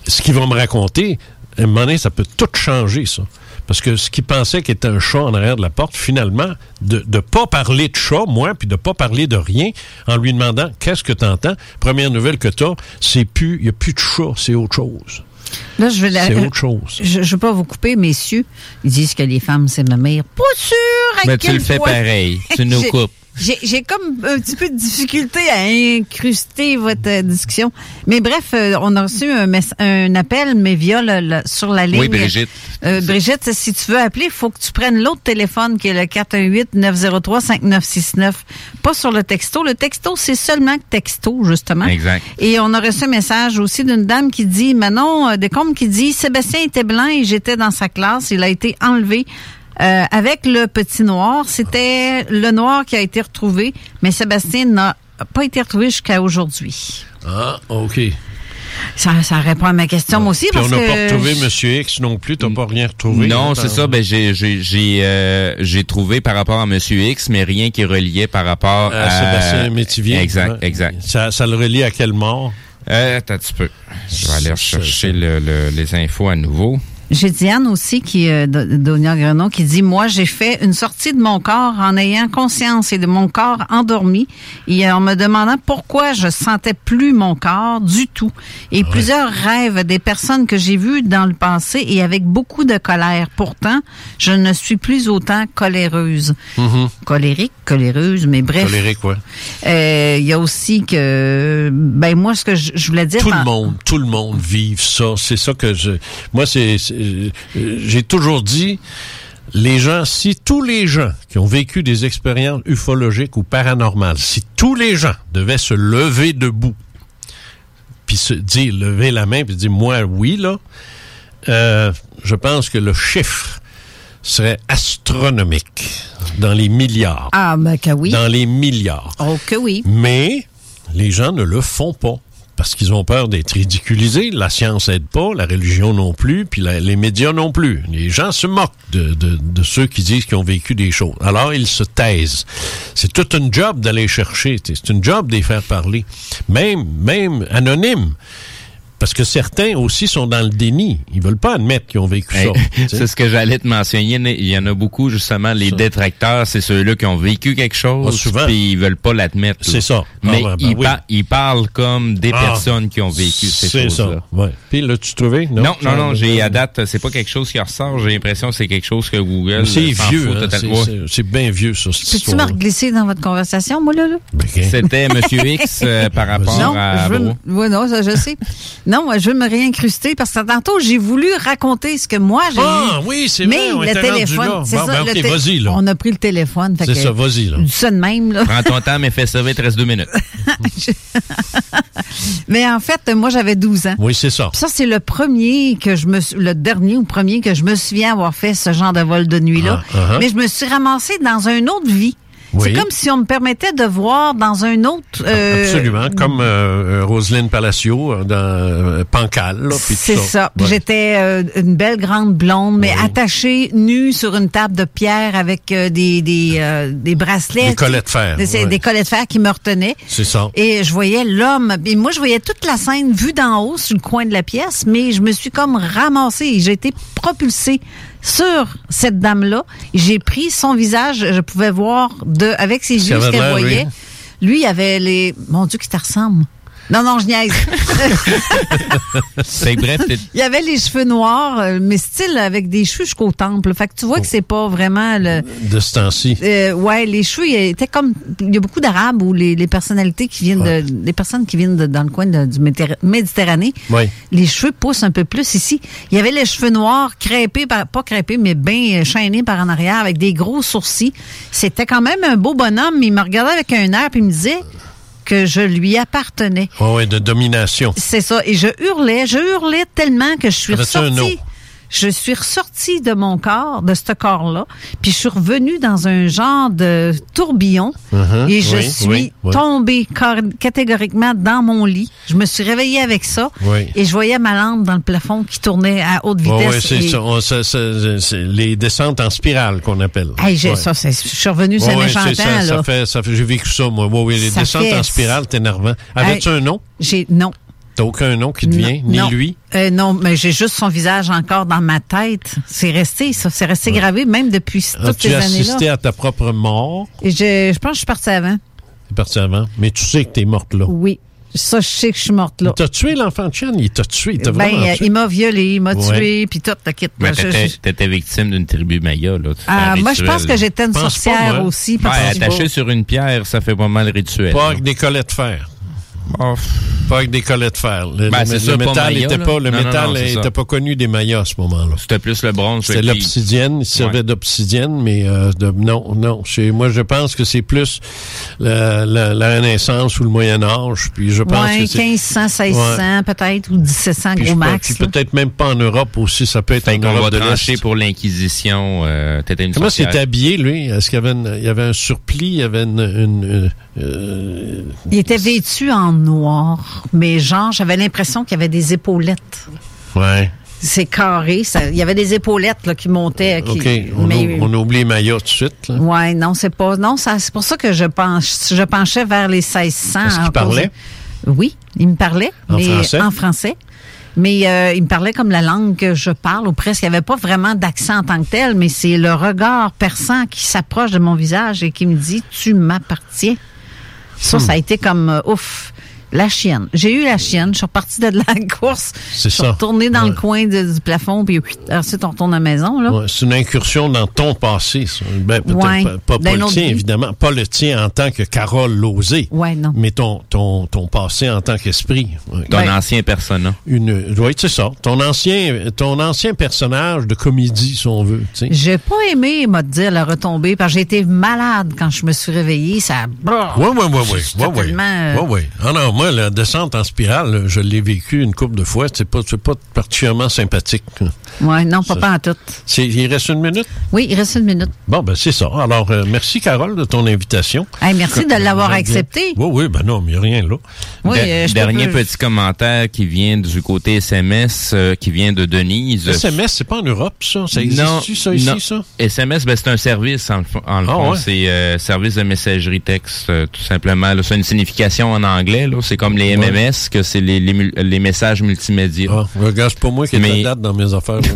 [SPEAKER 6] ce qu'il va me raconter, à un moment donné, ça peut tout changer, ça. Parce que ce qu'il pensait qu'il était un chat en arrière de la porte, finalement, de ne pas parler de chat, moi, puis de pas parler de rien, en lui demandant qu'est-ce que tu entends, première nouvelle que tu as, c'est plus, il n'y a plus de chat, c'est autre chose.
[SPEAKER 7] Là, je vais la-
[SPEAKER 6] C'est autre chose.
[SPEAKER 7] Je ne veux pas vous couper, messieurs. Ils disent que les femmes, c'est le meilleur. Pas sûr à
[SPEAKER 8] Mais tu le fais pareil. Tu nous coupes.
[SPEAKER 7] J'ai j'ai comme un petit peu de difficulté à incruster votre euh, discussion. Mais bref, euh, on a reçu un, appel, mais via le, le- sur la ligne.
[SPEAKER 8] Oui, Brigitte.
[SPEAKER 7] Euh, Brigitte, si tu veux appeler, il faut que tu prennes l'autre téléphone qui est le 418-903-5969. Pas sur le texto. Le texto, c'est seulement texto, justement.
[SPEAKER 8] Exact.
[SPEAKER 7] Et on a reçu un message aussi d'une dame qui dit, Manon euh, Descombes qui dit, Sébastien était blanc et j'étais dans sa classe. Il a été enlevé. Euh, avec le petit noir, c'était le noir qui a été retrouvé, mais Sébastien n'a pas été retrouvé jusqu'à aujourd'hui.
[SPEAKER 6] Ah, OK.
[SPEAKER 7] Ça, ça répond à ma question moi aussi
[SPEAKER 6] Puis
[SPEAKER 7] parce
[SPEAKER 6] on n'a pas retrouvé M. X non plus, t'as pas rien retrouvé.
[SPEAKER 8] Non,
[SPEAKER 6] hein,
[SPEAKER 8] c'est ça. Ben j'ai j'ai j'ai euh, j'ai trouvé par rapport à Monsieur X, mais rien qui reliait par rapport
[SPEAKER 6] À
[SPEAKER 8] à,
[SPEAKER 6] Sébastien Métivier.
[SPEAKER 8] Exact, exact.
[SPEAKER 6] Ça, ça le relie à quelle mort?
[SPEAKER 8] Euh, attends un petit peu. Je vais aller rechercher le- le- les infos à nouveau.
[SPEAKER 7] J'ai Diane aussi qui euh, Donia Grenon qui dit moi j'ai fait une sortie de mon corps en ayant conscience et de mon corps endormi et en me demandant pourquoi je sentais plus mon corps du tout et plusieurs rêves des personnes que j'ai vues dans le passé et avec beaucoup de colère pourtant je ne suis plus autant coléreuse
[SPEAKER 6] Mhm.
[SPEAKER 7] colérique coléreuse mais bref
[SPEAKER 6] Colérique, ouais.
[SPEAKER 7] Euh, il y a aussi que ben moi ce que je, je voulais dire
[SPEAKER 6] Tout le monde, tout le monde vive ça. C'est ça que je. Moi, c'est. C'est- euh, J'ai toujours dit. Les gens, si tous les gens qui ont vécu des expériences ufologiques ou paranormales, si tous les gens devaient se lever debout, puis se dire, lever la main, puis dire, moi, oui, là, euh, je pense que le chiffre serait astronomique, dans les milliards.
[SPEAKER 7] ah ben que oui
[SPEAKER 6] Dans les milliards.
[SPEAKER 7] oh que oui
[SPEAKER 6] Mais les gens ne le font pas parce qu'ils ont peur d'être ridiculisés. La science aide pas, la religion non plus, puis les médias non plus. Les gens se moquent de, de- ceux qui disent qu'ils ont vécu des choses. Alors, ils se taisent. C'est tout un job d'aller chercher. C'est une job de les faire parler. Même, même anonyme. Parce que certains aussi sont dans le déni. Ils veulent pas admettre qu'ils ont vécu ça.
[SPEAKER 8] c'est ce que j'allais te mentionner. Il y en a beaucoup, justement, les détracteurs, c'est ceux-là qui ont vécu quelque chose,
[SPEAKER 6] Ah, souvent.
[SPEAKER 8] puis ils veulent pas l'admettre.
[SPEAKER 6] C'est ça.
[SPEAKER 8] Mais
[SPEAKER 6] Ah, ben, ben
[SPEAKER 8] ils,
[SPEAKER 6] oui.
[SPEAKER 8] par- ils parlent comme des
[SPEAKER 6] Ah,
[SPEAKER 8] personnes qui ont vécu ces
[SPEAKER 6] C'est
[SPEAKER 8] choses-là.
[SPEAKER 6] ça. Ouais. Puis là, tu trouvais?
[SPEAKER 8] Non, non, non, j'ai à date, c'est pas quelque chose qui ressort. J'ai l'impression que c'est quelque chose que Google.
[SPEAKER 6] Mais C'est
[SPEAKER 8] s'en
[SPEAKER 6] vieux. hein, c'est- c'est- C'est bien vieux, ça.
[SPEAKER 7] Peux-tu me reglisser dans votre conversation, moi, là? là?
[SPEAKER 8] C'était Monsieur X euh, par rapport
[SPEAKER 7] non,
[SPEAKER 8] à.
[SPEAKER 7] je veux,
[SPEAKER 8] Bro.
[SPEAKER 7] oui, non, ça, je sais. Non, je veux me réincruster parce que tantôt, j'ai voulu raconter ce que moi j'ai
[SPEAKER 6] Ah,
[SPEAKER 7] eu.
[SPEAKER 6] oui, c'est
[SPEAKER 7] Mais
[SPEAKER 6] vrai, on
[SPEAKER 7] le téléphone, c'est
[SPEAKER 6] Bon,
[SPEAKER 7] ça.
[SPEAKER 6] ben,
[SPEAKER 7] le
[SPEAKER 6] là.
[SPEAKER 7] On a pris le téléphone.
[SPEAKER 6] C'est ça, vas-y, là.
[SPEAKER 7] Ça de même, là.
[SPEAKER 8] Prends ton temps, mais fais ça vite, reste deux minutes.
[SPEAKER 7] Mais en fait, moi, j'avais 12 ans.
[SPEAKER 6] Oui, c'est ça.
[SPEAKER 7] Puis Ça, c'est le premier que je me le dernier ou premier que je me souviens avoir fait ce genre de vol de nuit-là.
[SPEAKER 6] Ah, ah.
[SPEAKER 7] Mais je me suis ramassée dans une autre vie.
[SPEAKER 6] Oui.
[SPEAKER 7] C'est comme si on me permettait de voir dans un autre... euh,
[SPEAKER 6] Absolument, comme euh, euh, Roselyne Palacio euh, dans euh, Pancal. là, puis tout
[SPEAKER 7] C'est ça.
[SPEAKER 6] Ouais.
[SPEAKER 7] J'étais euh, une belle grande blonde, mais attachée nue sur une table de pierre avec euh, des des, euh, des bracelets.
[SPEAKER 6] Des collets de fer,
[SPEAKER 7] Des,
[SPEAKER 6] ouais.
[SPEAKER 7] des collets de fer qui me retenaient.
[SPEAKER 6] C'est ça.
[SPEAKER 7] Et je voyais l'homme. Et moi, je voyais toute la scène vue d'en haut sur le coin de la pièce, mais je me suis comme ramassée et j'ai été propulsée sur cette dame-là. J'ai pris son visage. Je pouvais voir de avec ses yeux ce qu'elle voyait. Lui, il avait les. Mon Dieu, qui te ressemble. Non, non, je niaise.
[SPEAKER 8] C'est bref, t'es-
[SPEAKER 7] Il y avait les cheveux noirs, euh, mais style avec des cheveux jusqu'au temple. Fait que tu vois que c'est pas vraiment le.
[SPEAKER 6] De ce temps-ci.
[SPEAKER 7] Euh, ouais, les cheveux ils étaient comme. Il y a beaucoup d'Arabes ou les, les personnalités qui viennent de. Les personnes qui viennent de- dans le coin de- du Méditer- Méditerranée.
[SPEAKER 6] Oui.
[SPEAKER 7] Les cheveux poussent un peu plus ici. Il y avait les cheveux noirs crêpés, par, pas crêpés, mais bien euh, chaînés par en arrière avec des gros sourcils. C'était quand même un beau bonhomme, mais il me regardait avec un air puis il me disait que je lui appartenais.
[SPEAKER 6] Oui, ouais, de domination.
[SPEAKER 7] C'est ça. Et je hurlais, je hurlais tellement que je suis ressortie. Je suis ressortie de mon corps, de ce corps-là, puis je suis revenue dans un genre de tourbillon
[SPEAKER 6] Mhm,
[SPEAKER 7] et je
[SPEAKER 6] oui,
[SPEAKER 7] suis
[SPEAKER 6] oui, oui.
[SPEAKER 7] tombée catégoriquement dans mon lit. Je me suis réveillée avec ça et je voyais ma lampe dans le plafond qui tournait à haute vitesse. et-
[SPEAKER 6] ça. On- ça- les descentes en spirale qu'on appelle.
[SPEAKER 7] Hey, ça, je suis revenue, c'est méchant
[SPEAKER 6] ça,
[SPEAKER 7] là.
[SPEAKER 6] fait, ça fait, j'ai vécu ça, moi. Oui, oui, les descentes
[SPEAKER 7] fait-
[SPEAKER 6] en spirale, c'est énervant. Avais-tu
[SPEAKER 7] Hey,
[SPEAKER 6] un nom?
[SPEAKER 7] J'ai, non.
[SPEAKER 6] T'as aucun nom qui te vient, ni
[SPEAKER 7] non.
[SPEAKER 6] lui?
[SPEAKER 7] Euh, non, mais j'ai juste son visage encore dans ma tête. C'est resté, ça. C'est resté gravé, même depuis toutes
[SPEAKER 6] As-tu
[SPEAKER 7] ces
[SPEAKER 6] assisté
[SPEAKER 7] années-là.
[SPEAKER 6] à ta propre mort?
[SPEAKER 7] Et je, je pense que je suis partie avant.
[SPEAKER 6] T'es parti avant. Mais tu sais que t'es morte là.
[SPEAKER 7] Oui. Ça, je sais que je suis morte là.
[SPEAKER 6] T'as tué l'enfant de Chen? Il t'a tué. Il t'a
[SPEAKER 7] Ben,
[SPEAKER 6] vraiment tué.
[SPEAKER 7] il m'a violé, il m'a
[SPEAKER 6] Ouais.
[SPEAKER 7] tué, puis tout, le kit.
[SPEAKER 8] Ben,
[SPEAKER 7] Je-
[SPEAKER 8] t'étais, victime d'une tribu maya, là. Tu
[SPEAKER 7] Ah, moi, je pense que j'étais une
[SPEAKER 6] Pense pas,
[SPEAKER 7] sorcière
[SPEAKER 6] moi.
[SPEAKER 7] aussi. Que-
[SPEAKER 8] attaché sur une pierre, ça fait pas mal rituel.
[SPEAKER 6] Pas avec des collets de fer. Pas avec des collets de fer. Le,
[SPEAKER 8] Ben,
[SPEAKER 6] le-
[SPEAKER 8] c'est
[SPEAKER 6] le
[SPEAKER 8] ça, pas
[SPEAKER 6] métal
[SPEAKER 8] Maya,
[SPEAKER 6] était
[SPEAKER 8] là.
[SPEAKER 6] pas, le
[SPEAKER 8] Non,
[SPEAKER 6] métal
[SPEAKER 8] non,
[SPEAKER 6] pas connu des mayas à ce moment-là.
[SPEAKER 8] C'était plus le bronze.
[SPEAKER 6] C'était l'obsidienne, il servait
[SPEAKER 8] Ouais.
[SPEAKER 6] d'obsidienne, mais euh, de- non, non. Moi, je pense que c'est plus la, la- la Renaissance ou le Moyen Âge. Puis je pense
[SPEAKER 7] Ouais,
[SPEAKER 6] que c'est
[SPEAKER 7] 1500, 1600, peut-être, ou 1700,
[SPEAKER 6] Puis,
[SPEAKER 7] gros max.
[SPEAKER 6] puis peut-être même pas en Europe aussi. Ça peut être
[SPEAKER 8] Fait
[SPEAKER 6] en Europe de l'Est.
[SPEAKER 8] pour l'Inquisition. Euh,
[SPEAKER 6] Comment s'était habillé lui? Est-ce qu'il y avait, une- il y avait un surplis Il y avait une, une- une- euh,
[SPEAKER 7] Il était vêtu en noir, mais genre, j'avais l'impression qu'il y avait des épaulettes.
[SPEAKER 6] ouais.
[SPEAKER 7] C'est carré, ça- il y avait des épaulettes là, qui montaient. Qui,
[SPEAKER 6] Ok. On,
[SPEAKER 7] mais-
[SPEAKER 6] oublié Maya tout de suite. Là.
[SPEAKER 7] Ouais, non, c'est pas. Non, c'est pour ça que je penche, je penchais vers les 1600.
[SPEAKER 6] Est-ce qu'il parlait?
[SPEAKER 7] Oui, il me parlait.
[SPEAKER 6] En
[SPEAKER 7] mais
[SPEAKER 6] français?
[SPEAKER 7] En français. Mais euh, il me parlait comme la langue que je parle, ou presque. Il n'y avait pas vraiment d'accent en tant que tel, mais c'est le regard perçant qui s'approche de mon visage et qui me dit Tu m'appartiens. Ça,
[SPEAKER 6] Hmm.
[SPEAKER 7] ça a été comme euh, ouf. La chienne. J'ai eu la chienne. Je suis repartie de la course.
[SPEAKER 6] C'est
[SPEAKER 7] Je suis
[SPEAKER 6] ça.
[SPEAKER 7] retournée dans
[SPEAKER 6] Ouais.
[SPEAKER 7] le coin de- du plafond, puis ensuite on retourne à la maison. Là.
[SPEAKER 6] Ouais, c'est une incursion dans ton passé. ça. Ben, peut-être
[SPEAKER 7] Ouais.
[SPEAKER 6] pas, pas- pas
[SPEAKER 7] D'un
[SPEAKER 6] le tien,
[SPEAKER 7] vie.
[SPEAKER 6] évidemment. Pas le tien en tant que Carole Lozé.
[SPEAKER 7] Ouais, non.
[SPEAKER 6] Mais ton, ton, ton passé en tant qu'esprit. Ouais.
[SPEAKER 8] Ton ancien persona.
[SPEAKER 6] Une, oui, c'est ça. Ton ancien, ton ancien personnage de comédie, si on veut.
[SPEAKER 7] J'ai pas aimé, m'a dire, la retombée, parce que j'ai été malade quand je me suis réveillée. Ça.
[SPEAKER 6] Oui, oui, oui, oui. Oui, oui.
[SPEAKER 7] tellement,
[SPEAKER 6] Oui, oui. Ah non, moi, la descente en spirale, je l'ai vécu une couple de fois. C'est pas, c'est pas particulièrement sympathique.
[SPEAKER 7] Ouais, non, pas,
[SPEAKER 6] Ça-
[SPEAKER 7] pas en tout.
[SPEAKER 6] Il reste une minute?
[SPEAKER 7] Oui, il reste une minute.
[SPEAKER 6] Bon, ben c'est ça. Alors, euh, merci, Carole, de ton invitation.
[SPEAKER 7] Hey, merci de l'avoir accepté.
[SPEAKER 6] Oui, oui, ben non, mais il n'y a rien là.
[SPEAKER 7] Oui,
[SPEAKER 8] Der-
[SPEAKER 7] euh, je
[SPEAKER 8] dernier
[SPEAKER 7] peux-
[SPEAKER 8] petit commentaire qui vient du côté SMS, euh, qui vient de Denise.
[SPEAKER 6] SMS, c'est pas en Europe, ça? Ça existe-tu, ça, ici,
[SPEAKER 8] non.
[SPEAKER 6] ça?
[SPEAKER 8] SMS, ben, c'est un service, en, le fond- en le
[SPEAKER 6] Ah,
[SPEAKER 8] fond.
[SPEAKER 6] ouais?
[SPEAKER 8] C'est euh, service de messagerie texte, euh, tout simplement. là. C'est une signification en anglais. là. C'est comme les
[SPEAKER 6] Ouais.
[SPEAKER 8] MMS, que c'est les, les, mul- les messages multimédia.
[SPEAKER 6] Ah, regarde, c'est pas moi qui ai
[SPEAKER 8] Mais-
[SPEAKER 6] date dans mes affaires.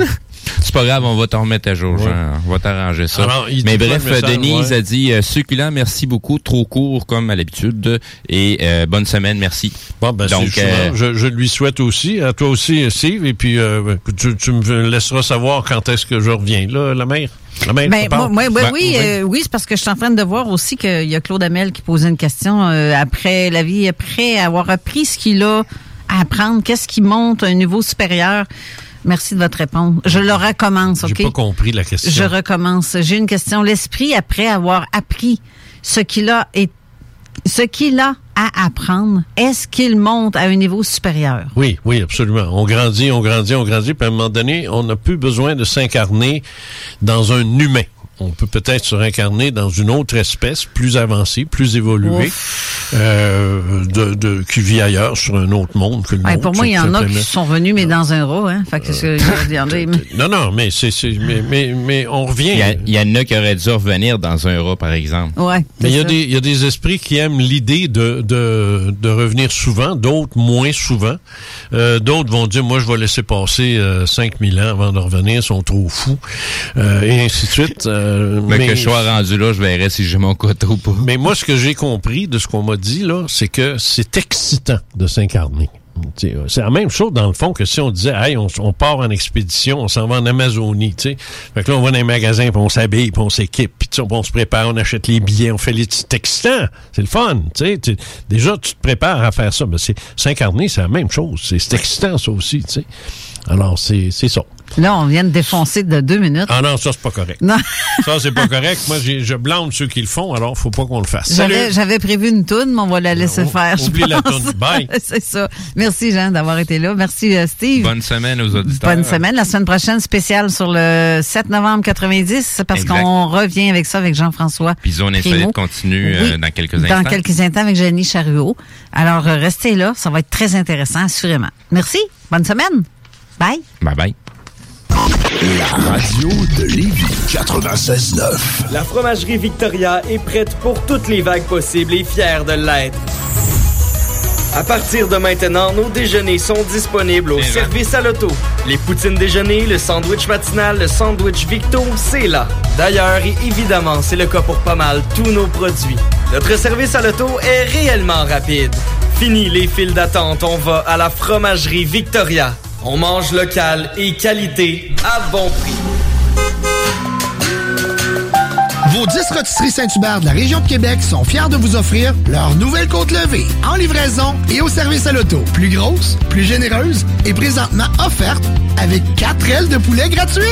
[SPEAKER 8] C'est pas grave, on va t'en remettre à jour,
[SPEAKER 6] Ouais.
[SPEAKER 8] Jean. On va t'arranger ça.
[SPEAKER 6] Alors,
[SPEAKER 8] Mais bref,
[SPEAKER 6] message,
[SPEAKER 8] Denise
[SPEAKER 6] ouais?
[SPEAKER 8] a dit euh, succulent, merci beaucoup, trop court comme à l'habitude. Et euh, bonne semaine, merci.
[SPEAKER 6] Bon, ben,
[SPEAKER 8] Donc, euh,
[SPEAKER 6] je, je lui souhaite aussi, à toi aussi, Steve, et puis euh, tu, tu me laisseras savoir quand est-ce que je reviens, là, la mère. Mère,
[SPEAKER 7] Ben,
[SPEAKER 6] parle?
[SPEAKER 7] moi, moi,
[SPEAKER 6] Ben,
[SPEAKER 7] oui, euh, oui, c'est parce que je suis en train de voir aussi qu'il y a Claude Hamel qui posait une question euh, après la vie, après avoir appris ce qu'il a apprendre? Qu'est-ce qui monte à un niveau supérieur? Merci de votre réponse. Je le recommence, OK?
[SPEAKER 6] J'ai pas compris la question.
[SPEAKER 7] Je recommence. J'ai une question. L'esprit, après avoir appris ce qu'il a et ce qu'il a à apprendre, est-ce qu'il monte à un niveau supérieur?
[SPEAKER 6] Oui, oui, absolument. On grandit, on grandit, on grandit, puis à un moment donné, on n'a plus besoin de s'incarner dans un humain on peut peut-être se réincarner dans une autre espèce plus avancée, plus évoluée, euh, de, de, qui vit ailleurs sur un autre monde que le
[SPEAKER 7] ouais,
[SPEAKER 6] nôtre.
[SPEAKER 7] Pour moi, il y en a qui sont venus, mais dans un rat. Hein? Fait que euh,
[SPEAKER 6] non, non, mais c'est, mais, mais, mais on revient.
[SPEAKER 8] Il y, en a qui auraient dû revenir dans un rat, par exemple.
[SPEAKER 7] Ouais.
[SPEAKER 6] Mais il y a des, il y a des esprits qui aiment l'idée de, de, de revenir souvent, d'autres moins souvent. Euh, d'autres vont dire, moi, je vais laisser passer euh, 5000 ans avant de revenir, ils sont trop fous, euh, et ainsi de suite.
[SPEAKER 8] Euh, mais, que je sois rendu là, je verrai si j'ai mon couteau ou pas.
[SPEAKER 6] Mais moi, ce que j'ai compris de ce qu'on m'a dit, là, c'est que c'est excitant de s'incarner. C'est la même chose dans le fond que si on disait hey on, on part en expédition, on s'en va en Amazonie, tu sais. Fait que là on va dans les magasins, puis on s'habille, puis on s'équipe, puis on se prépare, on achète les billets, on fait les c'est excitant, c'est le fun, tu sais. Déjà tu te prépares à faire ça, mais c'est s'incarner, c'est la même chose, c'est excitant ça aussi, tu sais. Alors c'est ça.
[SPEAKER 7] Là, on vient de défoncer de deux minutes.
[SPEAKER 6] Ah non, ça, c'est pas correct.
[SPEAKER 7] Non.
[SPEAKER 6] ça, c'est pas correct. Moi, je blâme ceux qui le font, alors faut pas qu'on le fasse.
[SPEAKER 7] J'avais prévu une toune, mais on va la laisser faire.
[SPEAKER 6] Oublie la toune. Bye.
[SPEAKER 7] c'est ça. Merci, Jean, d'avoir été là. Merci, euh, Steve.
[SPEAKER 8] Bonne semaine aux auditeurs.
[SPEAKER 7] Bonne semaine. La semaine prochaine, spéciale sur le 7 novembre 90, parce qu'on revient avec ça avec Jean-François.
[SPEAKER 8] Puis Zone Insolite continue euh, dans quelques instants.
[SPEAKER 7] Dans quelques instants avec Jenny Charuot. Alors, euh, restez là. Ça va être très intéressant, assurément. Merci. Bonne semaine. Bye.
[SPEAKER 8] Bye bye.
[SPEAKER 20] La radio de Lévis 96.9.
[SPEAKER 11] La fromagerie Victoria est prête pour toutes les vagues possibles et fière de l'être. À partir de maintenant, nos déjeuners sont disponibles au service à l'auto. Les poutines déjeuner, le sandwich matinal, le sandwich Victo, c'est là. D'ailleurs, et évidemment, c'est le cas pour pas mal tous nos produits. Notre service à l'auto est réellement rapide. Fini les files d'attente, on va à la fromagerie Victoria. On mange local et qualité à bon prix.
[SPEAKER 12] Vos 10 rôtisseries Saint-Hubert de la région de Québec sont fiers de vous offrir leur nouvelle côte levée en livraison et au service à l'auto. Plus grosse, plus généreuse et présentement offerte avec 4 ailes de poulet gratuites.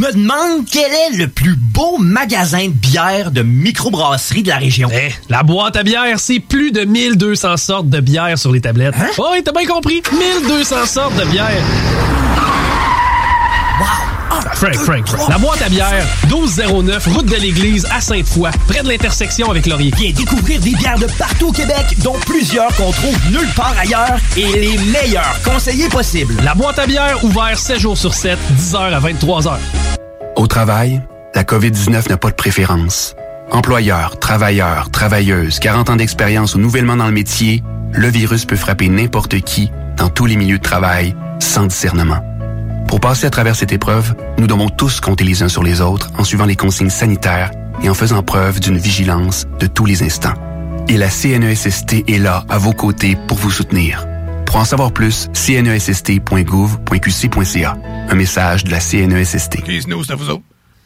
[SPEAKER 22] Je me demande quel est le plus beau magasin de bière de microbrasserie de la région.
[SPEAKER 13] Eh, la boîte à bière, c'est plus de 1200 sortes de bière sur les tablettes.
[SPEAKER 22] Hein?
[SPEAKER 13] Oh, t'as bien compris. 1200 sortes de bière.
[SPEAKER 22] Wow!
[SPEAKER 13] Frank, Frank, Frank. La boîte à bière, 1209, route de l'église à Sainte-Foy, près de l'intersection avec Laurier.
[SPEAKER 22] Viens découvrir des bières de partout au Québec, dont plusieurs qu'on trouve nulle part ailleurs et les meilleurs conseillers possibles.
[SPEAKER 13] La boîte à bière, ouvert 7 jours sur 7, 10h à 23h.
[SPEAKER 23] Au travail, la COVID-19 n'a pas de préférence. Employeur, travailleur, travailleuse, 40 ans d'expérience ou nouvellement dans le métier, le virus peut frapper n'importe qui, dans tous les milieux de travail, sans discernement. Pour passer à travers cette épreuve, nous devons tous compter les uns sur les autres en suivant les consignes sanitaires et en faisant preuve d'une vigilance de tous les instants. Et la CNESST est là, à vos côtés, pour vous soutenir. Pour en savoir plus, cnesst.gouv.qc.ca. Un message de la CNESST.